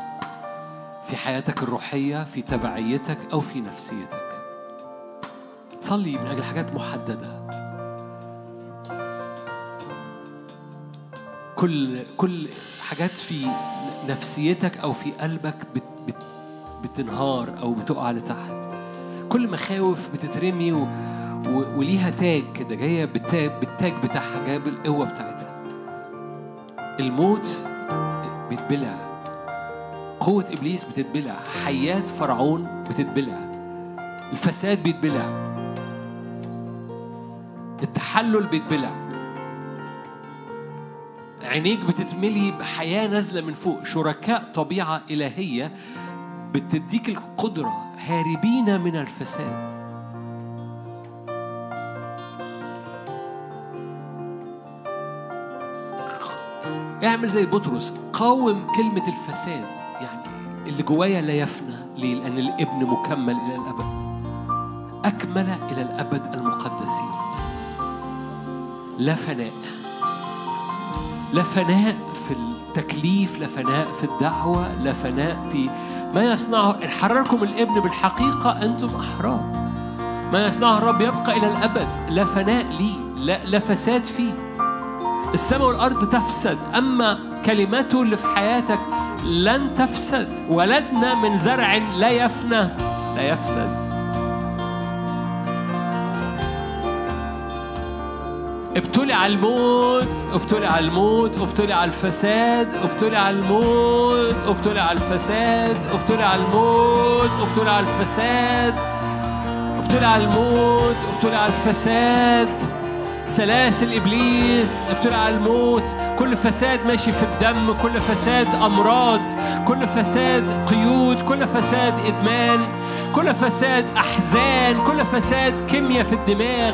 A: في حياتك الروحية في تبعيتك أو في نفسيتك. صلي من أجل حاجات محددة. كل كل حاجات في نفسيتك أو في قلبك بت بت بتنهار أو بتقع لتحت. كل مخاوف بتترمي و... وليها تاج كده جاية بالتاج بالتاج بتاعها جاية بالقوة بتاعتها. الموت بيتبلع قوة إبليس بتتبلع. حيات فرعون بتتبلع. الفساد بيتبلع. التحلل بيتبلع. عينيك بتتملي بحياة نازلة من فوق. شركاء طبيعة إلهية بتديك القدرة. هاربين من الفساد. اعمل زي بطرس قاوم كلمة الفساد يعني اللي جوايا لا يفنى ليه؟ لأن الابن مكمل إلى الأبد. أكمل إلى الأبد المقدسين. لا فناء. لا فناء في التكليف لا فناء في الدعوة لا فناء في ما يصنعه. إن حرركم الابن بالحقيقة أنتم أحرار. ما يصنعه الرب يبقى إلى الأبد. لا فناء ليه لا, لا فساد فيه. السماء والأرض تفسد أما كلماته اللي في حياتك لن تفسد. ولدنا من زرع لا يفنى لا يفسد. ابتلع الموت ابتلع الموت ابتلع الفساد ابتلع الموت ابتلع الفساد ابتلع الموت ابتلع الفساد ابتلع الموت ابتلع الفساد. سلاسل ابليس ابتلع الموت كل فساد ماشي في الدم كل فساد امراض كل فساد قيود كل فساد ادمان كل فساد احزان كل فساد كيمياء في الدماغ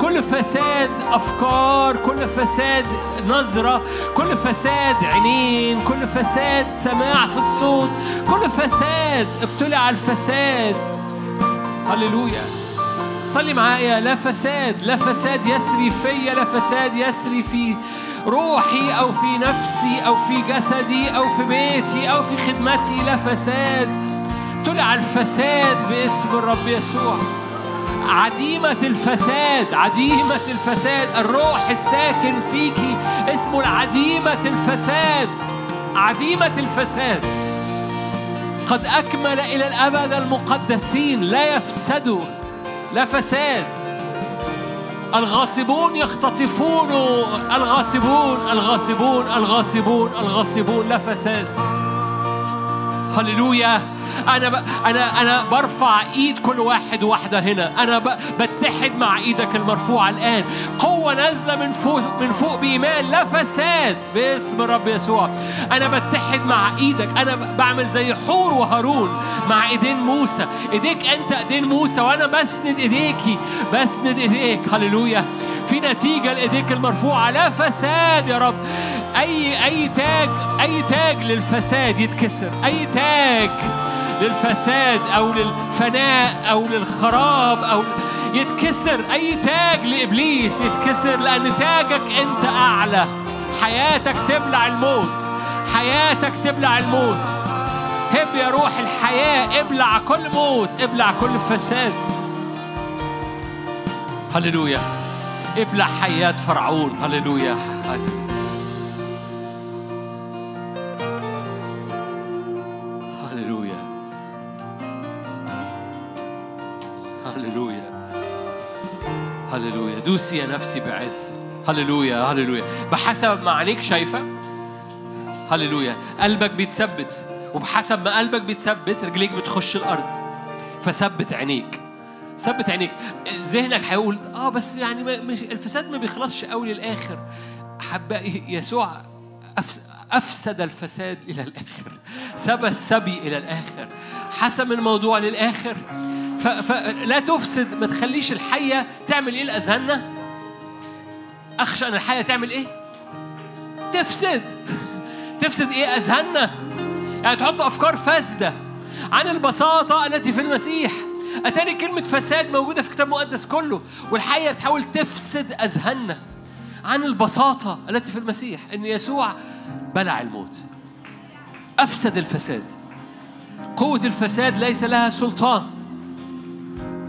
A: كل فساد افكار كل فساد نظره كل فساد عينين كل فساد سماع في الصوت كل فساد ابتلع الفساد هللويا صلي معايا. لا فساد لا فساد يسري فيا لا فساد يسري في روحي أو في نفسي أو في جسدي أو في بيتي أو في خدمتي. لا فساد. طلع الفساد باسم الرب يسوع. عديمة الفساد عديمة الفساد. الروح الساكن فيكي اسمه العديمة الفساد. عديمة الفساد. قد أكمل إلى الأبد المقدسين. لا يفسدوا لا فساد. الغاصبون يختطفون. الغاصبون الغاصبون الغاصبون الغاصبون لا فساد. هللويا. أنا ب... أنا أنا برفع إيد كل واحد واحدة هنا. أنا ب... بتحد مع إيدك المرفوعة الآن. قوة نازلة من فوق من فوق بإيمان لا فساد. باسم الرب يسوع. أنا بتحد مع إيدك. أنا ب... بعمل زي حور وهارون مع إيدين موسى. إيديك أنت إيدين موسى وأنا بسند إيديكي. بسند إيديك. هللويا. في نتيجة لإيديك المرفوعة. لا فساد يا رب. اي أي تاج أي تاج للفساد يتكسر. أي تاج للفساد أو للفناء أو للخراب أو يتكسر أي تاج لإبليس يتكسر لأن تاجك أنت أعلى. حياتك تبلع الموت. حياتك تبلع الموت. هب يا روح الحياة ابلع كل موت ابلع كل فساد. هللويا. ابلع حياة فرعون. هللويا. هللويا هللويا. دوسي يا نفسي بعز. هللويا هللويا. بحسب ما عينيك شايفة. هللويا. قلبك بيتثبت وبحسب ما قلبك بيتثبت رجليك بتخش الأرض. فثبت عينيك. ثبت عينيك. ذهنك هيقول آه بس يعني مش الفساد ما بيخلصش قوي للآخر. حبائي يسوع أفس أفسد الفساد إلى الآخر. سبى السبي إلى الآخر. حسم الموضوع للآخر. فلا تفسد ما تخليش الحية تعمل إيه؟ لأذهاننا أخشى أن الحية تعمل إيه؟ تفسد. تفسد إيه؟ أذهاننا يعني تحط أفكار فاسدة عن البساطة التي في المسيح. أتاني كلمة فساد موجودة في الكتاب المقدس كله والحية بتحاول تفسد أذهاننا عن البساطة التي في المسيح. إن يسوع بلع الموت. أفسد الفساد. قوة الفساد ليس لها سلطان.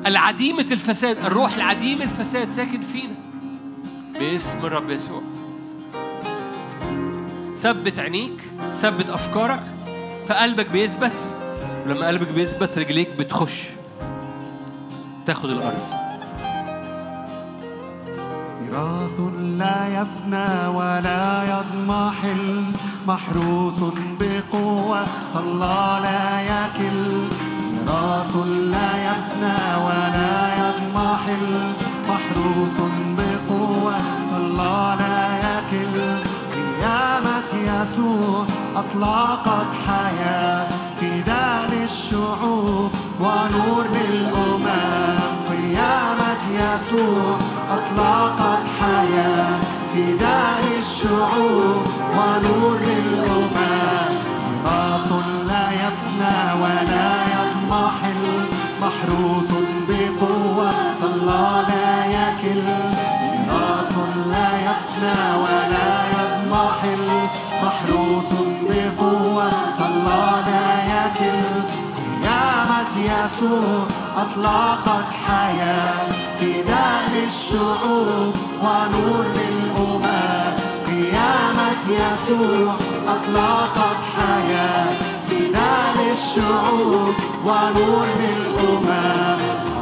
A: العديمة الفساد الروح العديم الفساد ساكن فينا. باسم الرب يسوع. ثبت عينيك ثبت أفكارك. فقلبك بيثبت. ولما قلبك بيثبت رجليك بتخش. تاخد الأرض.
B: ميراث لا يفنى ولا يضمحل. محروس بقوة الله لا يكل. ميراث لا يفنى ولا يضمحل محروس بقوة الله لا يكل. قيامة يسوع أطلقت حياة فداء للشعوب ونور للأمم. قيامة يسوع أطلقت حياة فداء للشعوب ونور للأمم. يسوع أطلقت حياة. فداء للشعوب ونور للأمم قيامة يسوع أطلقت حياة. فداء للشعوب ونور للأمم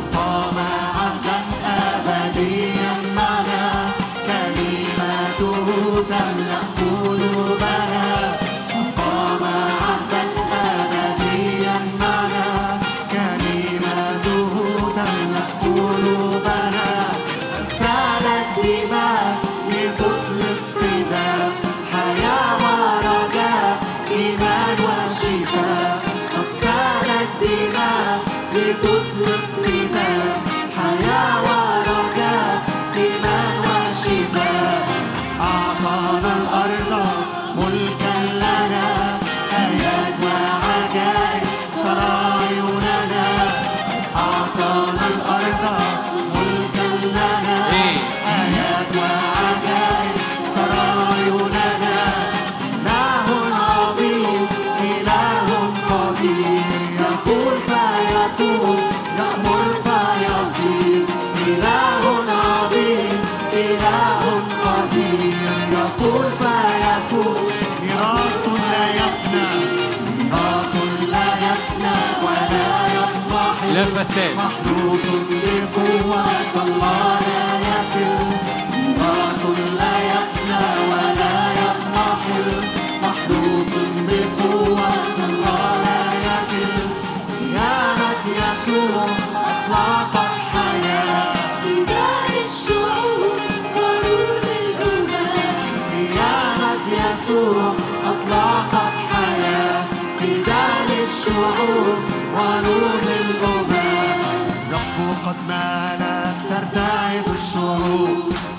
B: قد مالت ترتعد الشعوب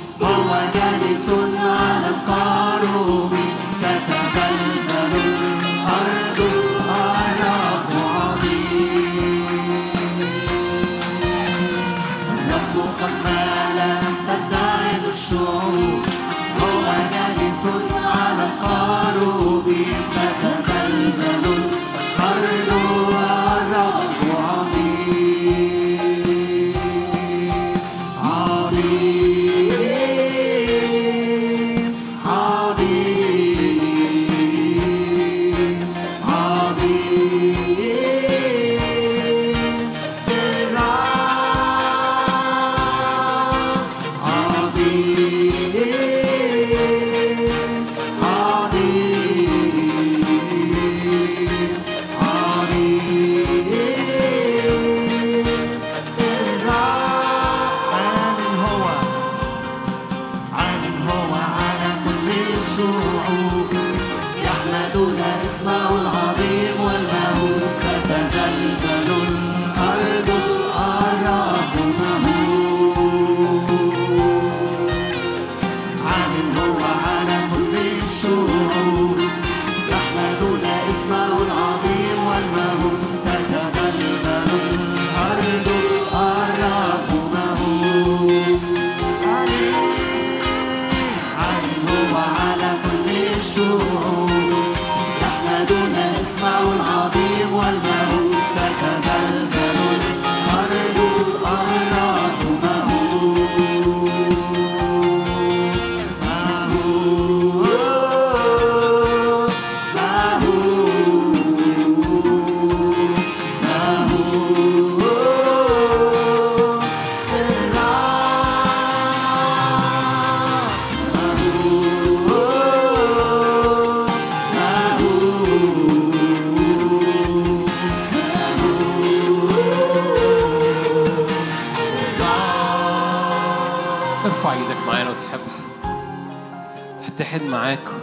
A: معاك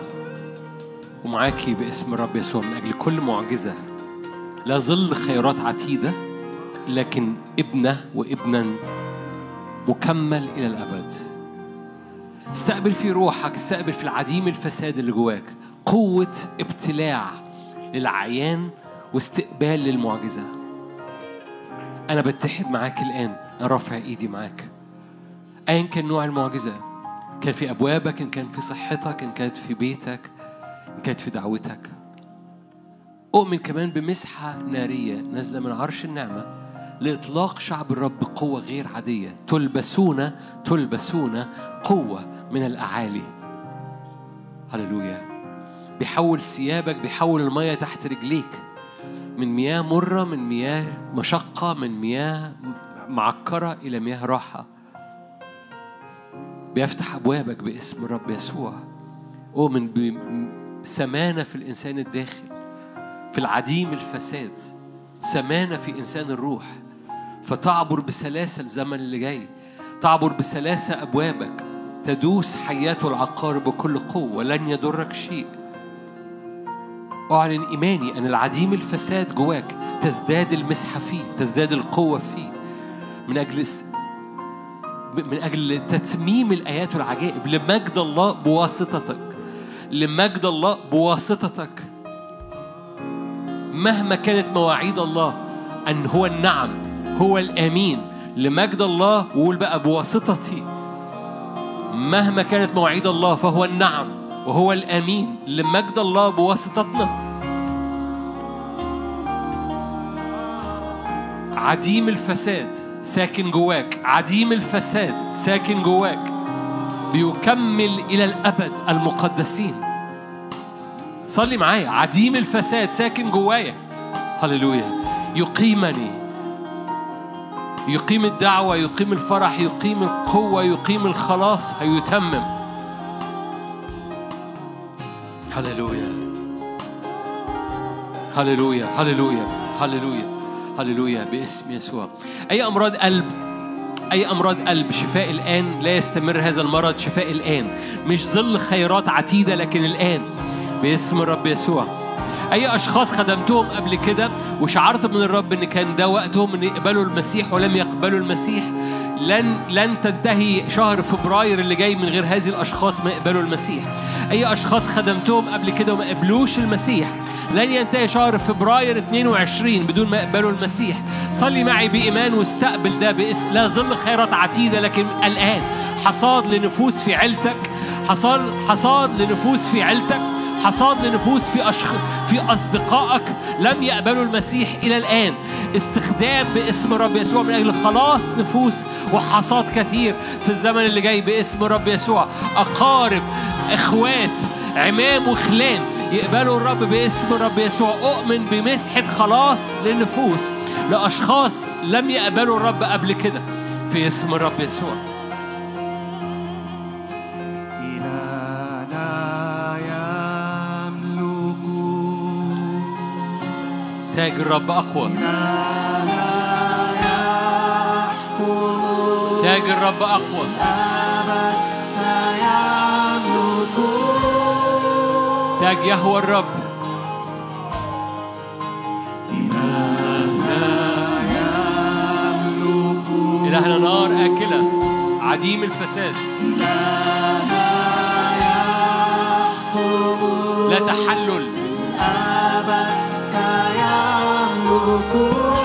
A: ومعاكي باسم الرب يسوع من أجل كل معجزة. لا ظل خيرات عتيدة لكن ابنة وابنا مكمل إلى الأبد. استقبل في روحك استقبل في العديم الفساد اللي جواك. قوة ابتلاع للعيان واستقبال للمعجزة. أنا بتحد معاك الآن أنا رافع إيدي معاك. ايا كان نوع المعجزة؟ كان في أبوابك إن كان في صحتك إن كانت في بيتك إن كانت في دعوتك. أؤمن كمان بمسحة نارية نازلة من عرش النعمة لإطلاق شعب الرب بقوة غير عادية. تلبسون تلبسون قوة من الأعالي. هللويا. بيحول ثيابك بيحول المية تحت رجليك. من مياه مرة من مياه مشقة من مياه معكرة إلى مياه راحة. بيفتح أبوابك باسم الرب يسوع. أؤمن بسمانة في الإنسان الداخل في العديم الفساد سمانة في إنسان الروح. فتعبر بسلاسة الزمن اللي جاي. تعبر بسلاسة أبوابك. تدوس حياته العقارب بكل قوة. لن يضرك شيء. أعلن إيماني أن العديم الفساد جواك تزداد المسحة فيه تزداد القوة فيه. من أجل من أجل تتميم الآيات والعجائب. لمجد الله بواسطتك. لمجد الله بواسطتك. مهما كانت مواعيد الله أن هو النعم هو الآمين. لمجد الله وقول بقى بواسطتي. مهما كانت مواعيد الله فهو النعم وهو الآمين. لمجد الله بواسطتنا. عديم الفساد. ساكن جواك. عديم الفساد ساكن جواك. بيكمل إلى الأبد المقدسين. صلي معايا. عديم الفساد ساكن جوايا. هللويا. يقيمني. يقيم الدعوة يقيم الفرح يقيم القوة يقيم الخلاص. هيتمم. هللويا. هللويا. هللويا. هللويا. هللويا باسم يسوع. أي أمراض قلب أي أمراض قلب شفاء الآن لا يستمر هذا المرض شفاء الآن. مش ظل خيرات عتيدة لكن الآن باسم الرب يسوع. أي أشخاص خدمتهم قبل كده وشعرت من الرب إن كان ده وقتهم إن يقبلوا المسيح ولم يقبلوا المسيح لن لن تنتهي شهر فبراير اللي جاي من غير هذه الأشخاص ما يقبلوا المسيح. أي أشخاص خدمتهم قبل كده وما قبلوش المسيح. لن ينتهي شهر فبراير 22 بدون ما يقبلوا المسيح. صلي معي بإيمان واستقبل ده باسم. لا ظل خيرات عتيدة لكن الآن حصاد لنفوس في عيلتك. حصاد حصاد لنفوس في عيلتك. حصاد لنفوس في أشخ... في أصدقائك لم يقبلوا المسيح إلى الآن. استخدام باسم رب يسوع من أجل خلاص نفوس وحصاد كثير في الزمن اللي جاي باسم رب يسوع. أقارب إخوات عمام وخلان يقبلوا الرب باسم رب يسوع. أؤمن بمسحة خلاص للنفوس لأشخاص لم يقبلوا الرب قبل كده في اسم الرب يسوع. تاج الرب أقوى. تاج الرب أقوى. تاج يهوى الرب. إلهنا نار آكلة. عديم الفساد. لا تحلل.
B: الأبد سيملك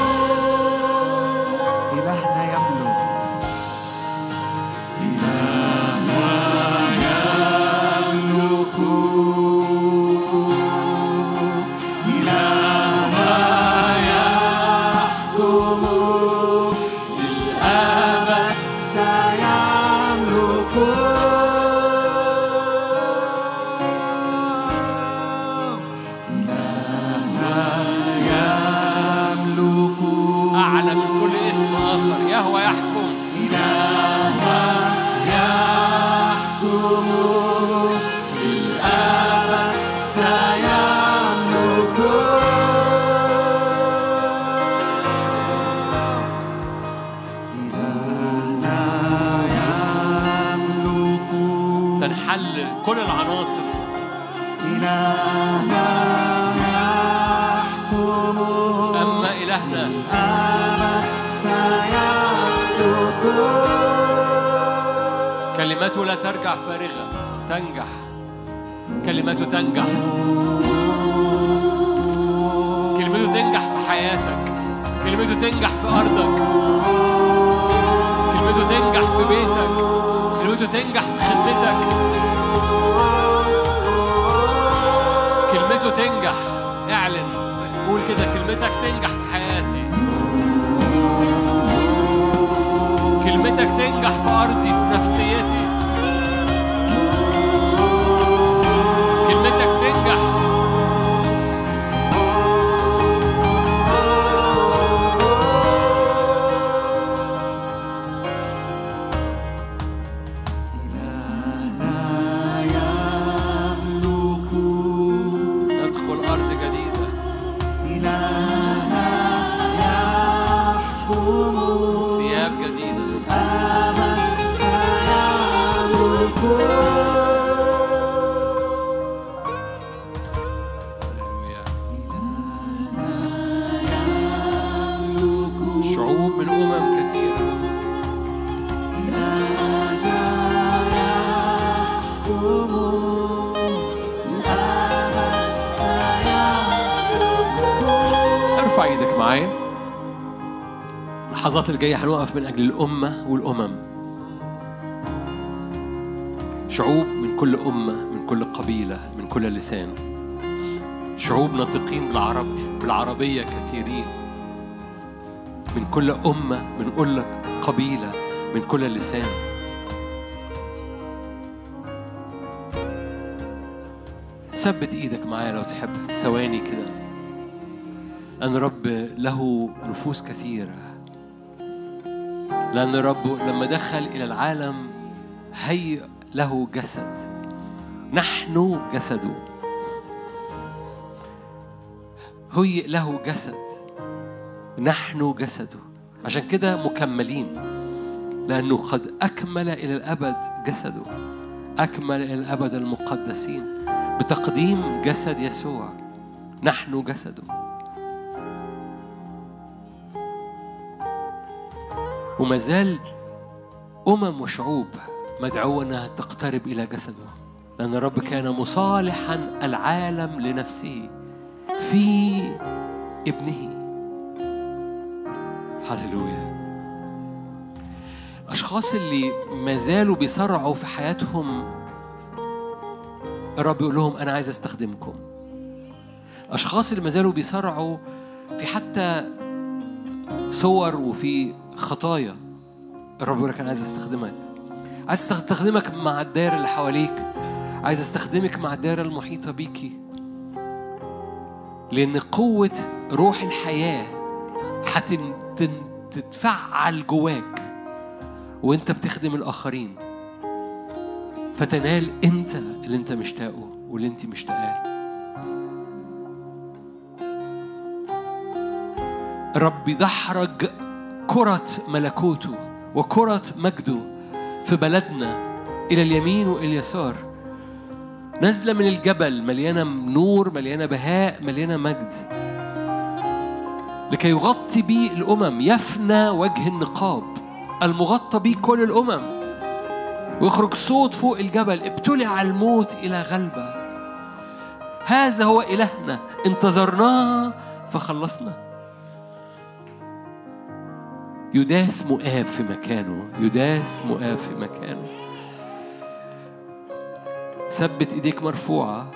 A: اللحظات اللي جاية هنقف من أجل الأمة والأمم. شعوب من كل أمة من كل قبيلة من كل لسان. شعوب ناطقين بالعرب بالعربية كثيرين. من كل أمة من كل قبيلة من كل لسان. ثبت إيدك معايا لو تحب. ثواني كده. أن رب له نفوس كثيرة. لأن الرب لما دخل إلى العالم هيئ له جسد. نحن جسده هيئ له جسد. نحن جسده عشان كده مكملين. لأنه قد أكمل إلى الأبد جسده. أكمل إلى الأبد المقدسين. بتقديم جسد يسوع. نحن جسده وما زال أمم وشعوب مدعوة أنها تقترب إلى جسده لأن الرب كان مصالحا العالم لنفسه في ابنه. هللويا. الأشخاص اللي ما زالوا بيصرعوا في حياتهم الرب يقول لهم أنا عايز أستخدمكم. أشخاص اللي ما زالوا بيصرعوا في حتى صور وفي خطايا. الرب لك أنا عايز أستخدمك. عايز أستخدمك مع الدائرة اللي حواليك. عايز أستخدمك مع الدائرة المحيطة بيكي لأن قوة روح الحياة هتتفعل جواك وأنت بتخدم الآخرين. فتنال أنت اللي أنت مشتاقه واللي أنت مشتاقاه. رب يدحرج كرة ملكوته وكرة مجده في بلدنا إلى اليمين وإلى اليسار. نازلة من الجبل مليانة نور مليانة بهاء مليانة مجد. لكي يغطي بيه الأمم يفنى وجه النقاب. المغطى بيه كل الأمم. ويخرج صوت فوق الجبل ابتلع الموت إلى غلبة. هذا هو إلهنا انتظرناه فخلصنا. يداس مؤاب في مكانه يداس مؤاب في مكانه. ثبت إيديك مرفوعة.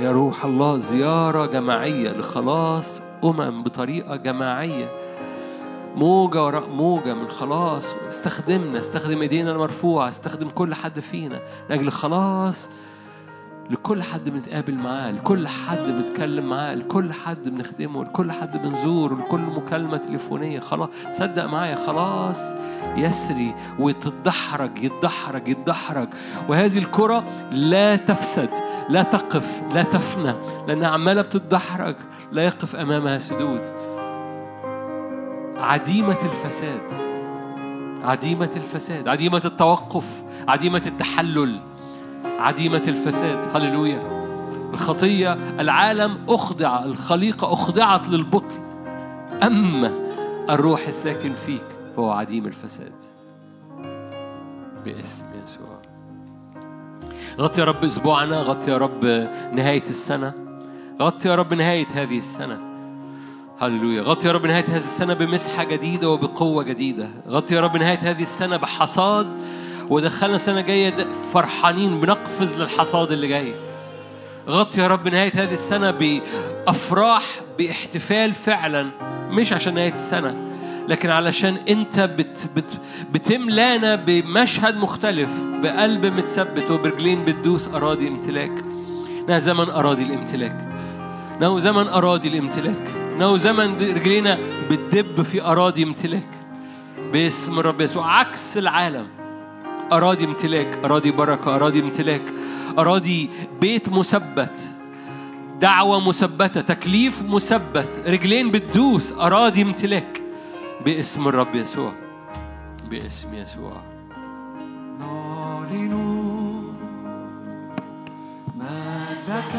A: يا روح الله زيارة جماعية لخلاص أمم بطريقة جماعية. موجة وراء موجة من خلاص. استخدمنا استخدم إيدينا المرفوعة استخدم كل حد فينا. لأجل خلاص لكل حد بنتقابل معاه لكل حد بنتكلم معاه لكل حد بنخدمه لكل حد بنزوره لكل مكالمة تليفونية. خلاص صدق معايا خلاص. يسري وتتدحرج يتدحرج يتدحرج. وهذه الكرة لا تفسد لا تقف لا تفنى. لأنها عمالة بتتدحرج لا يقف أمامها سدود. عديمة الفساد عديمة الفساد عديمة التوقف عديمة التحلل. عديمة الفساد. هللويا. الخطية العالم أخضع الخليقة أخضعت للبطل. أما الروح الساكن فيك فهو عديم الفساد. باسم يسوع. غطي يا رب أسبوعنا غطي يا رب نهاية السنة. غطي يا رب نهاية هذه السنة. هللويا. غطي يا رب نهاية هذه السنة بمسحة جديدة وبقوة جديدة. غطي يا رب نهاية هذه السنة بحصاد ودخلنا سنة جاية د- فرحانين بنقفز للحصاد اللي جاي. غطي يا رب نهاية هذه السنة بأفراح باحتفال فعلا مش عشان نهاية السنة لكن علشان أنت بت بت بتملانا بمشهد مختلف بقلب متثبت وبرجلين بتدوس أراضي امتلاك. إنها زمن أراضي الامتلاك. إنه زمن أراضي الامتلاك. إنه زمن رجلينا بتدب في أراضي امتلاك. باسم الرب يسوع عكس العالم. أراضي امتلاك أراضي بركة أراضي امتلاك. أراضي بيت مثبت دعوة مثبتة تكليف مثبت رجلين بتدوس أراضي امتلاك. باسم الرب يسوع باسم يسوع.
B: نعلن مجدك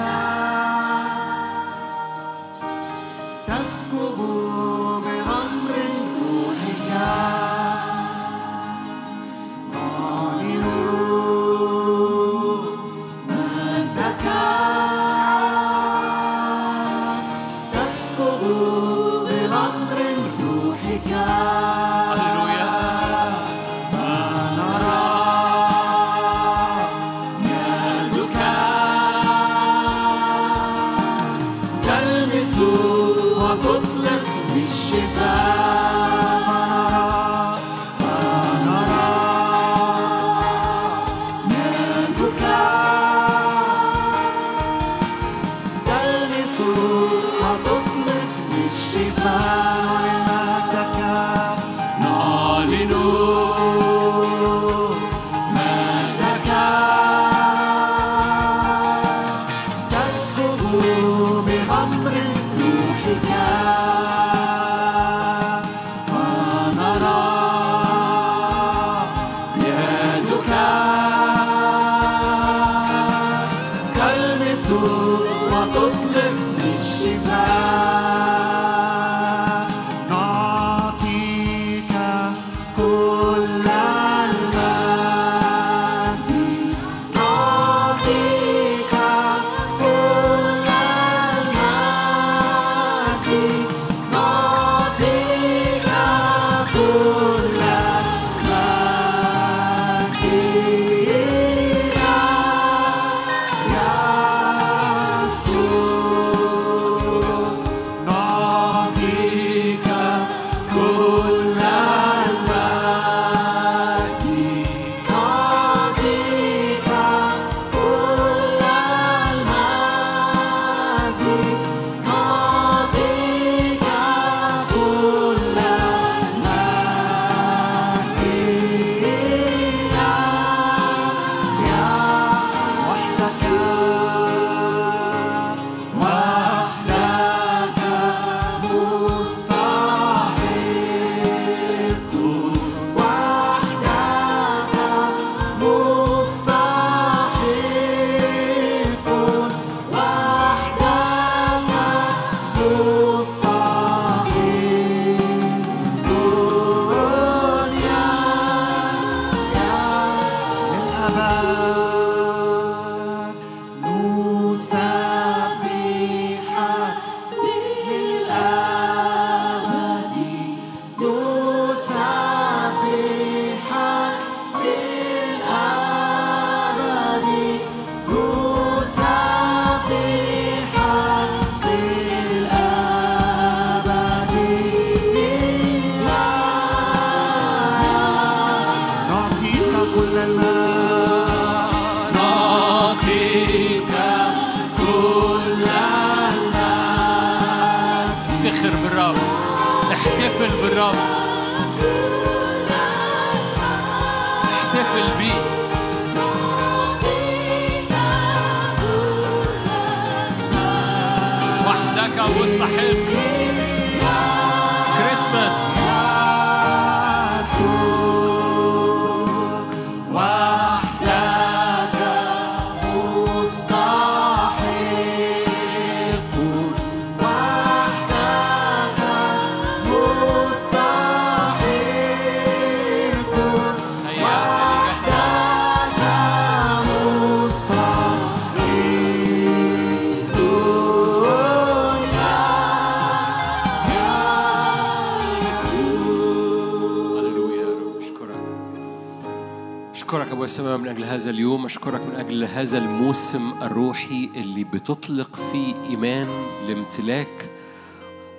A: هذا الموسم الروحي اللي بتطلق فيه إيمان لامتلاك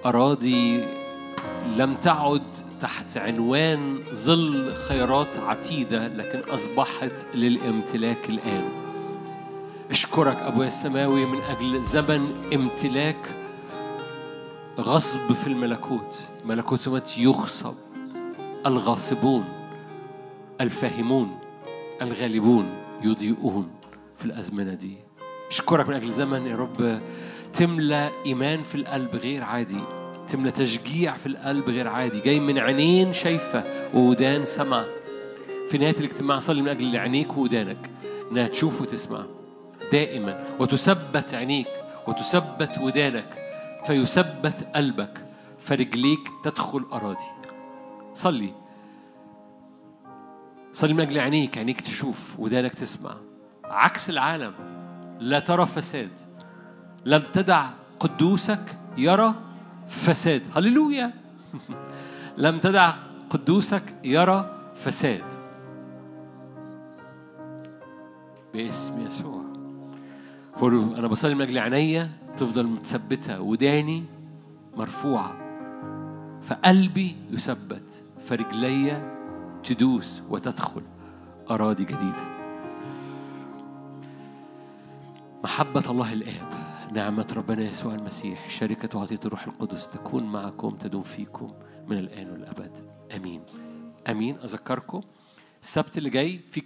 A: أراضي لم تعد تحت عنوان ظل خيرات عتيدة لكن أصبحت للامتلاك الآن. أشكرك أبويا السماوي من أجل زمن امتلاك غصب في الملكوت. ملكوت السماوات يغصب. الغاصبون الفاهمون الغالبون يضيئون. الأزمنة دي. أشكرك من أجل زمن يا رب. تملى إيمان في القلب غير عادي. تملى تشجيع في القلب غير عادي. جاي من عينين شايفة وودان سمع. في نهاية الاجتماع صلي من أجل عينيك وودانك. إنها تشوف وتسمع. دائما. وتثبت عينيك. وتثبت ودانك. فيثبت قلبك. فرجليك تدخل أراضي. صلي. صلي من أجل عينيك. عينيك تشوف. ودانك تسمع. عكس العالم لا ترى فساد. لم تدع قدوسك يرى فساد. هللويا. لم تدع قدوسك يرى فساد. باسم يسوع. فقولوا أنا بصلي من أجل عينيا تفضل متثبتة وداني مرفوعة. فقلبي يثبت فرجلي تدوس وتدخل أراضي جديدة. محبة الله الاب نعمة ربنا يسوع المسيح شركة وعطيه الروح القدس تكون معكم تدوم فيكم من الآن والأبد. آمين. آمين. أذكركم السبت اللي جاي في